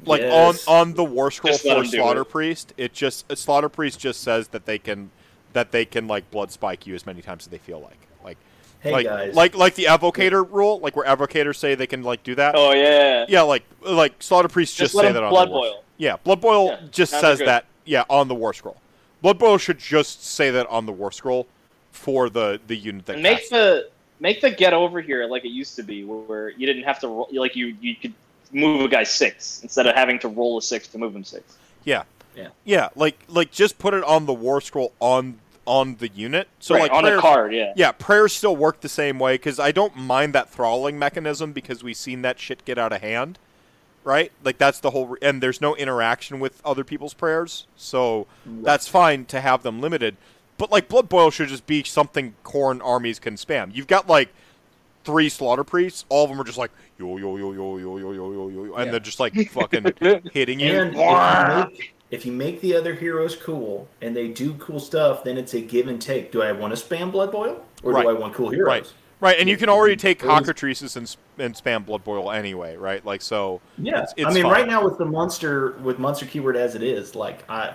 Like Yes. on on the war scroll for slaughter priest, it just uh, slaughter priest just says that they can that they can like blood spike you as many times as they feel like. Like hey like guys, like like the advocator rule, like where advocators say they can like do that. Oh yeah. Yeah, like like slaughter Priest just, Just, say that on blood the war. boil. Yeah, Blood Boil Yeah, just says that. Yeah, on the War Scroll. Blood Boil should just say that on the War Scroll for the the unit that And make the make the get over here like it used to be, where, where you didn't have to roll, like you you could move a guy six instead of having to roll a six to move him six. Yeah. Yeah. Yeah, like like just put it on the War Scroll on on the unit. So right, like on prayers, a card, yeah. Yeah, prayers still work the same way because I don't mind that thralling mechanism because we've seen that shit get out of hand, right? Like that's the whole, re- and there's no interaction with other people's prayers, so that's fine to have them limited. But like blood boil should just be something Khorne armies can spam. You've got like three slaughter priests, all of them are just like yo yo yo yo yo yo yo yo yo, and Yeah. they're just like fucking hitting you. And if you, make, if you make the other heroes cool and they do cool stuff, then it's a give and take. Do I want to spam Blood Boil or Right. do I want cool heroes? Right. Right, and you can already take cockatrices and, and spam blood boil anyway, right? Like so. Yeah, It's- it's I mean, fine. right now with the monster with monster keyword as it is, like I,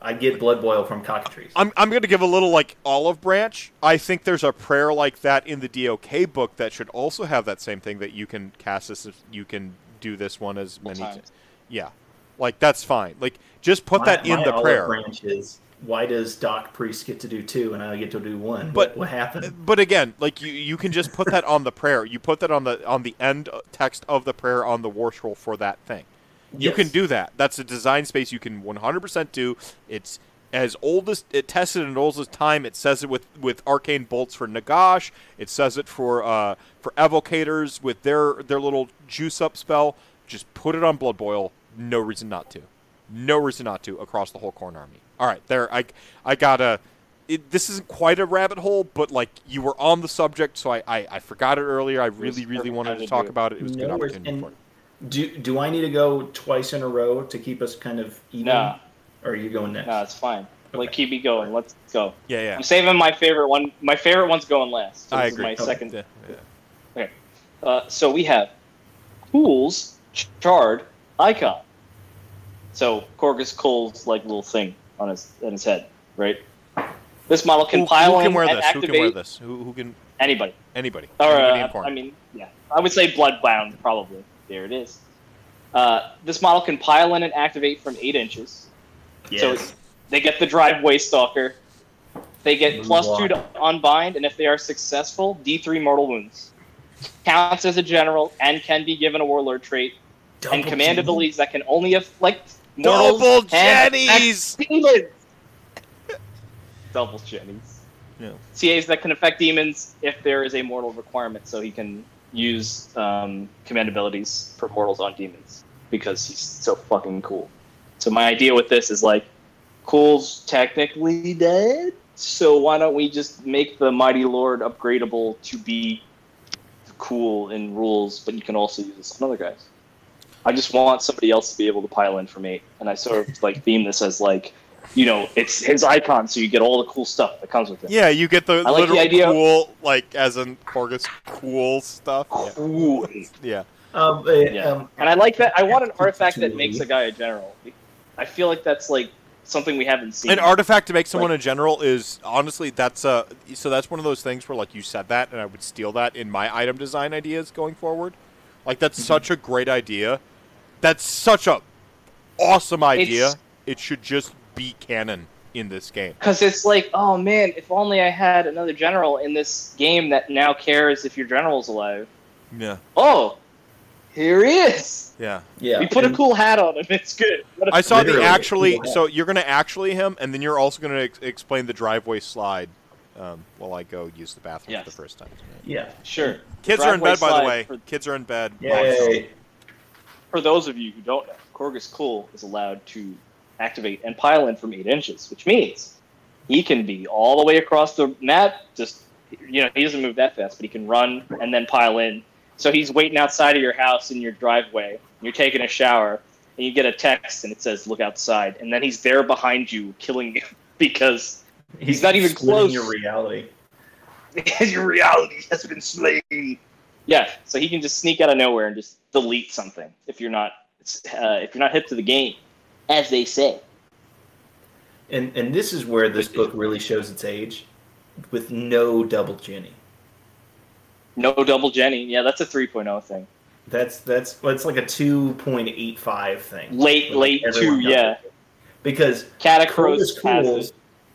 I get Blood Boil from cockatrice. I'm, I'm going to give a little like olive branch. I think there's a prayer like that in the DOK book that should also have that same thing that you can cast this. If you can do this one as many. times. T- yeah, like that's fine. Like just put that in my the olive prayer. branch is why does Doc Priest get to do two and I get to do one? But- what, what happened? But again, like you, you can just put that on the prayer. You put that on the on the end uh, text of the prayer on the war scroll for that thing. You Yes. can do that. That's a design space you can 100% do. It's as old as it tested and old as time. It says it with with arcane bolts for Nagash. It says it for uh, for evocators with their their little juice up spell. Just put it on blood boil. No reason not to. No reason not to across the whole Khorne army. All right, there. I I gotta. It, this isn't quite a rabbit hole, but like you were on the subject, so I I, I forgot it earlier. I really really wanted to to talk about it. It was a good opportunity And for it. Do do I need to go twice in a row to keep us kind of even? Nah. Or are you going next? No, it's fine. Like keep me going. Let's go. Yeah, yeah. I'm saving my favorite one. My favorite one's going last. So I agree. Is my second. Yeah, yeah. Uh, so we have Khul's charred icon. So Korghos Khul's like little thing on his on his head, right? This model can Who, pile who can wear and this? Who can wear this? Who, who can? anybody. Anybody. Or Anybody uh, in. I mean, yeah, I would say bloodbound probably. There it is. Uh, this model can pile in and activate from eight inches. Yes. They get the driveway stalker. They get plus two to unbind, and if they are successful, D3 mortal wounds. Counts as a general and can be given a warlord trait, Double and command G. abilities that can only afflict mortals Double and Jennies! affect demons. Double Jennies. Yeah. CAs that can affect demons if there is a mortal requirement, so he can use um, command abilities for mortals on demons because he's so fucking cool. So my idea with this is like, Khul's technically dead, so why don't we just make the Mighty Lord upgradable to be cool in rules, but you can also use this on other guys. I just want somebody else to be able to pile in for me, and I sort of like theme this as like, you know, it's his icon, so you get all the cool stuff that comes with it. Yeah, you get the I like the literal idea- cool, like as in Korghos cool stuff. Yeah. Cool. yeah. Um, uh, Yeah. um, And I like that. I want an artifact that makes a guy a general. I feel like that's like something we haven't seen. An artifact to make someone Like- a general is honestly that's uh so that's one of those things where like you said that and I would steal that in my item design ideas going forward. Like that's Mm-hmm. such a great idea. That's such a awesome idea. It's- It should just be canon in this game. Because it's like, oh man, if only I had another general in this game that now cares if your general's alive. Yeah. Oh, here he is. Yeah. yeah. we put a cool hat on him. It's good. What a- I saw the actually. cool. So you're gonna actually him, and then you're also gonna ex- explain the driveway slide um, while I go use the bathroom Yes. for the first time. tonight. Yeah. sure. Kids are in bed, by the way. For, Kids are in bed. Yay. for those of you who don't know, Korghos Khul is allowed to activate and pile in from eight inches, which means he can be all the way across the map. Just you know, he doesn't move that fast, but he can run and then pile in. So he's waiting outside of your house in your driveway. You're taking a shower, and you get a text, and it says "Look outside," and then he's there behind you, killing you because He's not even close. Your reality. Because your reality has been slain. Yeah, so he can just sneak out of nowhere and just delete something if you're not uh, if you're not hip to the game, as they say. And and this is where this book really shows its age, with no double Jenny. No double Jenny. Yeah, that's a 3.0 thing. That's that's well, it's like a two point eight five thing. Late, late Everyone two, yeah. it. Because Catacross Corvus has Cools, it.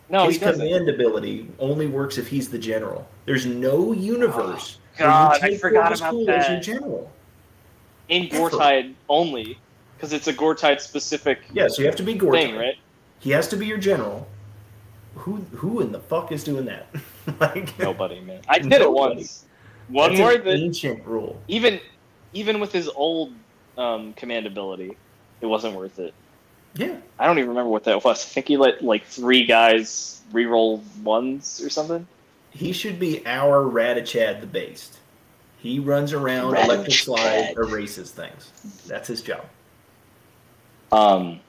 No, his he command ability only works if he's the general. There's no universe. Oh, where you God, I take forgot about Khul as your that. general. In Goretide only, because it's a Goretide specific. Yeah, so you have to be Goretide, thing, right? He has to be your general. Who who in the fuck is doing that? like Nobody, man. I did it once. One that's more an that ancient rule. even even with his old um, command ability, it wasn't worth it. Yeah. I don't even remember what that was. I think he let like three guys reroll ones or something. He should be our Radachad the Based. He runs around, electric slide, erases things. That's his job. Um,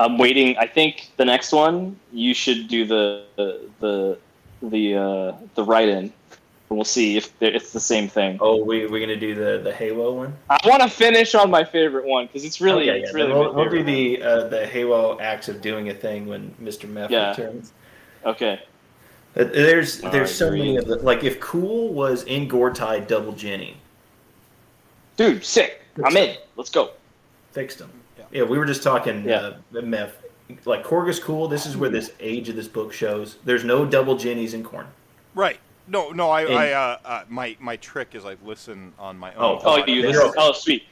I'm waiting. I think the next one you should do the the the uh, the write-in, and we'll see if it's the same thing. Oh, we we're gonna do the the Halo one. I want to finish on my favorite one because it's really Okay, it's yeah, really we'll, we'll do the uh, the Halo acts of doing a thing when Mr. Meth Yeah. returns. Okay. Uh, There's there's so many of the like if Khul was in Goretide double Jenny, Dude, sick. I'm in. Let's go. fixed him. Yeah. Yeah, we were just talking Yeah. uh, the Meth. Like Korghos Khul, this is where this age of this book shows. There's no double Jennies in Khorne. Right. No, no. I, And- I uh, uh, my my trick is I listen on my Oh, own. Oh, Fine. you listen. okay. Oh, sweet.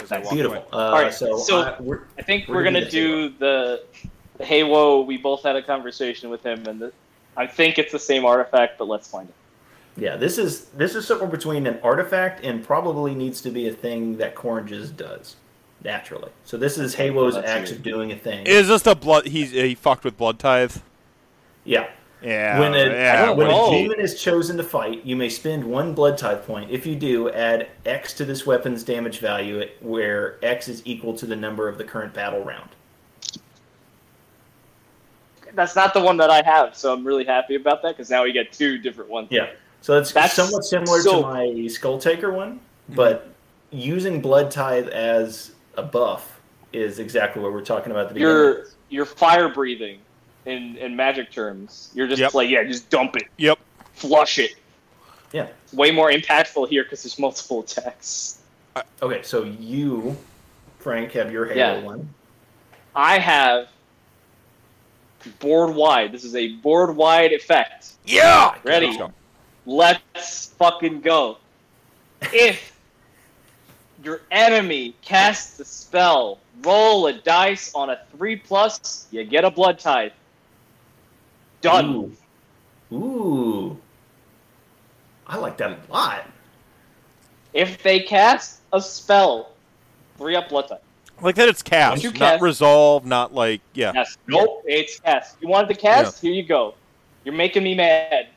I That's beautiful. Uh, All right, so so- I, we're, I think We're we're, gonna gonna do do the, the Hey Whoa. We both had a conversation with him, and the, I think it's the same artifact, but let's find it. yeah, this is this is somewhere between an artifact and probably needs to be a thing that Khorne just does naturally. So this is Halo's Let's acts of doing a thing. Is this the blood? He's he fucked with blood tithe. yeah. Yeah. when a, yeah. when a demon is chosen to fight, you may spend one blood tithe point. If you do, add X to this weapon's damage value, where X is equal to the number of the current battle round. That's not the one that I have, so I'm really happy about that because now we get two different ones. Yeah. So it's That's somewhat similar so- to my Skulltaker one, but using Blood Tithe as a buff is exactly what we're talking about at the beginning. You're you're fire breathing in in magic terms. You're just Yep. like yeah, just dump it, Yep. flush it. Yeah. Way more impactful here because there's multiple attacks. Okay, so you, Frank, have your Halo Yeah. one. I have board wide. This is a board wide effect. Yeah. Ready? Let's go. Let's fucking go. If your enemy casts a spell, roll a dice on a three plus, you get a blood tithe. Done. Ooh. Ooh. I like that a lot. If they cast a spell, three up blood tithe. Like that. It's cast, Once you not cast- resolve, not like yeah. Yes. Nope. It's cast. You wanted to cast? Here you go. You're making me mad.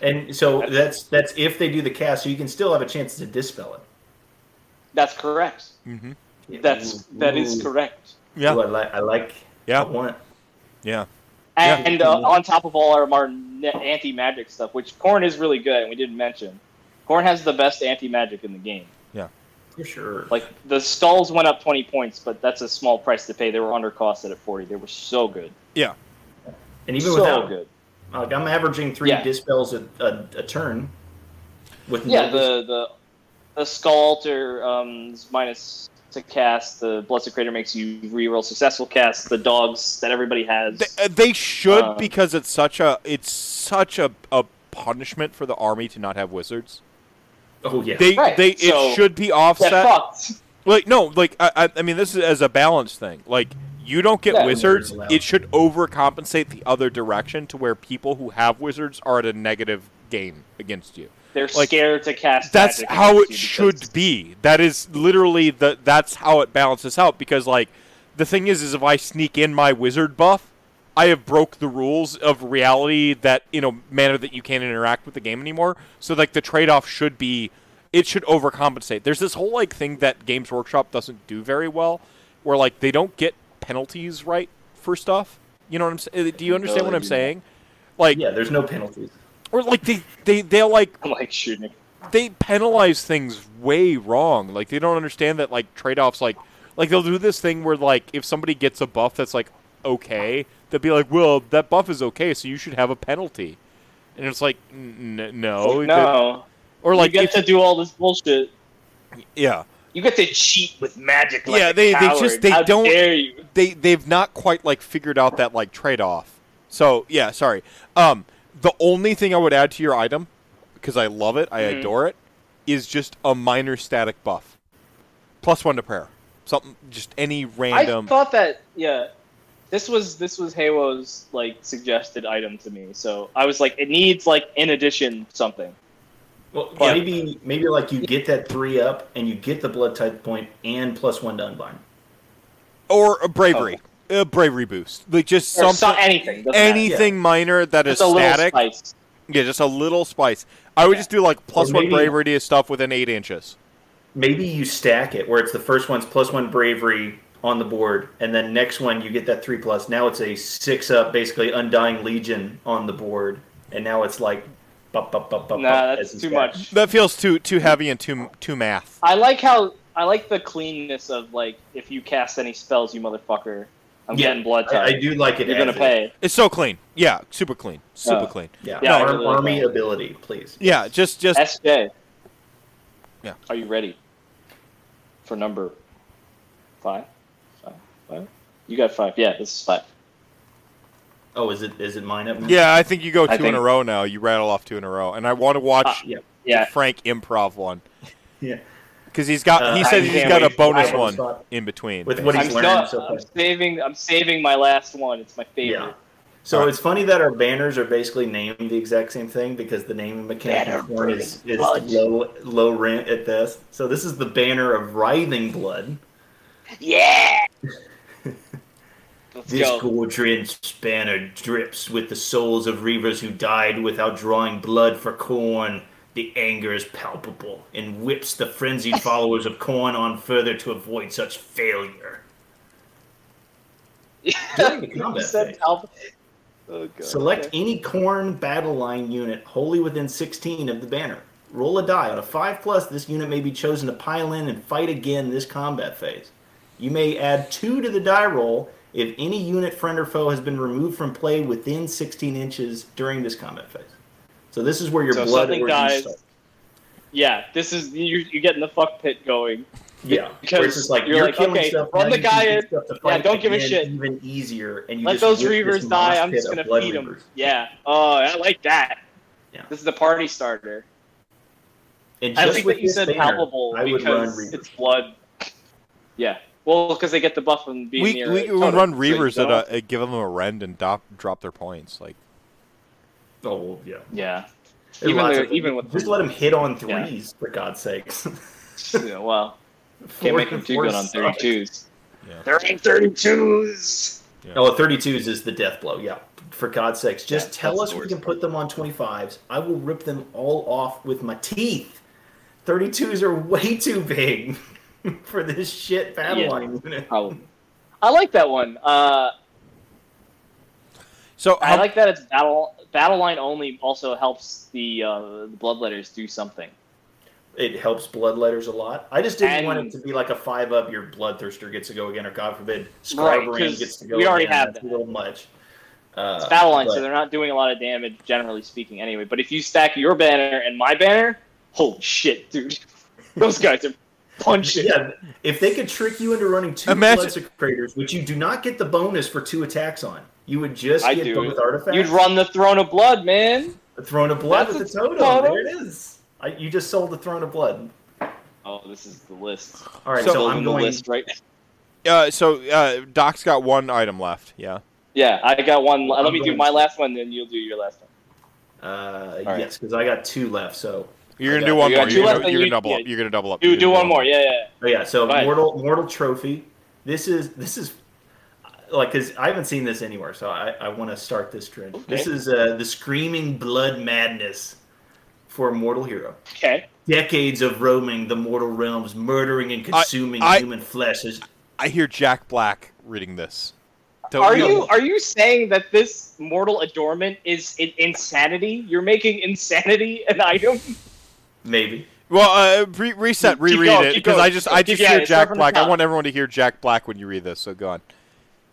And so that's that's if they do the cast, so you can still have a chance to dispel it. That's correct. Mm-hmm. That's that is correct. Yeah. Ooh, I like. I like. Yeah. I want. Yeah. And, Yeah. and uh, on top of all our, our anti magic stuff, which Khorne is really good, and we didn't mention, Khorne has the best anti magic in the game. Yeah, for sure. Like the stalls went up twenty points, but that's a small price to pay. They were undercosted at forty. They were so good, Yeah, and even so without, good. like, I'm averaging three Yeah. dispels a, a, a turn. With Yeah, no- the the the skull altar um, minus to cast. The Bloodsecrator makes you reroll successful casts. The dogs that everybody has. They, uh, they should Um, because it's such a it's such a, a punishment for the army to not have wizards. oh yeah. They Right, they so- it should be offset. Like no, like I, I I mean this is as a balance thing. Like you don't get Yeah. wizards, it should overcompensate the other direction to where people who have wizards are at a negative gain against you. They're Like, scared to cast. That's magic how it should because- be. That is literally the that's how it balances out because like the thing is is if I sneak in my wizard buff, I have broke the rules of reality that in a manner that you can't interact with the game anymore. So like the trade-off should be it should overcompensate. There's this whole like thing that Games Workshop doesn't do very well where like they don't get penalties right for stuff. You know what I'm saying? Do you understand what I'm saying? Like yeah, there's no penalties. Or like they they they'll like I'm like shooting. they penalize things way wrong. Like they don't understand that like trade offs like like they'll do this thing where like if somebody gets a buff that's like okay, they'll be like, well, that buff is okay, so you should have a penalty. And it's like, n- no, no. or like you get if, to do all this bullshit. Yeah. You get to cheat with magic. Like Yeah, they- they just- they How don't- Dare you? They they've not quite like figured out that like trade off. So yeah, sorry. Um, the only thing I would add to your item, because I love it, I Mhm. adore it, is just a minor static buff, plus one to prayer. Something, just any random. I thought that yeah, this was this was Haywo's like suggested item to me. So I was like, it needs like in addition something. Well, Yeah. maybe maybe like you get that three up and you get the blood tithe point and plus one to unbind. or a bravery, a bravery boost, like just Or something, so, anything. doesn't matter. anything minor that is Just a little static. spice. Yeah, just a little spice. I would just do like plus Or one bravery to stuff within eight inches. Maybe you stack it where it's the first one's plus one bravery on the board, and then next one you get that three plus. Now it's a six up, basically undying legion on the board, and now it's like, bup, bup, bup, bup, Nah, that's too stack. much. That feels too too heavy and too too math. I like how I like the cleanness of like if you cast any spells, you motherfucker. I'm Yeah, getting blood I, I do like it. You're gonna is. pay. It's so clean. Yeah, super clean. Super Oh. clean. Yeah, Yeah, I Arm- really army that. ability, please. Yeah, just just SJ. Yeah. Are you ready for number five? Five? Five? You got five. Yeah, this is five. Oh, is it is it mine up? now? yeah. I think you go two I in a row now. You rattle off two in a row, and I want to watch Ah, yeah, Yeah. Frank improv one yeah. Because he's got. Uh, he I said he's can't got a bonus I one thought- in between. With what I'm, he's still, learning so I'm saving. I'm saving my last one. It's my favorite. Yeah. So Alright. it's funny that our banners are basically named the exact same thing because the naming mechanic Banner of Khorne is, is low low rent at best. So this is the banner of writhing blood. Yeah. This go. gore-drenched banner drips with the souls of reavers who died without drawing blood for Khorne. The anger is palpable and whips the frenzied followers of Khorne on further to avoid such failure. During the combat phase. Oh, Select Okay. any Khorne battle line unit wholly within 16 of the banner. Roll a die. On a 5 plus, this unit may be chosen to pile in and fight again this combat phase. You may add 2 to the die roll if any unit, friend, or foe has been removed from play within 16 inches during this combat phase. So this is where your So blood something dies. start. Yeah, this is you're, you're getting the fuck pit going. Yeah, Because where it's just like you're you're, like, killing okay, stuff. run the you guy in. Yeah, don't give a again shit. Even easier, and you Let just those reavers die. I'm just gonna feed them. reavers. Yeah. Oh, I like that. Yeah. This is the party starter. And I just like with that you said banner, palpable I would run because it's blood. Yeah. Well, because they get the buff from being we near. we a would run reavers don't that uh, give them a rend and drop drop their points. Like Oh well, yeah. Yeah. There's Even lots the- of- even with- just let him hit on Yeah. threes for God's sakes. yeah well, can't Four- make them too four good on 32s. Yeah. They're on 32s. Oh, 32s is the death blow. Yeah, for God's sakes, just Yeah, tell us we can put them on 25s. I will rip them all off with my teeth. 32s are way too big for this shit battle Yeah. line unit. Probably. I like that one. Uh, so. I how- like that it's battle battle line only. Also helps the uh, the bloodletters do something. It helps bloodletters a lot. I just didn't And- want it to be like a five up. Your bloodthirster gets to go again, or God forbid, Right, Skarbrand 'cause gets to go. we already again. have That's a that. little much. Uh, It's battle line, but- so they're not doing a lot of damage, generally speaking, anyway. But if you stack your banner and my banner, holy shit, dude, those guys are punching. Yeah, if they could trick you into running two Imagine- Bloodsecrators, which you do not get the bonus for two attacks on, you would just I get do. both artifacts. You'd run the throne of blood, man. the throne of blood That's with the totem. totem. There it is. I, you just sold the throne of blood. Oh, this is the list. All right, So- so, I'm the going. list right. uh, so uh, Doc's got one item left. Yeah. Yeah, I got one. Let I'm me do my last one, then you'll do your last one. Uh, right. yes, because I got two left. So, You're gonna do got- one you more. got two You're left, gonna, you're gonna double yeah. up. You're gonna double up. Do You're do one more. Yeah, yeah. oh yeah, so Go mortal mortal trophy. This is this is like because I haven't seen this anywhere, so I, I want to start this trend. Okay. This is uh, the screaming blood madness for a mortal hero. Okay. Decades of roaming the mortal realms, murdering and consuming I- human flesh is I hear Jack Black reading this. Don't Are you? you are you saying that this mortal adornment is in- insanity? You're making insanity an item? maybe. Well, uh, re- reset, reread going, it because. I just I just yeah, hear Jack Black. I want everyone to hear Jack Black when you read this. So go on.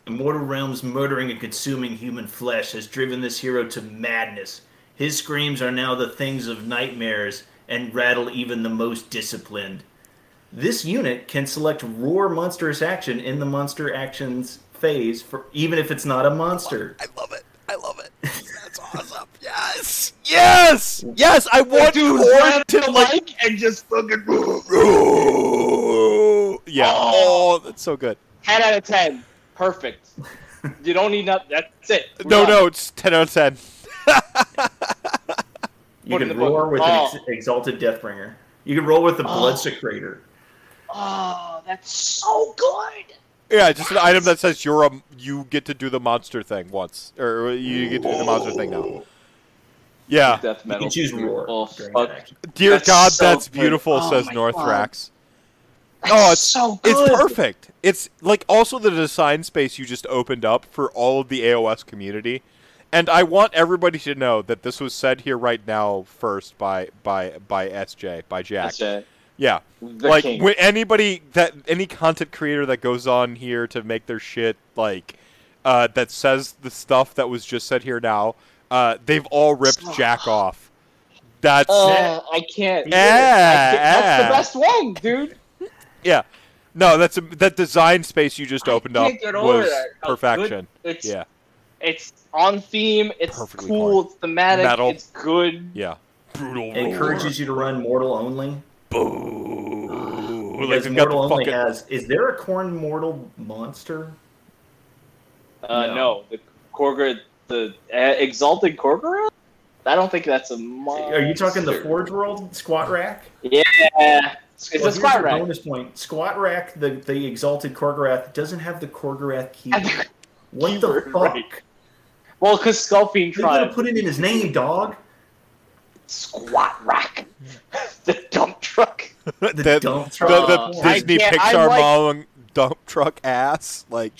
The mortal realms murdering and consuming human flesh has driven this hero to madness. His screams are now the things of nightmares and rattle even the most disciplined. This unit can select roar monstrous action in the monster actions phase for even if it's not a monster. I love it. I love it. That's awesome. Yes. Yes. Yes. I want Dude, Korn grab to like. and just fucking Yeah. Oh. Oh, that's so good. ten out of ten. Perfect. You don't need nothing. That's it. We're No, done. no, it's ten out of ten. You Put can the book. roar with Oh. an ex- exalted Deathbringer. You can roll with the Oh. Bloodsecrator. Oh, that's so good. Yeah, just an item that says you're a you get to do the monster thing once, or you get to do the monster thing now. Oh. Yeah, Death You metal. can choose roar Oh, during fuck. that action. dear That's God, so that's beautiful, Oh says my Northrax. That's Oh, it's so it's perfect. It's like also the design space you just opened up for all of the AOS community. And I want everybody to know that this was said here right now first by by by SJ, by Jack. That's it. Yeah. The like king. when anybody that any content creator that goes on here to make their shit like uh, that says the stuff that was just said here now, uh, they've all ripped Jack off. That's Uh, I can't. Yeah, I can't- That's the best one, dude. Yeah. No, that's a, that design space you just opened up can't get over was that. How perfection. good- It's Yeah, it's on theme. It's Perfectly cool. carved. It's thematic. Metal. It's good. yeah. Brutal. It encourages you to run mortal only. Boo. Like Because they've got the mortal only fucking has. Is there a Khorne mortal monster? Uh, No. no. the Korgra, the uh, exalted Korgra. I don't think that's a monster. Are you talking the Forge World squat rack? Yeah, it's Well, a squat rack. Bonus point: squat rack. The the exalted Khorgorath doesn't have the Khorgorath key. What the fuck? right. Well, because Skullfiend You gotta put it in his name, dog. squat rack, the dump truck. The the, dump truck. the I Disney Pixar like- mom dump truck ass like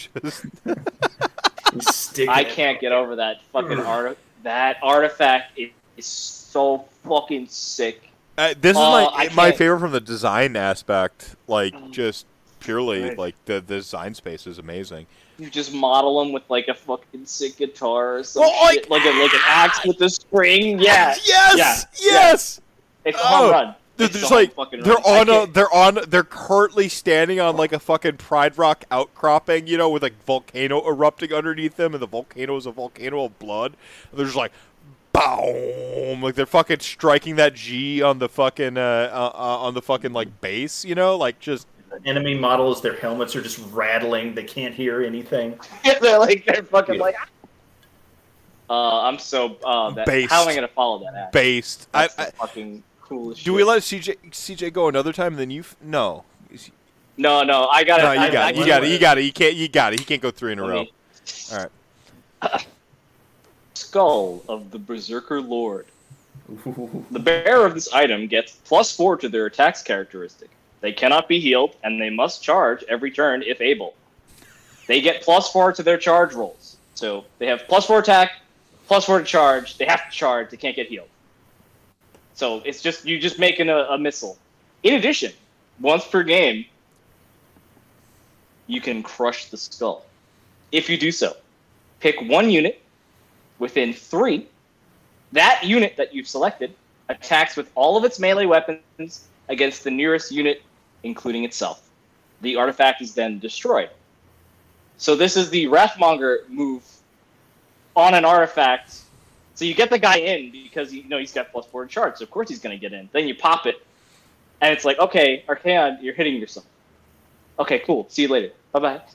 just I can't get over that fucking art. That artifact is, is so fucking sick. Uh, this is Uh, my I my favorite from the design aspect. Like Mm. just purely Right. like the, the design space is amazing. You just model them with like a fucking sick guitar or something, Well, like- like a like an axe with a spring. Yeah, Yes, yeah, yes. it's a Oh, run. They're It's a just home like they're run. On a they're on they're currently standing on like a fucking Pride Rock outcropping, you know, with like volcano erupting underneath them, and the volcano is a volcano of blood. And they're just like, boom, like they're fucking striking that G on the fucking uh, uh, uh on the fucking like base, you know, like just Enemy models, their helmets are just rattling. They can't hear anything. they're like they're fucking Yeah. like. Uh, I'm so uh, that, Based. how am I gonna follow that? Act? based. I, That's I, the fucking coolest. do shit. we let CJ CJ go another time? Then you f- no. No, no, I got it. No, you I, got I it. You can got it. You got it. You can't. You got it. He can't go three in a Let row. me- All right. Skull of the Berserker Lord. The bearer of this item gets plus four to their attacks characteristic. They cannot be healed, and they must charge every turn if able. They get plus four to their charge rolls. So they have plus four attack, plus four to charge. They have to charge. They can't get healed. So it's just you just making a, a missile. In addition, once per game, you can crush the skull. If you do so, pick one unit within three that unit that you've selected attacks with all of its melee weapons against the nearest unit, including itself. The artifact is then destroyed. So this is the Wrathmonger move on an artifact. So you get the guy in because you know he's got plus four in charge, so of course he's going to get in. Then you pop it, and it's like, okay, Archaon, you're hitting yourself. Okay, cool. See you later. Bye bye.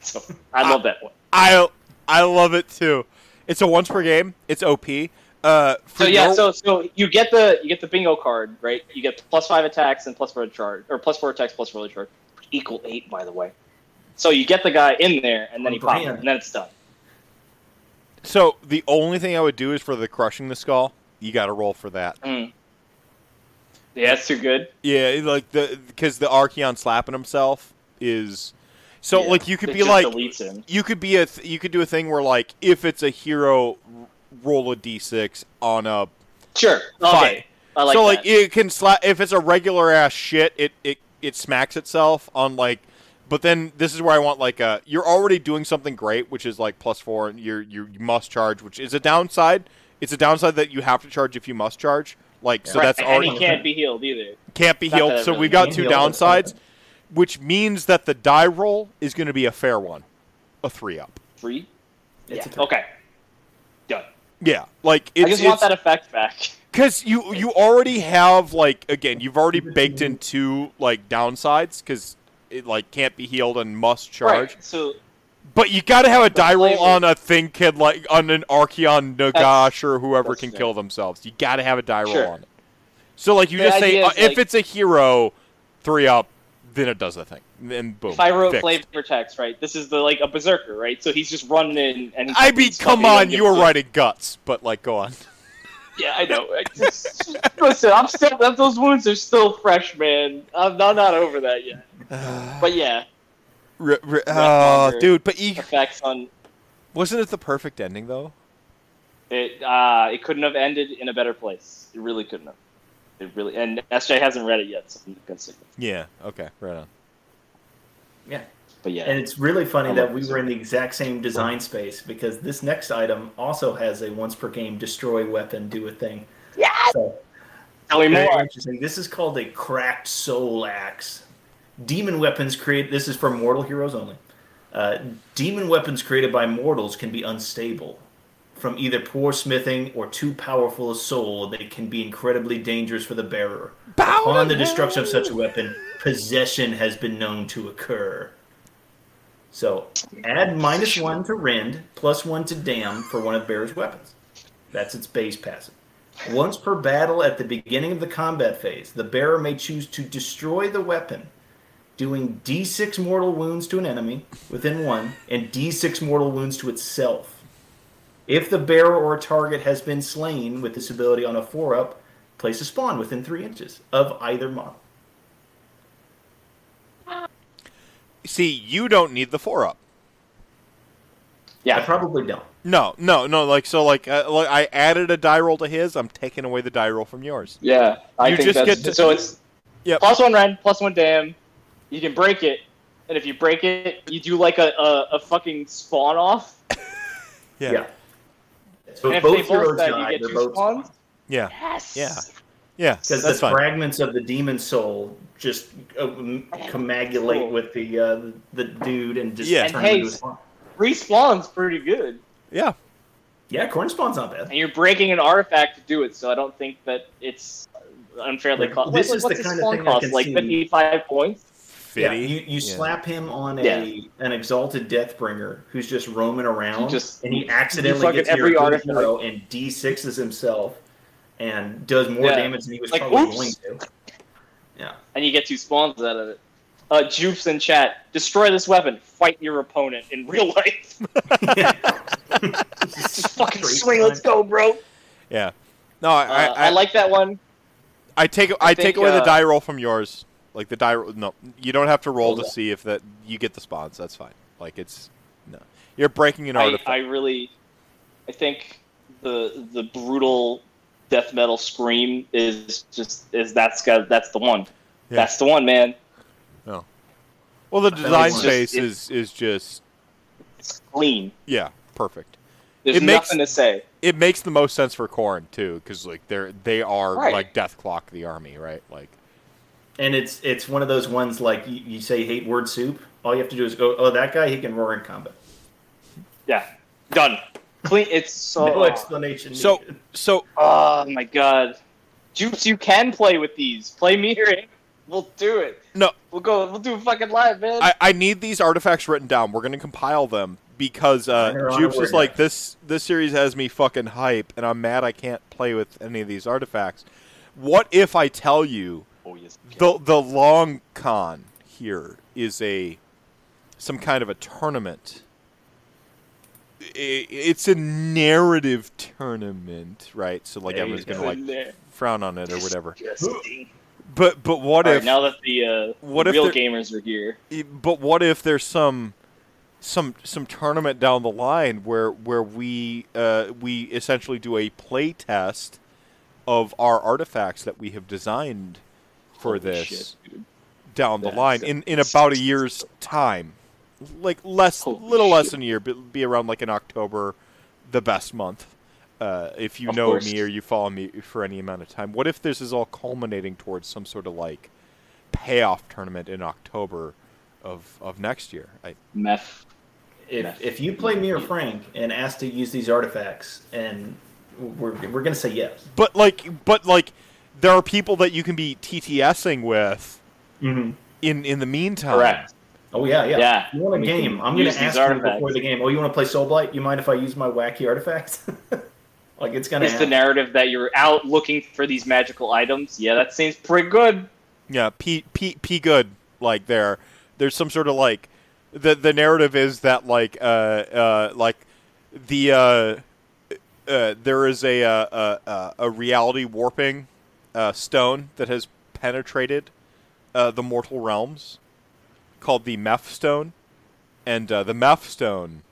So I love that one. I I love it too. It's a once per game. It's OP. Uh, So yeah, your- so so you get the you get the bingo card, right? You get plus five attacks and plus four charge, or plus four attacks plus four charge, equal eight, by the way. So you get the guy in there, and then you pop him, and then it's done. so the only thing I would do is for the crushing the skull. You got to roll for that. Mm. Yeah, that's too good. Yeah, like the because the Archaon slapping himself is so Yeah. like you could It be just like him. you could be a th- you could do a thing where like if it's a hero roll a d6 on a Sure. Fine. Okay. I like so that. like it can slap if it's a regular ass shit it it it smacks itself on like but then this is where I want like a you're already doing something great which is like plus 4 and you're you you must charge which is a downside it's a downside that you have to charge if you must charge Like so Right, that's and already he can't be healed either. can't be not healed. So really we've got two heal, but- downsides, which means that the die roll is going to be a fair one, a three up. Three. It's yeah. three. Okay. Done. Yeah, like it's I just want that effect back. Because you you already have like again you've already baked in two like downsides because it like can't be healed and must charge. Right. So But you got to have a die roll on a thing kid like on an Archaon Nagash or whoever can fair. kill themselves. You got to have a die roll Sure. on it. So like you The just say uh, is, if like- it's a hero, three up, then it does the thing. And boom. if I wrote fixed. flavor text, right, this is the like a berserker, right? So he's just running in and. I mean, come on, you were giving- writing guts, but like, go on. Yeah, I know. I just, listen, I'm still that those wounds are still fresh, man. I'm not not over that yet. But yeah, R- r- oh, dude, but you, effects on wasn't it the perfect ending though? it. Uh, it couldn't have ended in a better place. It really couldn't have. It really and SJ hasn't read it yet, so I'm gonna say. Yeah. Okay. Right on. Yeah. But yeah, And it's really funny I that we were in the exact same design space because this next item also has a once per game destroy weapon do a thing. yeah. So Tell me more. interesting. This is called a cracked soul axe. Demon weapons create. This is for mortal heroes only. Uh, demon weapons created by mortals can be unstable. From either poor smithing or too powerful a soul, they can be incredibly dangerous for the bearer. Upon the destruction of such a weapon, possession has been known to occur. So add minus one to rend, plus one to damn for one of the bearer's weapons. That's its base passive. Once per battle at the beginning of the combat phase, the bearer may choose to destroy the weapon, doing d6 mortal wounds to an enemy within one and d6 mortal wounds to itself. If the bearer or target has been slain with this ability on a 4 up, place a spawn within 3 inches of either model. See, you don't need the four up. Yeah, I probably don't. No, no, no. Like so, like, uh, like I added a die roll to his. I'm taking away the die roll from yours. yeah. I You think just that's get to- so. It's Yep. plus one rend, plus one dam. You can break it, and if you break it, you do like a a, a fucking spawn off. Yeah. Yeah. So And if if both both heroes die, die, you get they're two both spawns. Yeah. Yes. Yeah. Yeah. Because the fine. fragments of the demon soul just uh, m- commagulate Cool. with the uh, the dude and just Yeah. turn And hey, into a spawn. Respawn's pretty good, Yeah. Yeah, Khorne spawn's not bad. and you're breaking an artifact to do it. So I don't think that it's unfairly Like, cost. this Like, is what's the the kind of spawn thing I cost? can Like see- 55 points. Yeah, you, you Yeah. slap him on a Yeah. an exalted Deathbringer who's just roaming around, just- and he accidentally gets every a good artifact. hero and d6s himself, and does more Yeah. damage than he was Like, probably oops. going to. Yeah, and you get two spawns out of it. Uh, Jupes in chat, destroy this weapon, fight your opponent in real life. Just fucking Straight swing, let's go, bro. Yeah. No, I, Uh, I, I, I, like that one. I take I, take think, away the uh, die roll from yours. Like the die. No, you don't have to roll to see if that you get the spawns. That's fine. Like it's no. You're breaking an I, artifact. I really, I think the the brutal death metal scream is just is that's got that's the one. Yeah. That's the one, man. No. Well, the design space just- is is just It's clean. yeah perfect. There's It makes- nothing to say. It makes the most sense for Khorne too, because like they're they are Right. like Dethklok the army, right? Like and it's it's one of those ones like you, you say hate word soup. All you have to do is go, oh, that guy he can roar in combat. Yeah, done. Clean. It's so. No explanation. so needed. so Oh my god, Jupes, you can play with these. Play mirroring. We'll do it. no. We'll go. We'll do a fucking live, man. I, I need these artifacts written down. We're gonna compile them because uh, They're Jupes a is like this. This series has me fucking hype, and I'm mad I can't play with any of these artifacts. What if I tell you oh yes. the the long con here is a some kind of a tournament. It's a narrative tournament, right? So like There you everyone's gonna like frown on it or whatever. But but what All if right, now that the uh, what real there- gamers are here, but what if there's some some some tournament down the line where where we uh, we essentially do a play test of our artifacts that we have designed for Holy this shit, dude. down the line in, in about a year's time, like less, Holy little less than a year, but be around like in October, the best month. uh, if you Of know course. me or you follow me for any amount of time. What if this is all culminating towards some sort of like payoff tournament in October of of next year? I, Meth. If, if you play me or Frank and ask to use these artifacts, and we're, we're going to say yes. but like, but like, there are people that you can be TTSing with Mm-hmm. in in the meantime. Correct. Oh yeah, yeah. Yeah. You want a game? I'm going to these ask you before the game. Oh, you want to play Soulblight? You mind if I use my wacky artifacts? like it's going to It's the narrative that you're out looking for these magical items. Yeah, that seems pretty good. Yeah, P P P good like there. There's some sort of like the the narrative is that like uh uh like the uh uh there is a uh, uh, a reality warping uh, stone that has penetrated uh, the mortal realms called the Meph stone, and uh, the Meph stone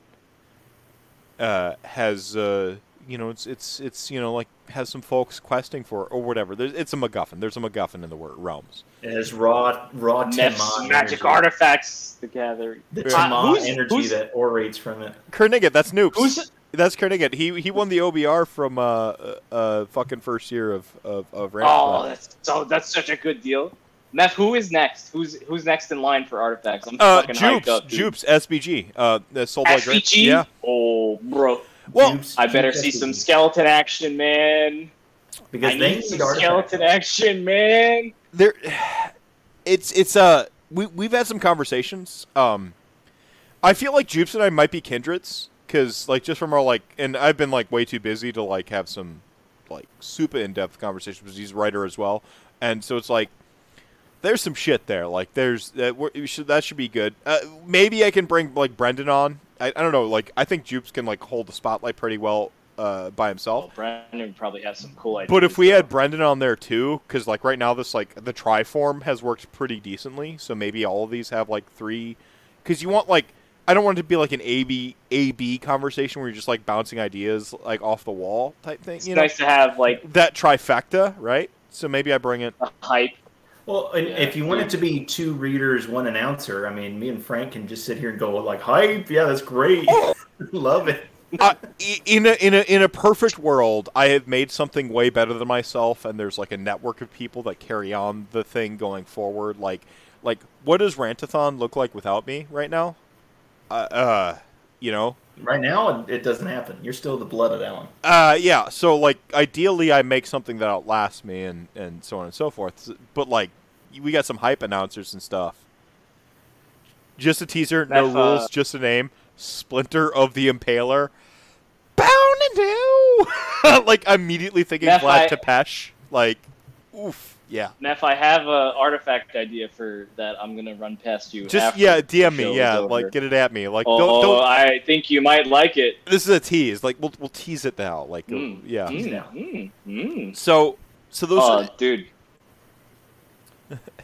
uh, has uh, you know it's it's it's you know like has some folks questing for it or whatever. There's, it's a MacGuffin. There's a MacGuffin in the word realms. It has raw, raw Meth's magic energy. artifacts together. The Uh, Tema who's- energy who's- that orates from it. Kernigan, that's Noops. Who's That's Kernigan. He he won the OBR from uh uh, uh fucking first year of of of Oh, Ramsbot. that's so that's such a good deal. Meth, who is next? Who's who's next in line for artifacts? I'm uh, fucking hyped Jupes, up. dude. Jupes, SBG, uh, the Soul Boy Great. Yeah. Oh, bro. Well, Dupes, I better Dupes see some skeleton action, man. because I they need need some artifacts. skeleton action, man. there, it's it's uh we we've had some conversations. Um, I feel like Jupes and I might be kindreds because like just from our like, and I've been like way too busy to like have some like super in depth conversations because he's a writer as well, and so it's like. There's some shit there. Like, there's that. we should that should be good. Uh, maybe I can bring like Brendan on. I, I don't know. Like, I think Jupes can like hold the spotlight pretty well uh, by himself. Well, Brandon probably has some cool ideas. But if we though. had Brendan on there too, because like right now this like the try form has worked pretty decently, so maybe all of these have like three, because you want like I don't want it to be like an A B A B conversation where you're just like bouncing ideas like off the wall type thing. it's You know nice to have like that trifecta, right? So maybe I bring it. a hype. Well, and Yeah. if you want it to be two readers, one announcer, I mean, me and Frank can just sit here and go like, "Hype, yeah, that's great, love it." uh, in a in a in a perfect world, I have made something way better than myself, and there's like a network of people that carry on the thing going forward. Like, like what does Rantathon look like without me right now? Uh, uh you know, Right now, it- it doesn't happen. You're still the blood of that one. uh, yeah. So like, ideally, I make something that outlasts me, and and so on and so forth. But like, we got some hype announcers and stuff. Just a teaser, no That's, uh, rules, just a name. Splinter of the Impaler. Bound and do. like immediately thinking Neph, Vlad I- Tepesh. Like, oof, yeah. Neff, I have a artifact idea for that. I'm gonna run past you. Just yeah, DM me, yeah, like get it at me. Like oh, don't don't. I think you might like it. This is a tease. Like we'll we'll tease it now. Like Mm, yeah. mm, now. mm. So so those Oh, are dude.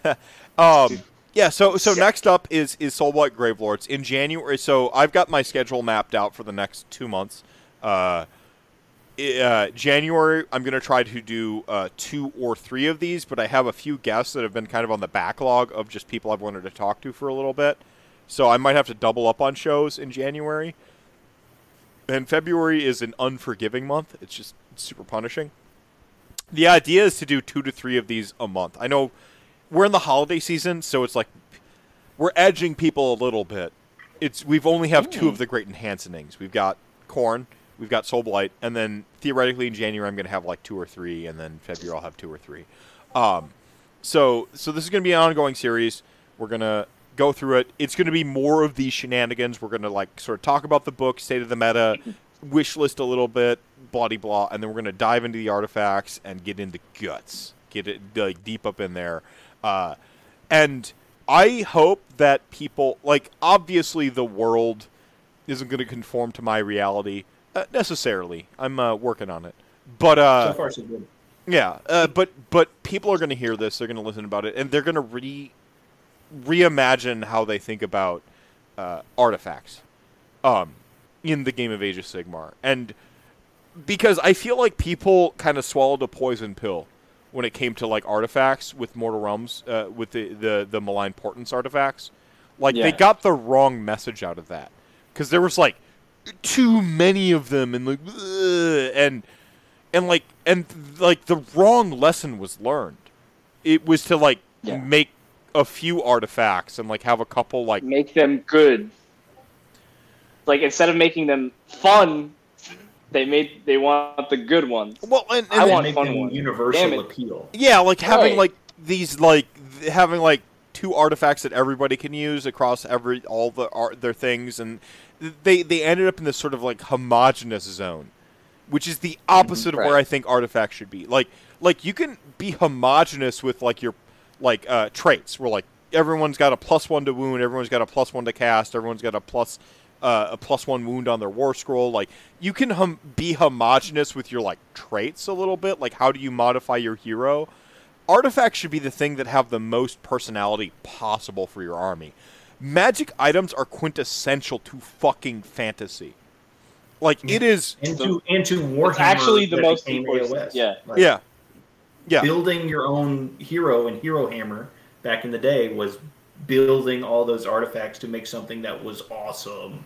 Um, Dude. yeah. So so Yeah. next up is is Soulblight Gravelords in January. So I've got my schedule mapped out for the next two months. Uh, uh, January, I'm gonna try to do uh, two or three of these, but I have a few guests that have been kind of on the backlog of just people I've wanted to talk to for a little bit. So I might have to double up on shows in January. And February is an unforgiving month. It's just super punishing. The idea is to do two to three of these a month. I know we're in the holiday season, so it's like we're edging people a little bit. It's we've only have two of the great enhancings. We've got Khorne, we've got Soulblight, and then theoretically in January I'm going to have like two or three, and then February I'll have two or three. Um, so so this is going to be an ongoing series. We're gonna go through it. It's going to be more of these shenanigans. We're going to like sort of talk about the book, state of the meta, wish list a little bit, blah blah, and then we're going to dive into the artifacts and get into guts, get it like deep up in there. Uh, and I hope that people like obviously the world isn't going to conform to my reality uh, necessarily. I'm uh, working on it, but uh, so far, so good. yeah, uh, but but people are going to hear this. They're going to listen about it, and they're going to re reimagine how they think about uh, artifacts um, in the game of Age of Sigmar, and because I feel like people kind of swallowed a poison pill when it came to like artifacts with Mortal Realms, uh, with the, the the malign portents artifacts. Like they got the wrong message out of that because there was like too many of them and like and and like and like the wrong lesson was learned. It was to like Yeah. make a few artifacts and like have a couple like Make them good. Like instead of making them fun, they made they want the good ones. well and, and I want make fun them ones. Damn universal it. appeal. Yeah, like having Right. like these like having like two artifacts that everybody can use across every all the art their things and th- they they ended up in this sort of like homogenous zone, which is the opposite of where I think artifacts should be. Like like you can be homogenous with like your like uh traits where like everyone's got a plus 1 to wound, everyone's got a plus 1 to cast, everyone's got a plus uh, a plus one wound on their war scroll. Like you can hum- be homogenous with your like traits a little bit. Like how do you modify your hero? Artifacts should be the thing that have the most personality possible for your army. Magic items are quintessential to fucking fantasy. Like it is. into to and to Warhammer, It's actually the most important- AOS. yeah. Like, Yeah. Yeah. building your own hero and Hero Hammer back in the day was building all those artifacts to make something that was awesome.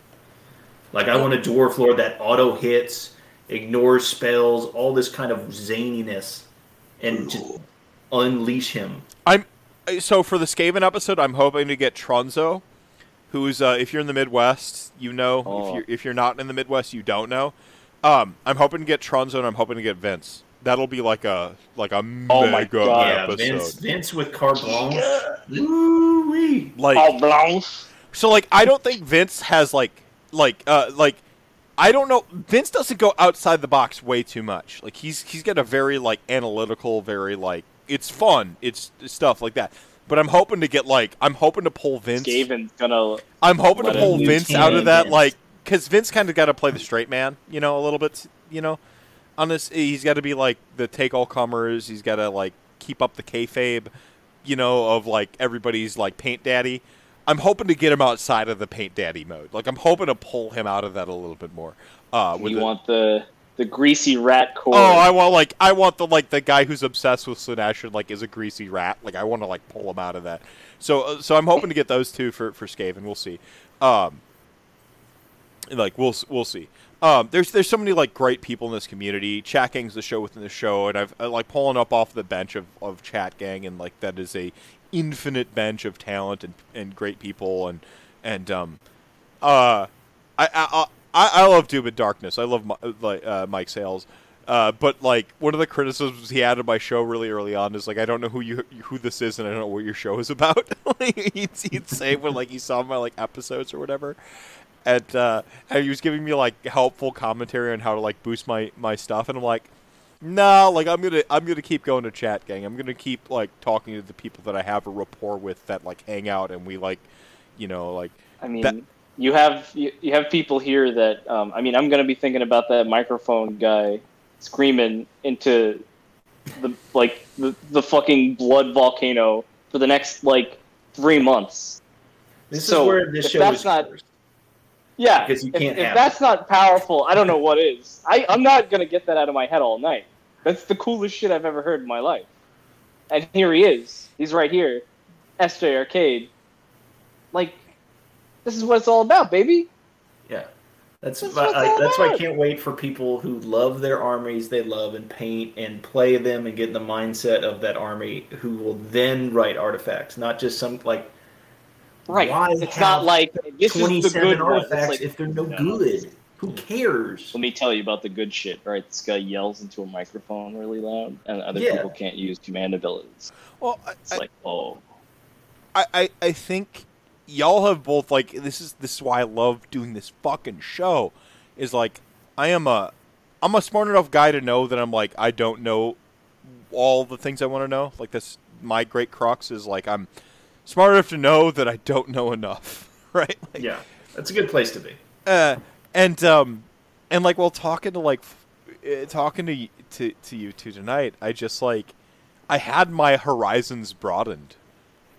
Like I want a dwarf lord that auto hits, ignores spells, all this kind of zaniness, and just unleash him. I'm so for the Skaven episode. I'm hoping to get Tronzo, who's uh, if you're in the Midwest, you know. If Oh. you're if you're not in the Midwest, you don't know. Um, I'm hoping to get Tronzo, and I'm hoping to get Vince. That'll be like a like a Oh my mega God. Yeah, episode. Vince, Vince with carte blanche. Woo-wee. Like All so, like I don't think Vince has like like uh like I don't know. Vince doesn't go outside the box way too much. Like he's he's got a very like analytical, very like it's fun. It's stuff like that. But I'm hoping to get like I'm hoping to pull Vince. Skaven's gonna I'm hoping to pull Vince out of that, like, because Vince kind of got to play the straight man, you know, a little bit, you know. On this, he's got to be like the take all comers. He's got to like keep up the kayfabe, you know, of like everybody's like paint daddy. I'm hoping to get him outside of the paint daddy mode. Like, I'm hoping to pull him out of that a little bit more. Uh, with you the- want the the greasy rat core. Oh, I want like I want the like the guy who's obsessed with Slaanesh and like is a greasy rat. Like I want to like pull him out of that. So uh, so I'm hoping to get those two for for Skaven. We'll see. Um, like we'll we'll see. Um, there's there's so many like great people in this community. Chat Gang's the show within the show, and I've uh, like pulling up off the bench of, of Chat Gang, and like that is a infinite bench of talent and, and great people, and and um, uh, I I I, I I love Doom and Darkness. I love like uh, Mike Sales. Uh, but like one of the criticisms he had of my show really early on is like I don't know who you who this is and I don't know what your show is about. He'd, he'd say when like he saw my like episodes or whatever, and uh, and he was giving me like helpful commentary on how to like boost my my stuff, and I'm like, no, like I'm gonna I'm gonna keep going to chat gang. I'm gonna keep like talking to the people that I have a rapport with that like hang out and we like, you know, like I mean, that- you have you, you have people here that um, I mean, I'm gonna be thinking about that microphone guy screaming into the like the, the fucking blood volcano for the next like three months. This So, is where this if show that's is not- cursed. Yeah, Because you if, can't if have that's not powerful, I don't know what is. I I'm not gonna get that out of my head all night. That's the coolest shit I've ever heard in my life. And here he is. He's right here, SJ Arcade. Like, this is what it's all about, baby. Yeah. That's That's why what's I, all that's why I can't wait for people who love their armies they love and paint and play them and get in the mindset of that army who will then write artifacts, not just some like Right. Why it's not like this is the good one. Artifacts like, if they're no No. good. Who cares? let me tell you about the good shit. Right, this guy yells into a microphone really loud, and other Yeah. people can't use command abilities. well, I, It's like, oh, I, I, I think y'all have both like this is this is why I love doing this fucking show. Is like I am a I'm a smart enough guy to know that I'm like I don't know all the things I want to know. Like that's my great crux is like I'm smart enough to know that I don't know enough. Right? Like, Yeah. That's a good place to be. uh, and um, and like while talking to like uh, talking to, to to you two tonight, I just like I had my horizons broadened.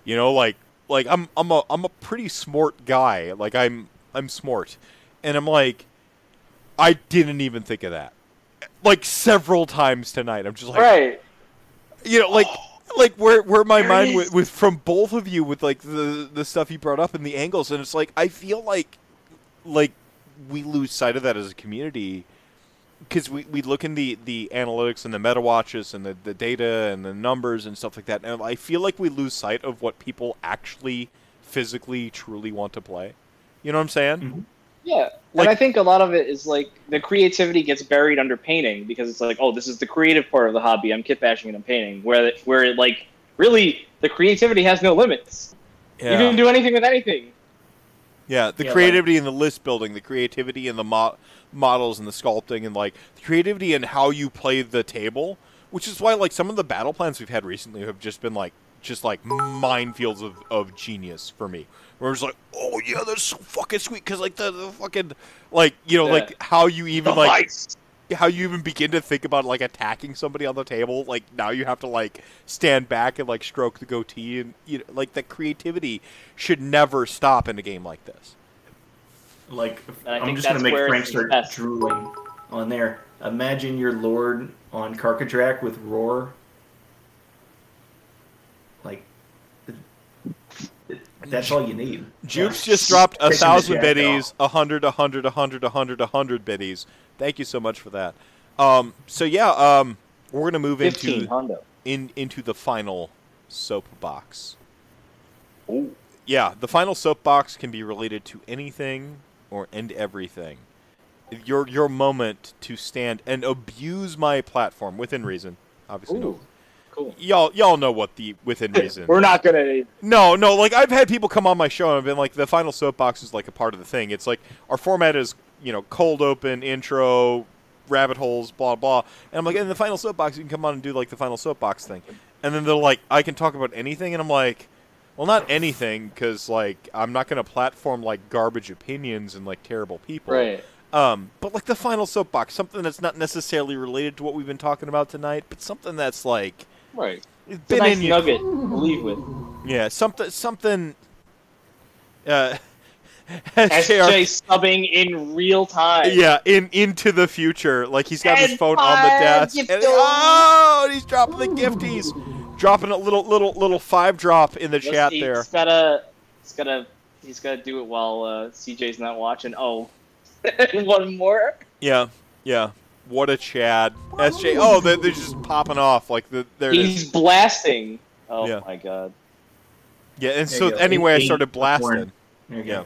You know, like like I'm I'm a I'm a pretty smart guy. Like I'm I'm smart, and I'm like I didn't even think of that. Like several times tonight, I'm just like right. you know, like oh. like where where my mind is. with, with from both of you with like the the stuff you brought up and the angles, and it's like I feel like like we lose sight of that as a community because we, we look in the, the analytics and the meta watches and the, the data and the numbers and stuff like that, and I feel like we lose sight of what people actually physically truly want to play. You know what I'm saying? Mm-hmm. Yeah, Like- and I think a lot of it is like the creativity gets buried under painting because it's like, oh, this is the creative part of the hobby. I'm kit bashing and I'm painting. Where where it, like really the creativity has no limits. You can do anything with anything. Yeah, the Yeah, like- creativity in the list building, the creativity in the mo- models and the sculpting, and like the creativity and how you play the table, which is why like some of the battle plans we've had recently have just been like just like minefields of, of genius for me. Where it's like, oh yeah, that's so fucking sweet because like the, the fucking like you know Yeah. like how you even The like vice. how you even begin to think about like attacking somebody on the table like now you have to like stand back and like stroke the goatee and you know like the creativity should never stop in a game like this Like, And I I'm think just gonna make Frank start best. drooling on there. Imagine your lord on Karkadrak with Roar. Like, it- it- that's all you need. Jukes Yeah. just dropped a thousand jack biddies, a hundred, a hundred, a hundred, a hundred, a hundred biddies. Thank you so much for that. Um, so yeah, um, we're gonna move into Hondo. in into the final soapbox. Ooh. Yeah, the final soapbox can be related to anything or and everything. Your your moment to stand and abuse my platform within reason. Obviously, no. Ooh. Cool. Y'all y'all know what the within reason. We're not gonna. No, no, like I've had people come on my show and I've been like, the final soapbox is like a part of the thing. It's like our format is, you know, cold open, intro, rabbit holes, blah blah. And I'm like, in the final soapbox, you can come on and do like the final soapbox thing. And then they're like, I can talk about anything, and I'm like, well, not anything, because like I'm not gonna platform like garbage opinions and like terrible people. Right. Um, but like the final soapbox, something that's not necessarily related to what we've been talking about tonight, but something that's like Right. it's It's a nice you. nugget to leave with. Yeah, something something. Uh, SJ subbing in real time. yeah, in into the future, like he's got his phone on the desk. And, oh, and he's dropping the gifties, dropping a little little little five drop in the Let's chat see, there. He's gotta. He's gotta. He's gotta do it while uh, CJ's not watching. Oh, one more. Yeah, yeah. What a Chad, SJ. Oh, they're, they're just popping off like the there He's is. blasting. Oh Yeah. my god. Yeah, and There so you go. anyway, I started blasting. popcorn. There you Yeah.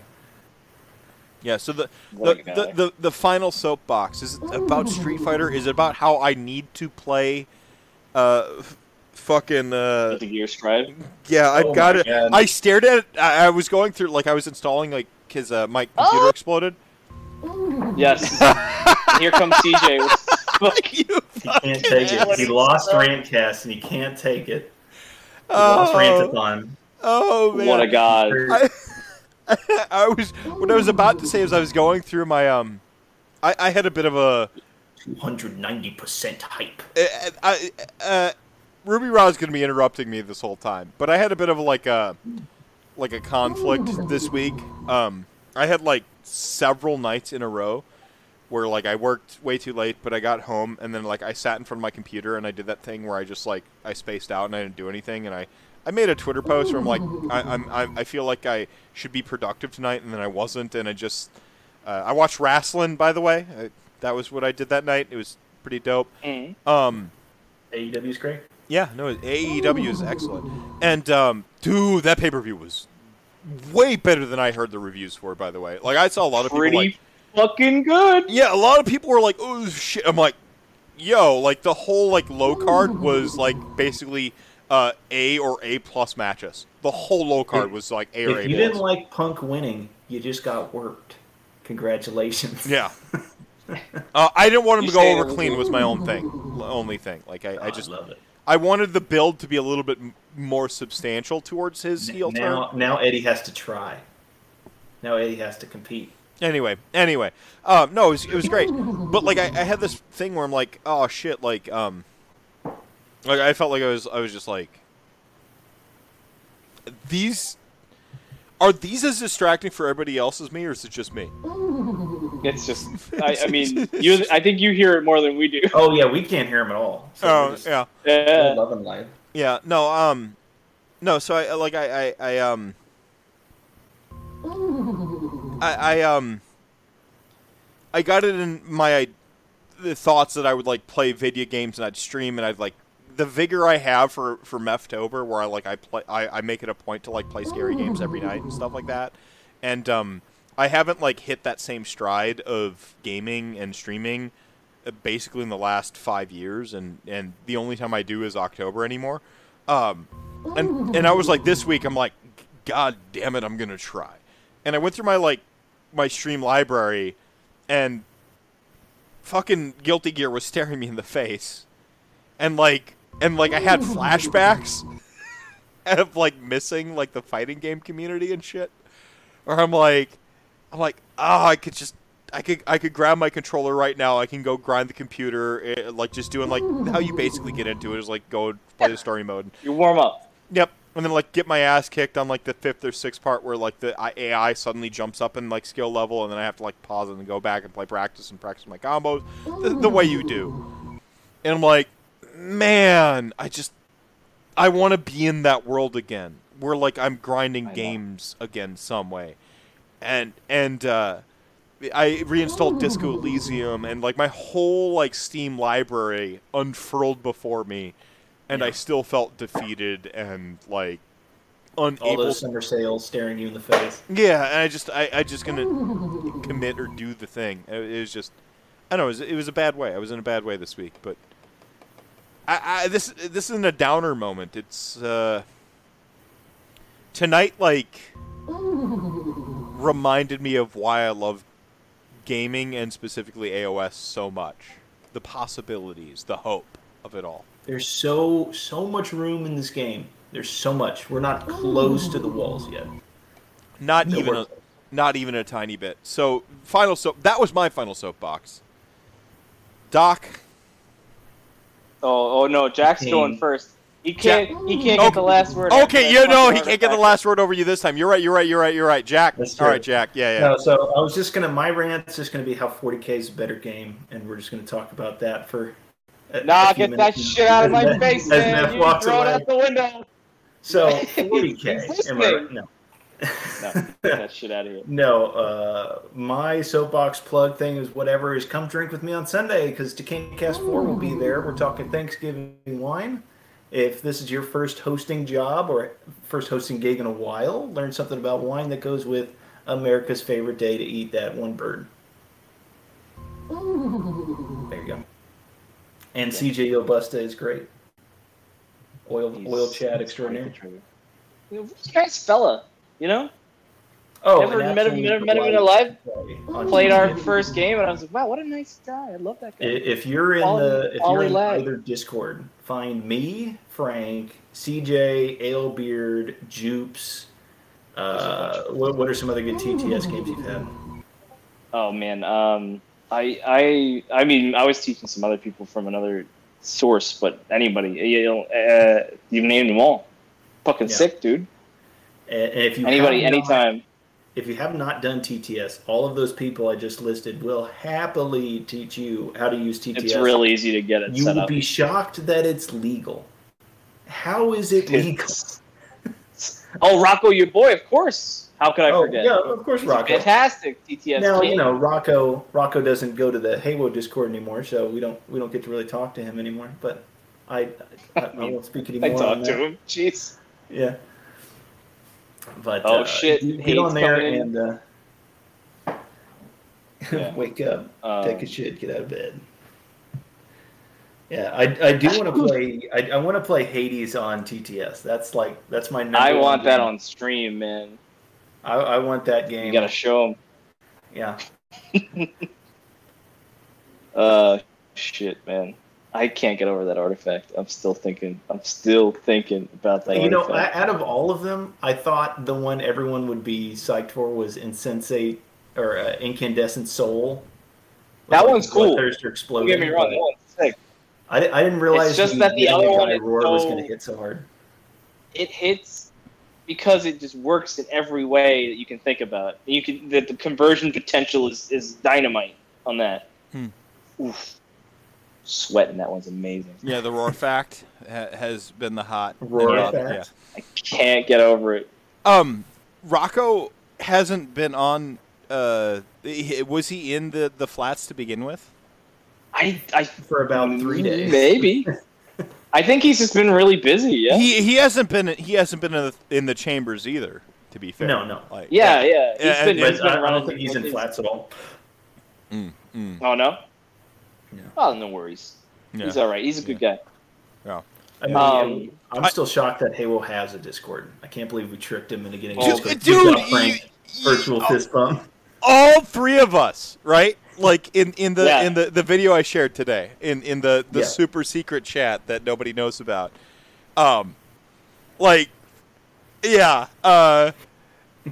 Yeah, so the the, the, the the final soapbox is about Street Fighter? Is it about how I need to play? Uh, f- fucking uh, the Gear Strive. yeah, I've Oh got it. God. I stared at it. I, I was going through like I was installing like because uh, my computer Oh! exploded. Yes. Here comes CJ. With fuck. you He can't take it. He lost Rantcast and he can't take it. He Oh, lost Rantathon. oh man! What a god. I, I was what I was about to say is I was going through my um, I, I had a bit of a 290% hype. uh, I, uh, Ruby Ra's going to be interrupting me this whole time, but I had a bit of like a like a conflict this week. Um, I had like several nights in a row where like I worked way too late, but I got home and then like I sat in front of my computer and I did that thing where I just like I spaced out and I didn't do anything and I. I made a Twitter post where I'm like, I, I'm, I'm, I feel like I should be productive tonight, and then I wasn't, and I just, uh, I watched wrestling, by the way. I, that was what I did that night. It was pretty dope. Mm. Um, AEW's great. Yeah, no, AEW is excellent. And um, dude, that pay per view was way better than I heard the reviews for. By the way, like I saw a lot of people Pretty like, fucking good. yeah, a lot of people were like, oh shit. I'm like, yo, like the whole like low card was like basically uh, A or A plus matches. The whole low card If- was like A or If A you plus. didn't like Punk winning, you just got worked. Congratulations. yeah. Uh, I didn't want him You to go over clean. was- Was my own thing, only thing. Like I, Oh, I just, love it. I wanted the build to be a little bit more substantial towards his heel turn. Now, now Eddie has to try. Now Eddie has to compete. Anyway, anyway, um, no, it was, it was great. But like, I, I had this thing where I'm like, oh shit, like, um, like I felt like I was, I was just like, these are these as distracting for everybody else as me, or is it just me? It's just. I, I mean, you. I think you hear it more than we do. Oh yeah, we can't hear him at all. So Oh we're just- yeah, we're Yeah. loving life. yeah, no, um, no. So I like I, I, I um, I, I um. I got it in my the thoughts that I would like play video games and I'd stream and I'd like the vigor I have for for Meftober, where I like I play I, I make it a point to like play scary games every night and stuff like that, and um, I haven't like hit that same stride of gaming and streaming uh, basically in the last five years, and and the only time I do is October anymore. Um, and and I was like this week I'm like, God damn it, I'm gonna try, and I went through my like my stream library, and fucking Guilty Gear was staring me in the face, and like and like I had flashbacks of like missing like the fighting game community and shit. Or I'm like, I'm like, oh, I could just, I could, I could grab my controller right now. I can go grind the computer, eh, like just doing like how you basically get into it is like go play the story mode. You warm up. Yep. And then like get my ass kicked on like the fifth or sixth part where like the AI suddenly jumps up in like skill level, and then I have to like pause it and go back and play practice and practice my combos the, the way you do. And I'm like, man, I just I want to be in that world again. Where like I'm grinding games again some way, and and uh, I reinstalled Disco Elysium, and like my whole like Steam library unfurled before me, and I still felt defeated and like unable. All those summer sales staring you in the face. Yeah, and I just I I just gonna commit or do the thing. It, it was just I don't know. It was, it was a bad way. I was in a bad way this week, but I, I this this isn't a downer moment. It's uh, tonight like reminded me of why I love gaming and specifically AOS so much. The possibilities, the hope of it all. There's so so much room in this game. There's so much. We're not close to the walls yet. Not Nowhere even a, not even a tiny bit. So final soap. That was my final soapbox. Doc, Oh, oh no, Jack's going first. He can't. He can't Okay. get the last word. Okay, you That's know he can't get the last word over you this time. You're right. You're right. You're right. You're right. Jack. All right. Jack. Yeah, yeah. No, so I was just gonna my rant's just gonna be how 40k is a better game, and we're just gonna talk about that for. A, Nah, a few get that shit out of my As face, Neff- as man! Neff You walks throw it out the window. So 40k. am I right? No. No, get that shit out of here. No, uh, my soapbox plug thing is whatever is come drink with me on Sunday because Cast 4 will be there. We're talking Thanksgiving wine. If this is your first hosting job or first hosting gig in a while, learn something about wine that goes with America's favorite day to eat that one bird. There you go. And CJ Obusta is great. Oil, He's- oil Chad he's extraordinaire. quite the trigger. Nice fella, you know. Oh, Never and met him- never met him in a delighted live- to play on Played our first game, and I was like, "Wow, what a nice guy! I love that guy." If you're in Ollie- the if you're Ollie in Lag. either Discord, find me, Frank, CJ, Alebeard, Jupes. Uh, what, what are some other good TTS games you've had? Oh man, um, I I I mean, I was teaching some other people from another source, but anybody, you know, uh, you've named them all. Fucking Yeah. sick, dude. And, and if you Anybody, have not- anytime. If you have not done TTS, all of those people I just listed will happily teach you how to use TTS. It's real easy to get it You will be shocked that it's legal. How is it legal? oh, Rocco, your boy, of course. How could I oh, forget? yeah, of course, He's Rocco. Fantastic TTS. Now you know Rocco. Rocco doesn't go to the Halo Discord anymore, so we don't we don't get to really talk to him anymore. But I I, I won't speak I anymore. on talked to him. Jeez. Yeah. But Oh, uh, shit, get, get hate's on there and uh, Yeah. wake up, Um, take a shit, get out of bed. Yeah, I, I do want to play. I, I want to play Hades on TTS. That's like that's my. Number I one want that on stream, man. I, I want that game. You gotta show him. Yeah. Uh, shit, man. I can't get over that artifact. I'm still thinking. I'm still thinking about that. You know, artifact. out of all of them, I thought the one everyone would be psyched for was Insensate or uh, Incandescent Soul. That Like one's cool. Bloodthirster Don't get me wrong. That one's sick. I, I didn't realize It's just the that the other one Guy is roar was going to hit so hard. It hits because it just works in every way that you can think about. You can the, the conversion potential is, is dynamite on that. Hmm. Oof. Sweating that one's amazing. Yeah, the roar fact ha- has been the hot Roar fact? I can't get over it. Um, Rocco hasn't been on uh Was he in the the flats to begin with? I, I for about three days. Maybe. I think he's just been really busy. Yeah. He he hasn't been he hasn't been in the, in the chambers either. To be fair, No, no. Like, yeah, yeah. He's Yeah, been, and- he's But been I, I don't think he's in flats at all. Mm, mm, Oh no. No. Oh, no worries. yeah. He's all right. He's a good guy. I mean, Um, I'm I- still shocked that Halo has a Discord. I can't believe we tricked him into getting Dude, all the dude, good you- Frank, you- virtual oh, fist bump. all three of us, right? Like in, in the Yeah. in the, the video I shared today, in, in the, the Yeah. super secret chat that nobody knows about. Um like yeah, uh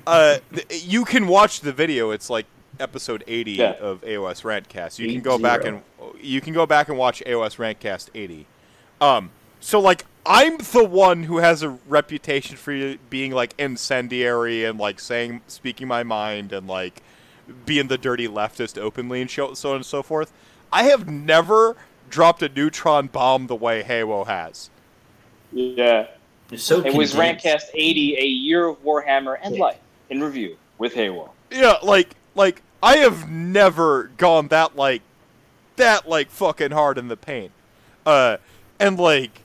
uh th- you can watch the video. It's like episode 80 Yeah. of AOS Rantcast. You can go back and you can go back and watch AOS Rantcast 80. Um so like I'm the one who has a reputation for being like incendiary and like saying speaking my mind and like being the dirty leftist openly and so, so on and so forth. I have never dropped a neutron bomb the way Halo has. Yeah. So It was condensed. Rantcast 80, a year of Warhammer and Yeah. life in review with Halo. Yeah, like like I have never gone that like that like fucking hard in the paint. Uh and like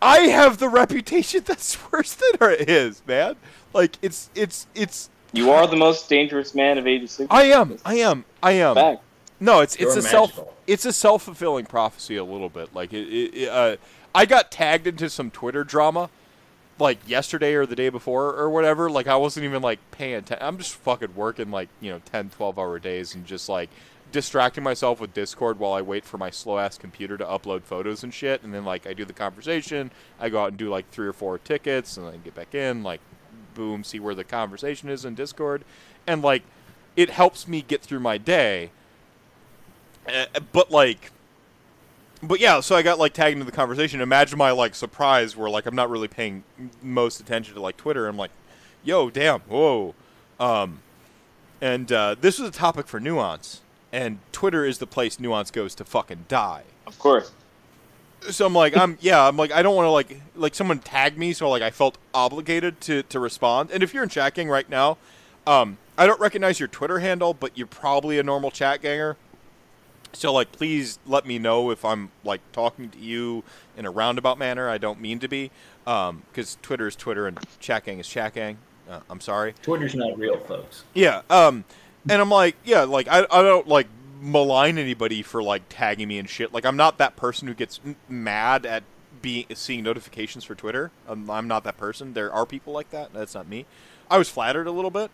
I have the reputation that's worse than his, man. Like it's it's it's You are the most dangerous man of age 86. I am. I am. I am. Fact. No, it's it's You're a self it's a self fulfilling prophecy a little bit. Like it, it, it, uh, I got tagged into some Twitter drama like yesterday or the day before or whatever. Like I wasn't even like paying attention. I'm just fucking working like you know 10, 12 hour days and just like distracting myself with Discord while I wait for my slow ass computer to upload photos and shit. And then like I do the conversation. I go out and do like three or four tickets and then get back in. Like boom, see where the conversation is in Discord, and like it helps me get through my day. Uh, but like but yeah so i got like tagged into the conversation. Imagine my like surprise where like i'm not really paying most attention to like twitter. I'm like yo damn whoa. Um and uh, this was a topic for nuance and twitter is the place nuance goes to fucking die. Of course. so i'm like i'm yeah i'm like i don't want to like like someone tagged me so like i felt obligated to to respond. And if you're in chat gang right now um i don't recognize your twitter handle but you're probably a normal chat ganger so like please let me know if i'm like talking to you in a roundabout manner i don't mean to be um because twitter is twitter and chat gang is chat gang uh, i'm sorry Twitter's not real, folks. yeah. Um, and I'm like, yeah, like I, I don't like malign anybody for like tagging me and shit. Like I'm not that person who gets mad at being seeing notifications for Twitter. Um, I'm not that person. There are people like that. That's not me. I was flattered a little bit,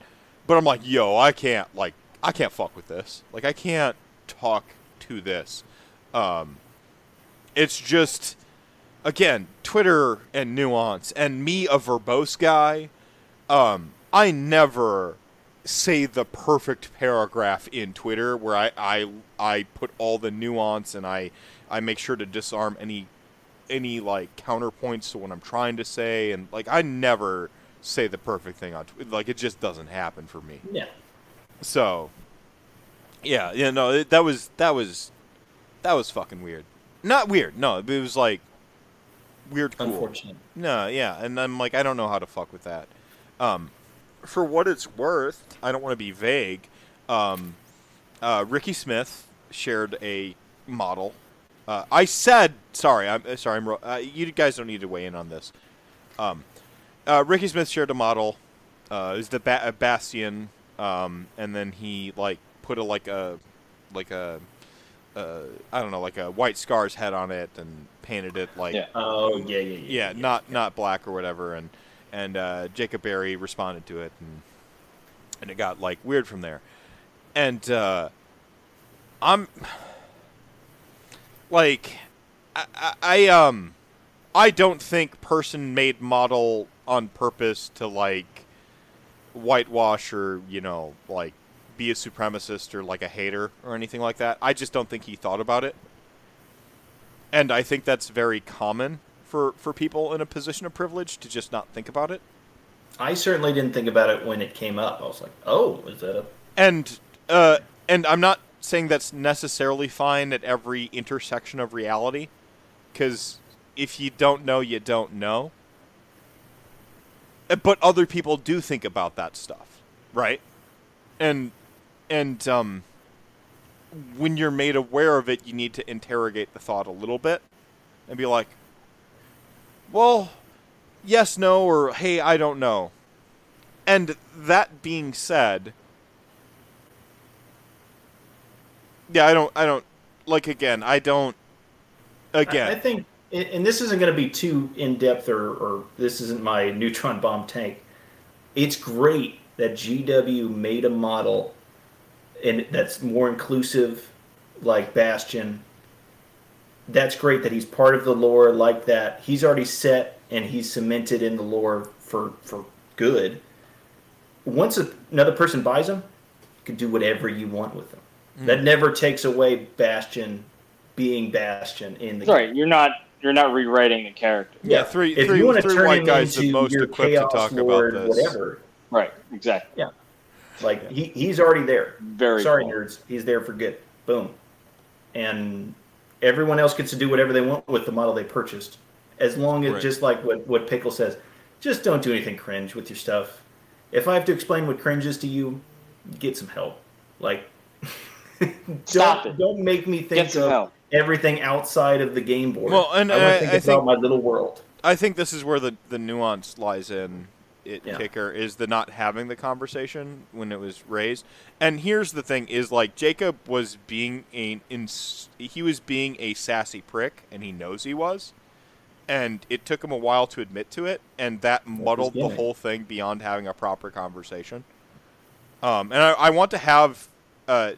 but I'm like, yo, I can't like I can't fuck with this. Like I can't talk to this. Um, it's just again Twitter and nuance and me a verbose guy um, I never say the perfect paragraph in Twitter where I, I I put all the nuance and I I make sure to disarm any any like counterpoints to what I'm trying to say and like I never say the perfect thing on Twitter. Like it just doesn't happen for me. Yeah. So yeah, yeah, no, it, that was that was that was fucking weird. Not weird. No, it was like weird cool. Unfortunate. No, yeah, and I'm like, I don't know how to fuck with that. Um, for what it's worth, I don't want to be vague. Um, uh, Ricky Smith shared a model. Uh, I said, sorry, I'm uh, sorry, I'm. ro- Uh, you guys don't need to weigh in on this. Um, uh, Ricky Smith shared a model. Uh, is the ba- Bastion, um, and then he like put a like a like a uh, I don't know like a white scar's head on it and painted it like Yeah. Oh yeah, yeah, yeah. yeah, not not black or whatever, and and uh, Jacob Berry responded to it, and and it got like weird from there, and uh, I'm like, I, I, I um, I don't think person made model on purpose to like whitewash or you know like be a supremacist or like a hater or anything like that. I just don't think he thought about it and I think that's very common for for people in a position of privilege to just not think about it. I certainly didn't think about it when it came up. I was like, oh, is that a And uh, and I'm not saying that's necessarily fine at every intersection of reality, because if you don't know, you don't know. But other people do think about that stuff, right? And and um, when you're made aware of it, you need to interrogate the thought a little bit and be like, well, yes, no, or hey, I don't know. And that being said, yeah, I don't, I don't, like again, I don't, again. I, I think, and this isn't going to be too in depth, or, or this isn't my neutron bomb tank. It's great that GW made a model, and that's more inclusive, like Bastion. That's great that he's part of the lore like that. He's already set and he's cemented in the lore for for good. Once a, another person buys him, you can do whatever you want with them. Mm. That never takes away Bastion being Bastion in the Sorry, game. you're not you're not rewriting the character. Yeah, yeah three if three, you want to turn white guys the most equipped to talk Lord, about this. Whatever. Right, exactly. Yeah. Like he, he's already there. Very sorry, cool. nerds. He's there for good. Boom. And everyone else gets to do whatever they want with the model they purchased. As long as right. just like what, what Pickle says, just don't do anything cringe with your stuff. If I have to explain what cringe is to you, get some help. Like Stop don't, it. don't make me think of help. everything outside of the game board. Well, and I, I, think I about think my little world. I think this is where the the nuance lies in it Yeah. kicker is the not having the conversation when it was raised. And here's the thing: is like Jacob was being a in, he was being a sassy prick, and he knows he was. And it took him a while to admit to it, and that muddled the whole thing beyond having a proper conversation. Um, and I, I want to have uh,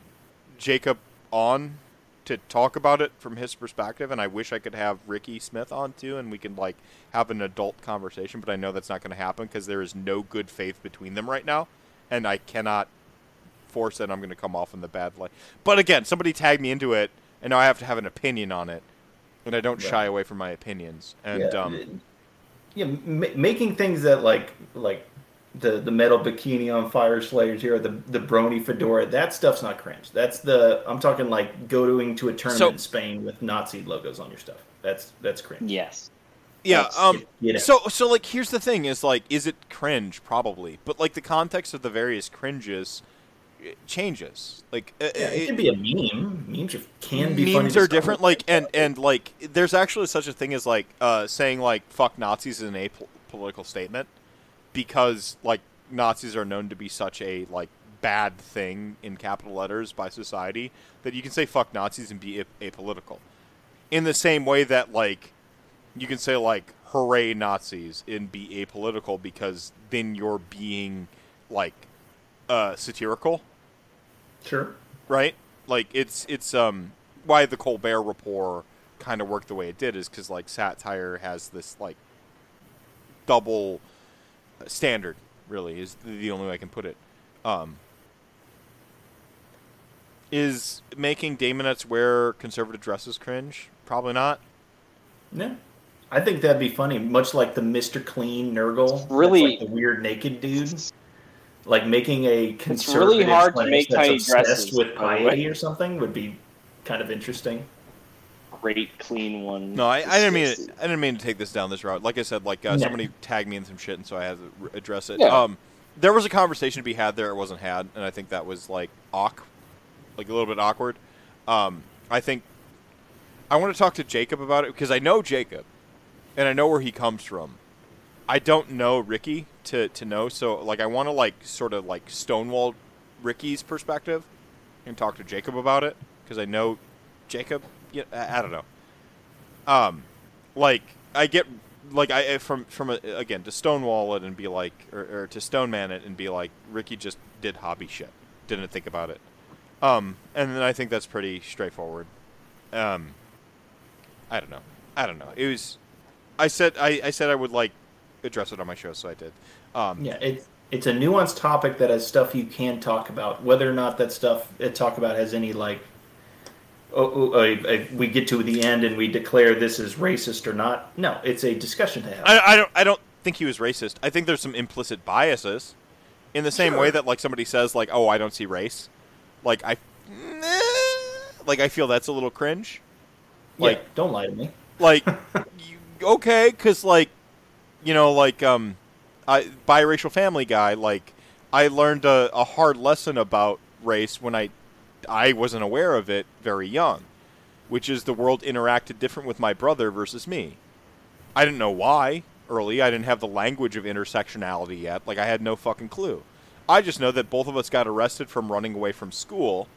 Jacob on to talk about it from his perspective, and I wish I could have Ricky Smith on too, and we can like have an adult conversation. But I know that's not going to happen because there is no good faith between them right now, and I cannot force that I'm going to come off in the bad light. But again, somebody tagged me into it, and now I have to have an opinion on it, and I don't shy away from my opinions. And yeah, um, yeah, ma- making things that like like the the metal bikini on Fyreslayers here, the the brony fedora, that stuff's not cringe. That's the I'm talking like going to a tournament So- in Spain with Nazi logos on your stuff. That's that's cringe. Yes. yeah, That's- um, Get it. So so like here's the thing is like is it cringe probably but like the context of the various cringes it changes like uh, Yeah, it, it- can be a meme. Memes are, can be memes to are different like and and like there's actually such a thing as like uh saying like fuck Nazis is an apolitical statement because like Nazis are known to be such a like bad thing in capital letters by society that you can say fuck Nazis and be apolitical in the same way that like you can say like hooray Nazis and be apolitical because then you're being like uh satirical Sure. right? Like it's it's um why the Colbert Report kind of worked the way it did is because like satire has this like double standard. Really, is the only way I can put it. Um, is making Daemonettes wear conservative dresses cringe? Probably not. Yeah. I think that'd be funny, much like the Mr. Clean Nurgle. Really- like the weird naked dude. Like making a conservative really hard to make that's tiny obsessed dresses, with by the way. piety or something would be kind of interesting. Great clean one. No, I, I didn't mean it, I didn't mean to take this down this route. Like I said, like uh, No. somebody tagged me in some shit, and so I had to address it. Yeah. Um, there was a conversation to be had there. It wasn't had, and I think that was like awk, like a little bit awkward. Um, I think I want to talk to Jacob about it because I know Jacob, and I know where he comes from. I don't know Ricky to to know, so like I want to like sort of like stonewall Ricky's perspective and talk to Jacob about it because I know Jacob. Yeah, I, I don't know. Um, like I get like I from from a, again to stonewall it and be like or, or to stoneman it and be like Ricky just did hobby shit, didn't think about it. Um, and then I think that's pretty straightforward. Um, I don't know. I don't know. It was. I said I, I said I would like address it on my show, so I did. Um, Yeah, it's it's a nuanced topic that has stuff you can talk about. Whether or not that stuff it talk about has any like, oh, oh, if we get to the end and we declare this is racist or not. No, it's a discussion to have. I, I don't I don't think he was racist. I think there's some implicit biases, in the same Sure. way that like somebody says like, "Oh, I don't see race," like I, like I feel that's a little cringe. Yeah, like- don't lie to me. Like, you, okay, because like, you know, like um, I biracial family guy. Like, I learned a, a hard lesson about race when I I wasn't aware of it very young, which is the world interacted different with my brother versus me. I didn't know why early. I didn't have the language of intersectionality yet. Like I had no fucking clue. I just know that both of us got arrested from running away from school,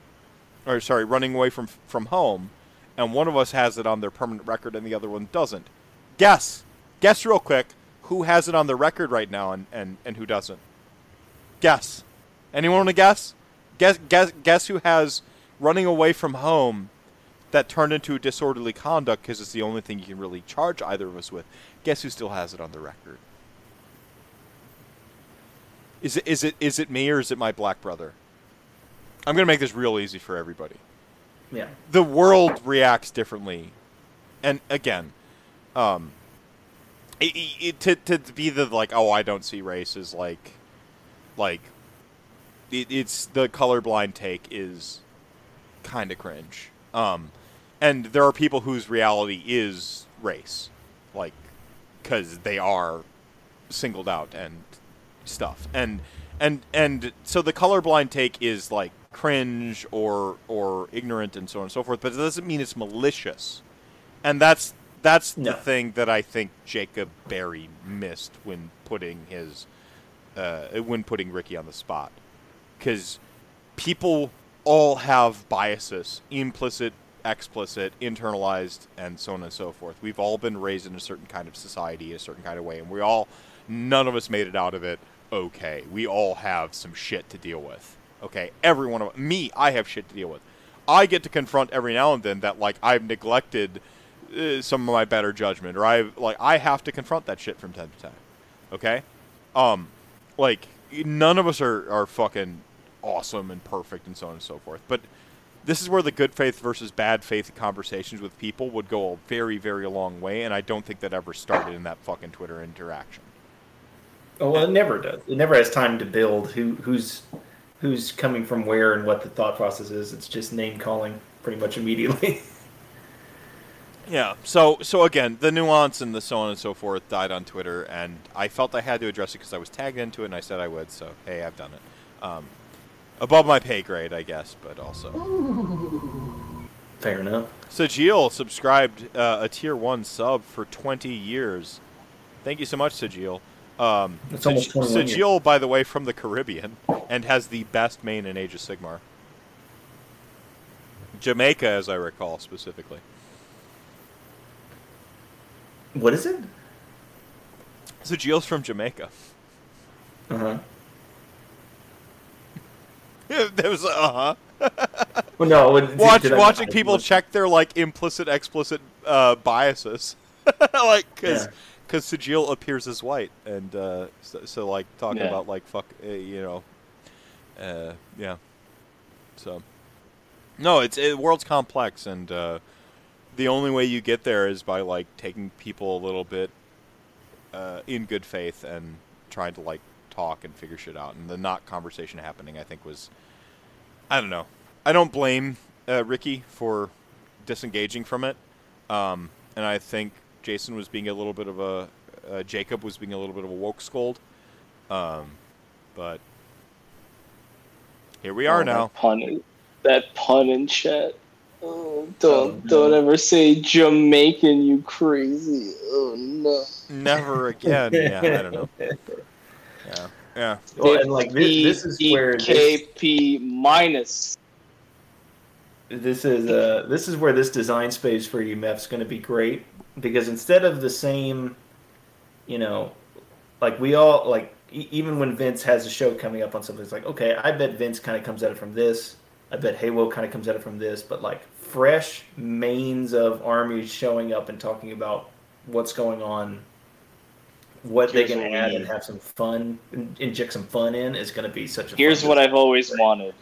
or sorry, running away from from home, and one of us has it on their permanent record and the other one doesn't. Guess, guess real quick, who has it on their record right now and and, and who doesn't? Guess. Anyone want to guess? Guess guess guess who has running away from home that turned into disorderly conduct because it's the only thing you can really charge either of us with. Guess who still has it on the record? Is it is it is it me or is it my black brother? I'm gonna make this real easy for everybody. Yeah. The world reacts differently, and again, um, it, it, to to be the like oh I don't see race is like, like, it, it's the colorblind take is kind of cringe. Um, and there are people whose reality is race, like, because they are singled out and stuff. And and and so the colorblind take is like cringe or or ignorant and so on and so forth, but it doesn't mean it's malicious. And that's that's No. the thing that I think Jacob Berry missed when putting his uh, when putting Ricky on the spot, because people all have biases, implicit, explicit, internalized, and so on and so forth. We've all been raised in a certain kind of society, a certain kind of way, and we all, none of us made it out of it okay. We all have some shit to deal with. Okay, every one of me, I have shit to deal with. I get to confront every now and then that like I've neglected uh, some of my better judgment, or I've like I have to confront that shit from time to time. Okay, um, like none of us are are fucking awesome and perfect and so on and so forth. But this is where the good faith versus bad faith conversations with people would go a very, very long way, and I don't think that ever started in that fucking Twitter interaction. Oh, well, it never does. It never has time to build who who's who's coming from where and what the thought process is. It's just name calling pretty much immediately. Yeah. So so again, the nuance and the so on and so forth died on Twitter, and I felt I had to address it because I was tagged into it, and I said I would. So hey, I've done it. Um, above my pay grade, I guess, but also. Fair enough. Sajil subscribed uh, a tier one sub for 20 years. Thank you so much, Sajil. Um, That's Saj- 21 years. Sajil, by the way, from the Caribbean, and has the best main in Age of Sigmar. Jamaica, as I recall specifically. What is it? Sajil's from Jamaica. Uh huh. there was uh huh. Well, no. it- Watch, did I- watching I- people check their like implicit, explicit uh, biases, like because Yeah. because Sajil appears as white, and uh, so, so like talking Yeah. about like fuck, uh, you know, uh, yeah. So no, it's it, world's complex, and uh, the only way you get there is by like taking people a little bit uh, in good faith and trying to like talk and figure shit out. And the not conversation happening, I think, was I don't know. I don't blame uh, Ricky for disengaging from it, um, and I think Jason was being a little bit of a uh, Jacob was being a little bit of a woke scold, um, but here we are Oh, now. That pun, that pun in chat. Oh, don't Oh, don't ever say Jamaican, you crazy. Oh no. Never again. yeah, I don't know. Yeah, yeah. Well, and like this, this is where this, KP minus. this is uh this is where this design space for UMF is going to be great because instead of the same, you know, like we all like e- even when Vince has a show coming up on something, it's like okay, I bet Vince kind of comes at it from this. I bet Haywo kind of comes at it from this, but like fresh mains of armies showing up and talking about what's going on, what Here's they can what add and have some fun, in- inject some fun in is going to be such a. Here's fun what. I've always wanted.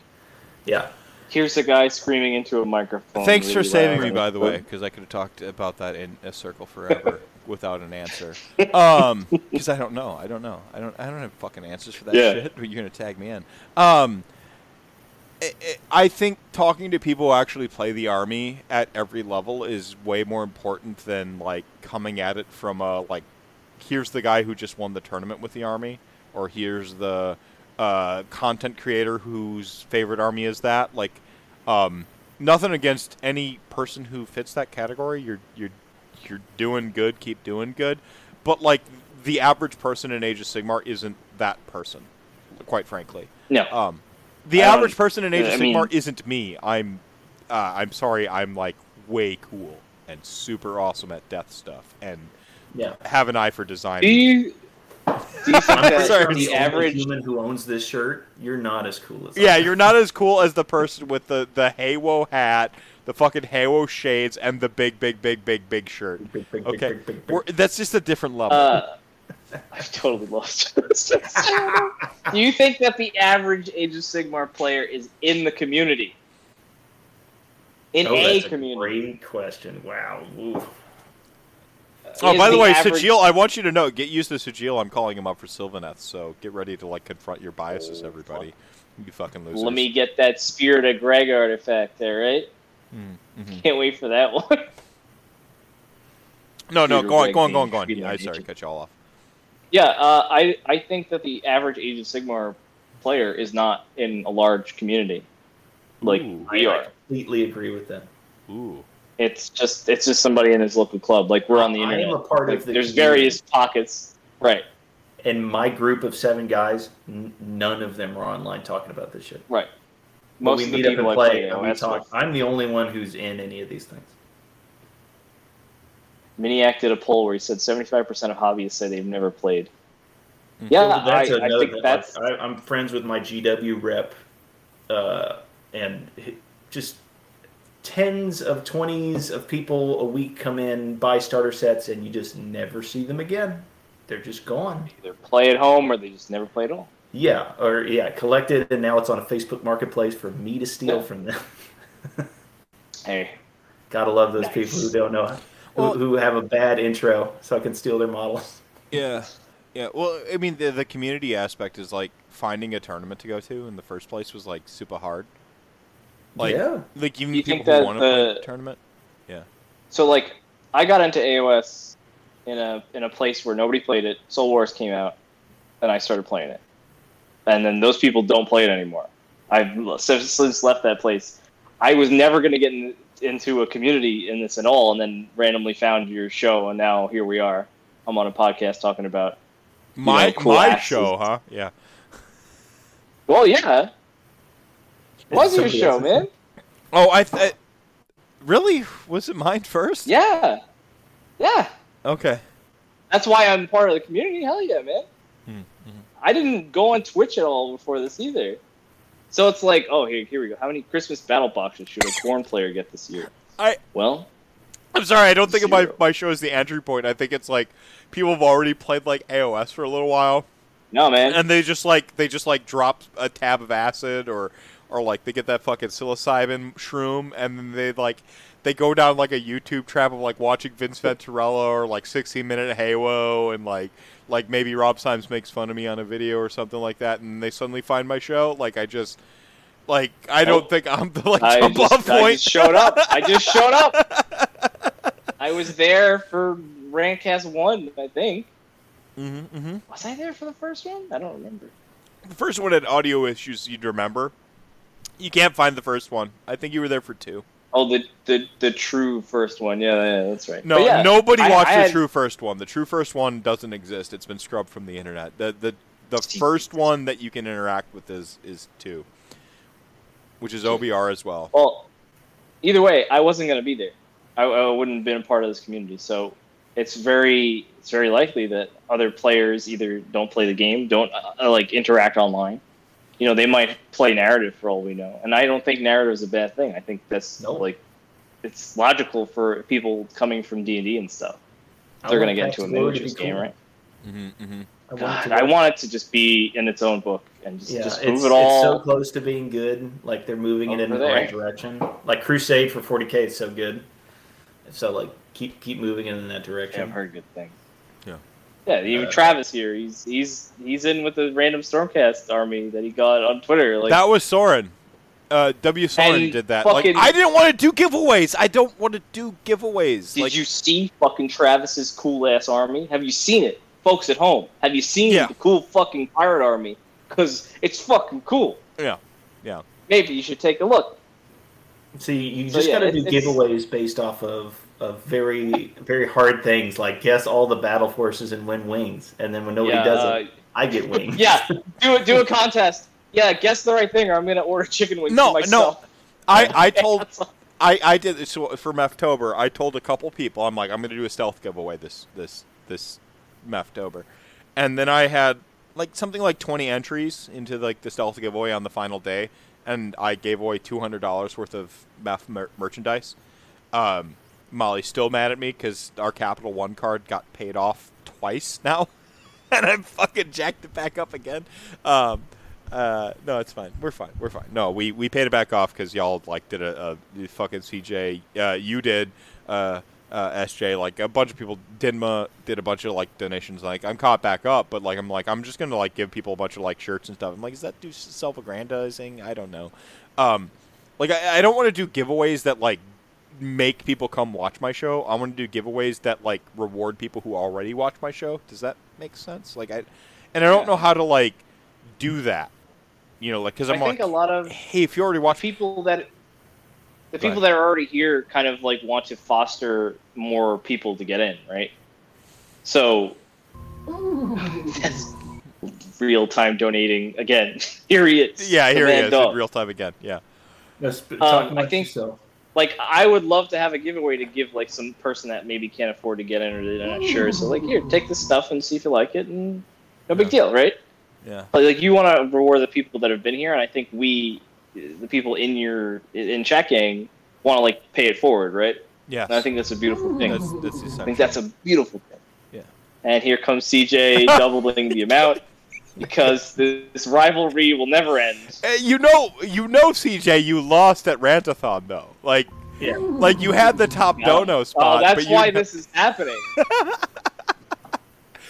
Yeah. Here's a guy screaming into a microphone. Thanks for saving loud. me, by the way, because I could have talked about that in a circle forever without an answer. Um, because I don't know. I don't know. I don't. I don't have fucking answers for that Yeah. shit. But you're gonna tag me in. Um, I- I- I think talking to people who actually play the army at every level is way more important than like coming at it from a like, here's the guy who just won the tournament with the army, or here's the uh, content creator whose favorite army is that. Like, um, nothing against any person who fits that category. You're you're you're doing good. Keep doing good. But like the average person in Age of Sigmar isn't that person, quite frankly. No. Um, the don't- average person in Age I of mean- Sigmar isn't me. I'm, uh, I'm sorry. I'm like way cool and super awesome at death stuff and Yeah. have an eye for design. do you do you think that Sorry. sure the the average human who owns this shirt. You're not as cool as Yeah, am. you're not as cool as the person with the the Halo hat, the fucking Halo shades, and the big, big, big, big, big shirt. Big, big, big, Okay, big, big, big. We're, that's just a different level. Uh, I've totally lost. Do you think that the average Age of Sigmar player is in the community? In Oh, a that's community? great question. Wow. Ooh. Oh, by the, way, average- Sajil, I want you to know, get used to Sajil. I'm calling him up for Sylvaneth, so get ready to like confront your biases, Oh, everybody. You fucking losers. Let me get that Spirit of Greg artifact there, right? Mm, mhm. Can't wait for that one. No, no, Peter go on, go on, go on, go on. Yeah, I Lantern. sorry, cut you all off. yeah, uh, I I think that the average Age of Sigmar player is not in a large community like Ooh. we I, I are. completely agree with that. Ooh. It's just it's just somebody in his local club. Like we're on the internet. I am a part Like, of the there's community. various pockets. Right, And my group of seven guys, n- none of them are online talking about this shit. right. Most we of the meet up people I and play, play and we talk. I'm the only one who's in any of these things. Miniac did a poll where he said 75% of hobbyists say they've never played. Mhm. Yeah, that's I, I think that's I, I'm friends with my GW rep, uh, and just tens of twenties of people a week come in, buy starter sets, and you just never see them again. They're just gone. either play at home or they just never play at all. Yeah, or yeah, collected, and now it's on a Facebook Marketplace for me to steal Yeah. from them. Hey, Gotta love those Nice. people who don't know, who, Well- who have a bad intro, so I can steal their models. Yeah. Yeah. Well, I mean, the, the community aspect is like finding a tournament to go to in the first place was like super hard. Like, yeah, like even You people think who that want to play the- the tournament. so like I got into AOS in a in a place where nobody played it. Soul Wars came out, and I started playing it. And then those people don't play it anymore. I've since, since left that place. I was never going to get in, into a community in this at all, and then randomly found your show, and now here we are. I'm on a podcast talking about. My know, cool my axes. show, huh? Yeah. Well, yeah, it was your show, man. Oh, I th- really was it mine first? Yeah, yeah. Okay. That's why I'm part of the community. Hell yeah, man. Hmm, mhm. I didn't go on Twitch at all before this either. So it's like, oh, here, here we go. How many Christmas battle boxes should a Khorne player get this year? I Well, I'm sorry, I don't think of my, my show is the entry point. I think it's like people have already played like AOS for a little while, no, man. and they just like they just like drop a tab of acid or or like they get that fucking psilocybin shroom, and then they like they go down like a YouTube trap of like watching Vince Venturella or like 16 minute Halo, and like like maybe Rob Symes makes fun of me on a video or something like that, and they suddenly find my show. Like I just like I don't Nope. think I'm the like I jump just, off I point. just showed up. I just showed up. I was there for Rantcast 1, I think. Mm-hmm, mm-hmm. Was I there for the first one? I don't remember. The first one had audio issues you'd remember. You can't find the first one. I think you were there for two. Oh, the the, the true first one. Yeah, yeah, that's right. No, yeah, nobody I- watched I the had- true first one. The true first one doesn't exist. It's been scrubbed from the internet. The the the first one that you can interact with is is two, which is OBR as well. Well, either way, I wasn't going to be there. I, I wouldn't have been a part of this community. So it's very it's very likely that other players either don't play the game, don't uh, like interact online. You know, they might play narrative for all we know, and I don't think narrative is a bad thing. I think that's Nope. like it's logical for people coming from D and D and stuff. I They're going to get into a Pax miniatures be game, cool. right? hmm hmm I want, it God, to I want it to just be in its own book and just, Yeah, just it's, move it all. it's so close to being good. Like they're moving it in the right direction. Like Crusade for 40k is so good. So like keep keep moving it in that Yeah, I've direction. heard good things. Yeah. Yeah, even Uh, Travis here. He's he's he's in with the random Stormcast army that he got on Twitter. Like that was Soren. Uh, W. Soren did that. Like fucking- I didn't want to do giveaways. I don't want to do giveaways. Did like, you see fucking Travis's cool ass army? Have you seen it, folks at home? Have you seen Yeah. the cool fucking pirate army? because it's fucking cool. Yeah, yeah. Maybe you should take a look. See, you So, just yeah, got to do giveaways based off of, of very very hard things like guess all the battle forces and win wings, and then when nobody yeah, does uh, it, I get wings. yeah, do it. Do a contest. Yeah, guess the right thing, or I'm gonna order chicken wings No, for no. I, I told I, I did this so for Meftober. I told a couple people I'm like I'm going to do a stealth giveaway this this this Meftober, and then I had like something like 20 entries into like the stealth giveaway on the final day, and I gave away $200 worth of Mef mer- merchandise. Um, Molly's still mad at me because our Capital One card got paid off twice now, and I'm fucking jacked it back up again. Um, uh, no, it's fine. We're fine. We're fine. No, we, we paid it back off because y'all like did a, a fucking CJ. Uh, you did. Uh, uh, SJ, like a bunch of people, Dinma did a bunch of like donations. Like I'm caught back up, but like I'm like I'm just gonna like give people a bunch of like shirts and stuff. I'm like, is that do self-aggrandizing? I don't know. Um, like I, I don't want to do giveaways that like make people come watch my show. I want to do giveaways that like reward people who already watch my show. Does that make sense? Like I, and I don't Yeah. know how to like do that. You know, like because I I'm think like, a lot of hey, if you already watch, people that the people that are already here kind of like want to foster more people to get in, right? So that's real time donating again. here he is. yeah, here he is real time again. Yeah. No, sp- Um, talk I think- yourself. Like I would love to have a giveaway to give like some person that maybe can't afford to get in or they're not sure. So like here, take this stuff and see if you like it, and no big Yeah. deal, right? Yeah. Like, like you want to reward the people that have been here, and I think we, the people in your in checking, want to like pay it forward, right? Yeah. And I think that's a beautiful thing. that's that's I think that's a beautiful thing. Yeah. And here comes CJ doubling the amount because this rivalry will never end. You know, you know, CJ, you lost at Rantathon though. Like, Yeah. like you had the top No. dono spot. Oh, that's but you why this is happening.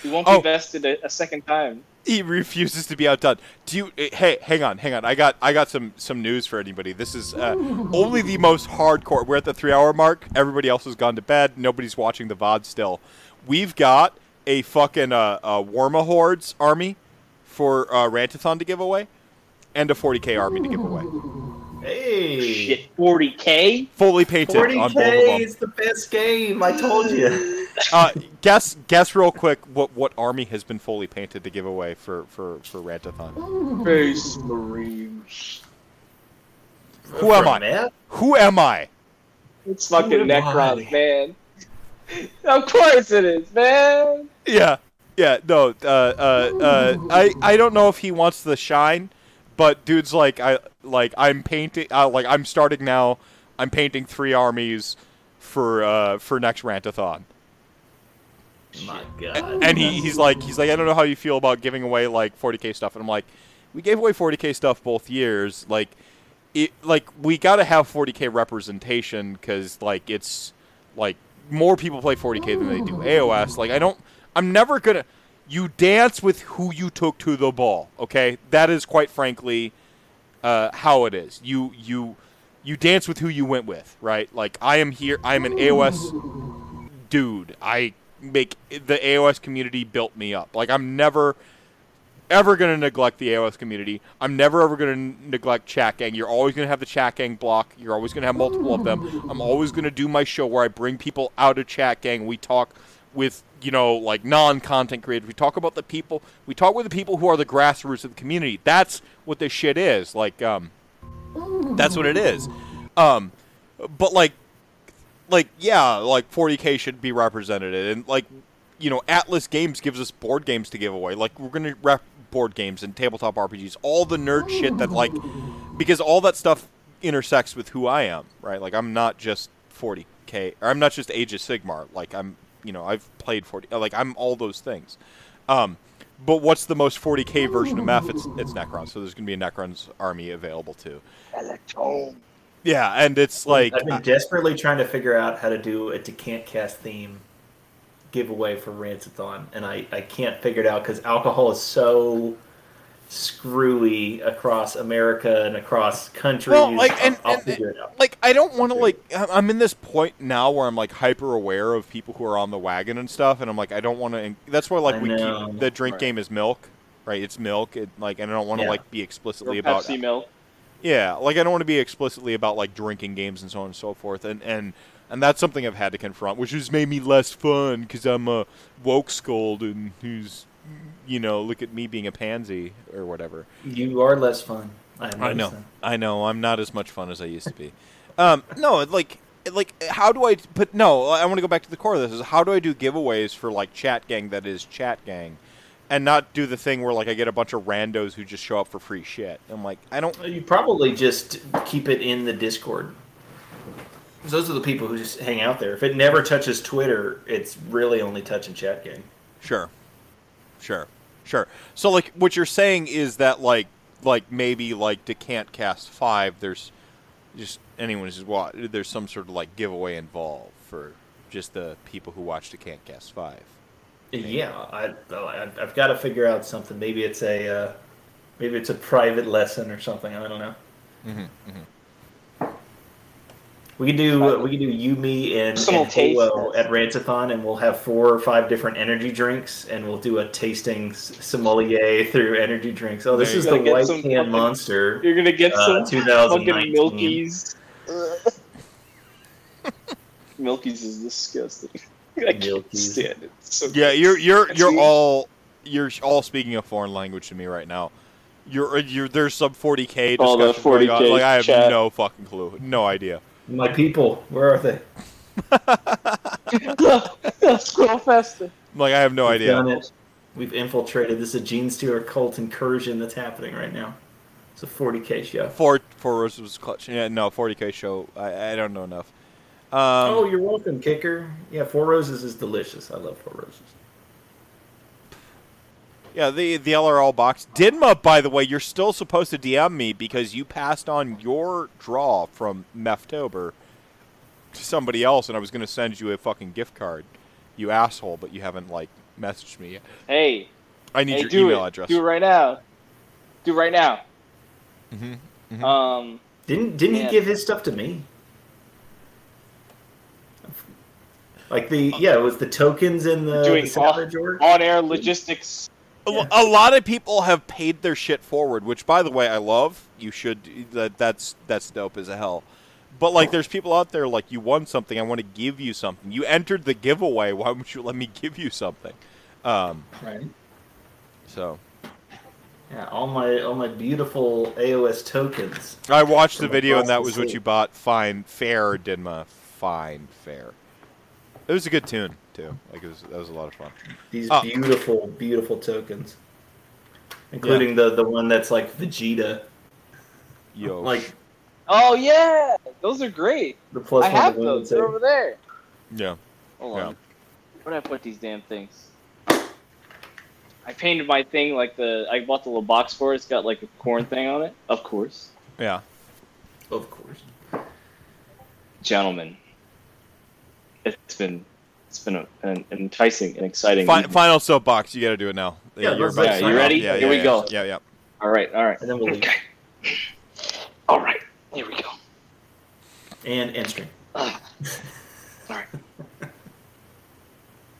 he won't be Oh. vested a, a second time. he refuses to be outdone. Do you? eh, Hey, hang on, hang on. I got, I got some, some news for anybody. This is uh, only the most hardcore. We're at the three-hour mark. Everybody else has gone to bed. Nobody's watching the VOD still. We've got a fucking uh, uh, Warmahordes army for uh, Rantathon to give away, and a 40k army to give away. Hey, Shit, 40k? Fully painted on both of 40k them. is the best game. I told you. Uh, guess, guess real quick what what army has been fully painted to give away for for for Rantathon. Space Marines. Who am I? Matt? Who am I? It's fucking Who am Necrons, I? man. Of course it is, man. Yeah, yeah, no, uh, uh, uh, I, I don't know if he wants the shine, but dude's like, I, like, I'm painting, uh, like, I'm starting now. I'm painting three armies for, uh, for next Rantathon, My God. and he, he's like, he's like, I don't know how you feel about giving away like 40k stuff, and I'm like, we gave away 40k stuff both years, like, it, like, we gotta have 40k representation because, like, it's, like, more people play 40k than they do AOS. Like, I don't, I'm never gonna. You dance with who you took to the ball. Okay, that is quite frankly uh, how it is. You you you dance with who you went with, right? Like I am here. I am an AOS dude. I make the AOS community built me up. Like I'm never ever going to neglect the AOS community. I'm never ever going to neglect chat gang. You're always going to have the chat gang block. You're always going to have multiple of them. I'm always going to do my show where I bring people out of chat gang. We talk with, you know, like non-content creators. We talk about the people. We talk with the people who are the grassroots of the community. That's what this shit is. Like um that's what it is. Um but like like yeah, like 40k should be represented and like you know, Atlas Games gives us board games to give away. Like we're gonna rep board games and tabletop RPGs, all the nerd shit that like, because all that stuff intersects with who I am, right? Like I'm not just 40k, or I'm not just Age of Sigmar. Like I'm, you know, I've played 40. Like I'm all those things. Um, but what's the most 40k version of Meph? It's it's Necron. So there's gonna be a Necron's army available too. Electron. Yeah, and it's like I've been desperately trying to figure out how to do a Decant Cast theme giveaway for Rantathon, and I, I can't figure it out because alcohol is so screwy across America and across countries. Well, like, and- I'll, I'll and- figure it out. like I don't want to like I- I'm in this point now where I'm like hyper aware of people who are on the wagon and stuff, and I'm like I don't want to. That's why like I we know. keep the drink Right. game is milk, right? It's milk. It, like, and I don't want to Yeah. like be Or explicitly about Pepsi milk. yeah, like I don't want to be explicitly about like drinking games and so on and so forth, and and and that's something I've had to confront, which has made me less fun because I'm a woke scold and who's, you know, look at me being a pansy or whatever. You are less fun. I, I know, noticed I know, I'm not as much fun as I used to be. um, no, like. Like how do I? But no, I want to go back to the core of this. Is how do I do giveaways for like chat gang that is chat gang, and not do the thing where like I get a bunch of randos who just show up for free shit. I'm like, I don't. You probably just keep it in the Discord. Those are the people who just hang out there. If it never touches Twitter, it's really only touching chat gang. Sure. Sure. Sure. So like what you're saying is that like like maybe like Decant Cast 5 there's just anyone who's what there's some sort of like giveaway involved for just the people who watch Decant Cast 5. Yeah, I, I've got to figure out something. Maybe it's a uh, maybe it's a private lesson or something. I don't know. We can do we can do you, me, and, Personal and taste. Holo at Rantathon, and we'll have four or five different energy drinks, and we'll do a tasting s- sommelier through energy drinks. Oh, this There is you the go. Get White some Can fucking- Monster. You're gonna get Uh, some 2019. fucking Milkies. Milkies is disgusting. I can't Milkies. stand it. So Yeah, you're you're you're See? all you're all speaking a foreign language to me right now. You're you're there's some 40k All the discussion going on. 40K Like I have chat. no fucking clue. No idea. My people, where are they? Scroll faster. Like I have no We've idea. done it. We've infiltrated. This is a Genestealer cult incursion that's happening right now. It's a 40k show. Four four roses was clutch. Yeah, no 40k show. I, I don't know enough. Um, oh, you're welcome, Kicker. Yeah, Four Roses is delicious. I love Four Roses. Yeah, the the LRL box. Dinma, by the way, you're still supposed to DM me because you passed on your draw from Meftober to somebody else, and I was going to send you a fucking gift card. You asshole, but you haven't like messaged me yet. Hey, I need hey, your do email it. address. Do it right now. Do it right now. Mhm, mhm. Um, Didn't didn't Yeah. he give his stuff to me? Like the yeah, it was the tokens in the, Doing the salvage org. on-air logistics. A A lot of people have paid their shit forward, which, by the way, I love. You should. That that's that's dope as a hell. But like, there's people out there like you won something. I want to give you something. You entered the giveaway. Why wouldn't you let me give you something? Um, Right. so Yeah, all my all my beautiful AOS tokens. I watched the video, and that was what you bought. Fine, fair, Dinma. Fine, fair. It was a good tune too. Like it was. That was a lot of fun. These Oh. beautiful, beautiful tokens, including the the one that's like Vegeta, Yo, like Oh yeah, those are great. the plus I one. have those. that's They're over there. yeah. Hold Yeah. on. Where did I put these damn things? I painted my thing like the. I bought the little box for it. It's got like a Khorne thing on it. Of course, Yeah. Of course. gentlemen. It's been, it's been a, an enticing and exciting. Fi- final soapbox. You got to do it now. Yeah, you're let's- about to let's sign sign off. off. Yeah, Here yeah, we yeah. go. Yeah, yeah. All right, all right. And then we'll leave. Okay. All right. Here we go. And end stream. Ugh. All right.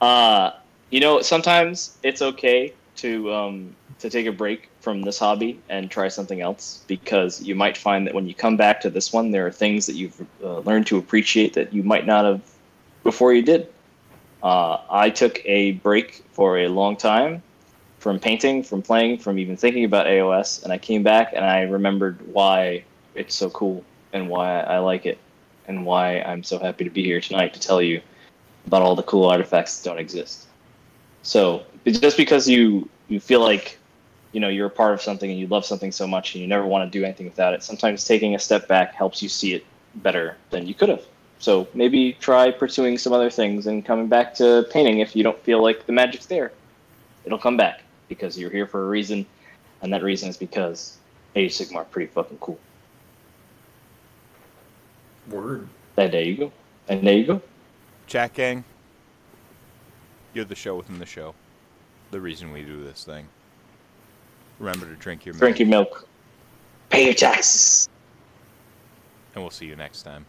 Uh, you know, sometimes it's okay to um, to take a break from this hobby and try something else because you might find that when you come back to this one, there are things that you've uh, learned to appreciate that you might not have before you did. Uh, I took a break for a long time from painting, from playing, from even thinking about AOS, and I came back and I remembered why it's so cool and why I like it and why I'm so happy to be here tonight to tell you about all the cool artifacts that don't exist. So just because you you feel like you know you're a part of something and you love something so much and you never want to do anything without it. Sometimes taking a step back helps you see it better than you could have. So maybe try pursuing some other things and coming back to painting if you don't feel like the magic's there. It'll come back because you're here for a reason, and that reason is because Age of Sigmar pretty fucking cool. Word. And there you go. And there you go. Chat gang. You're the show within the show. The reason we do this thing. Remember to drink your milk, Drink your milk. Pay your taxes. and we'll see you next time.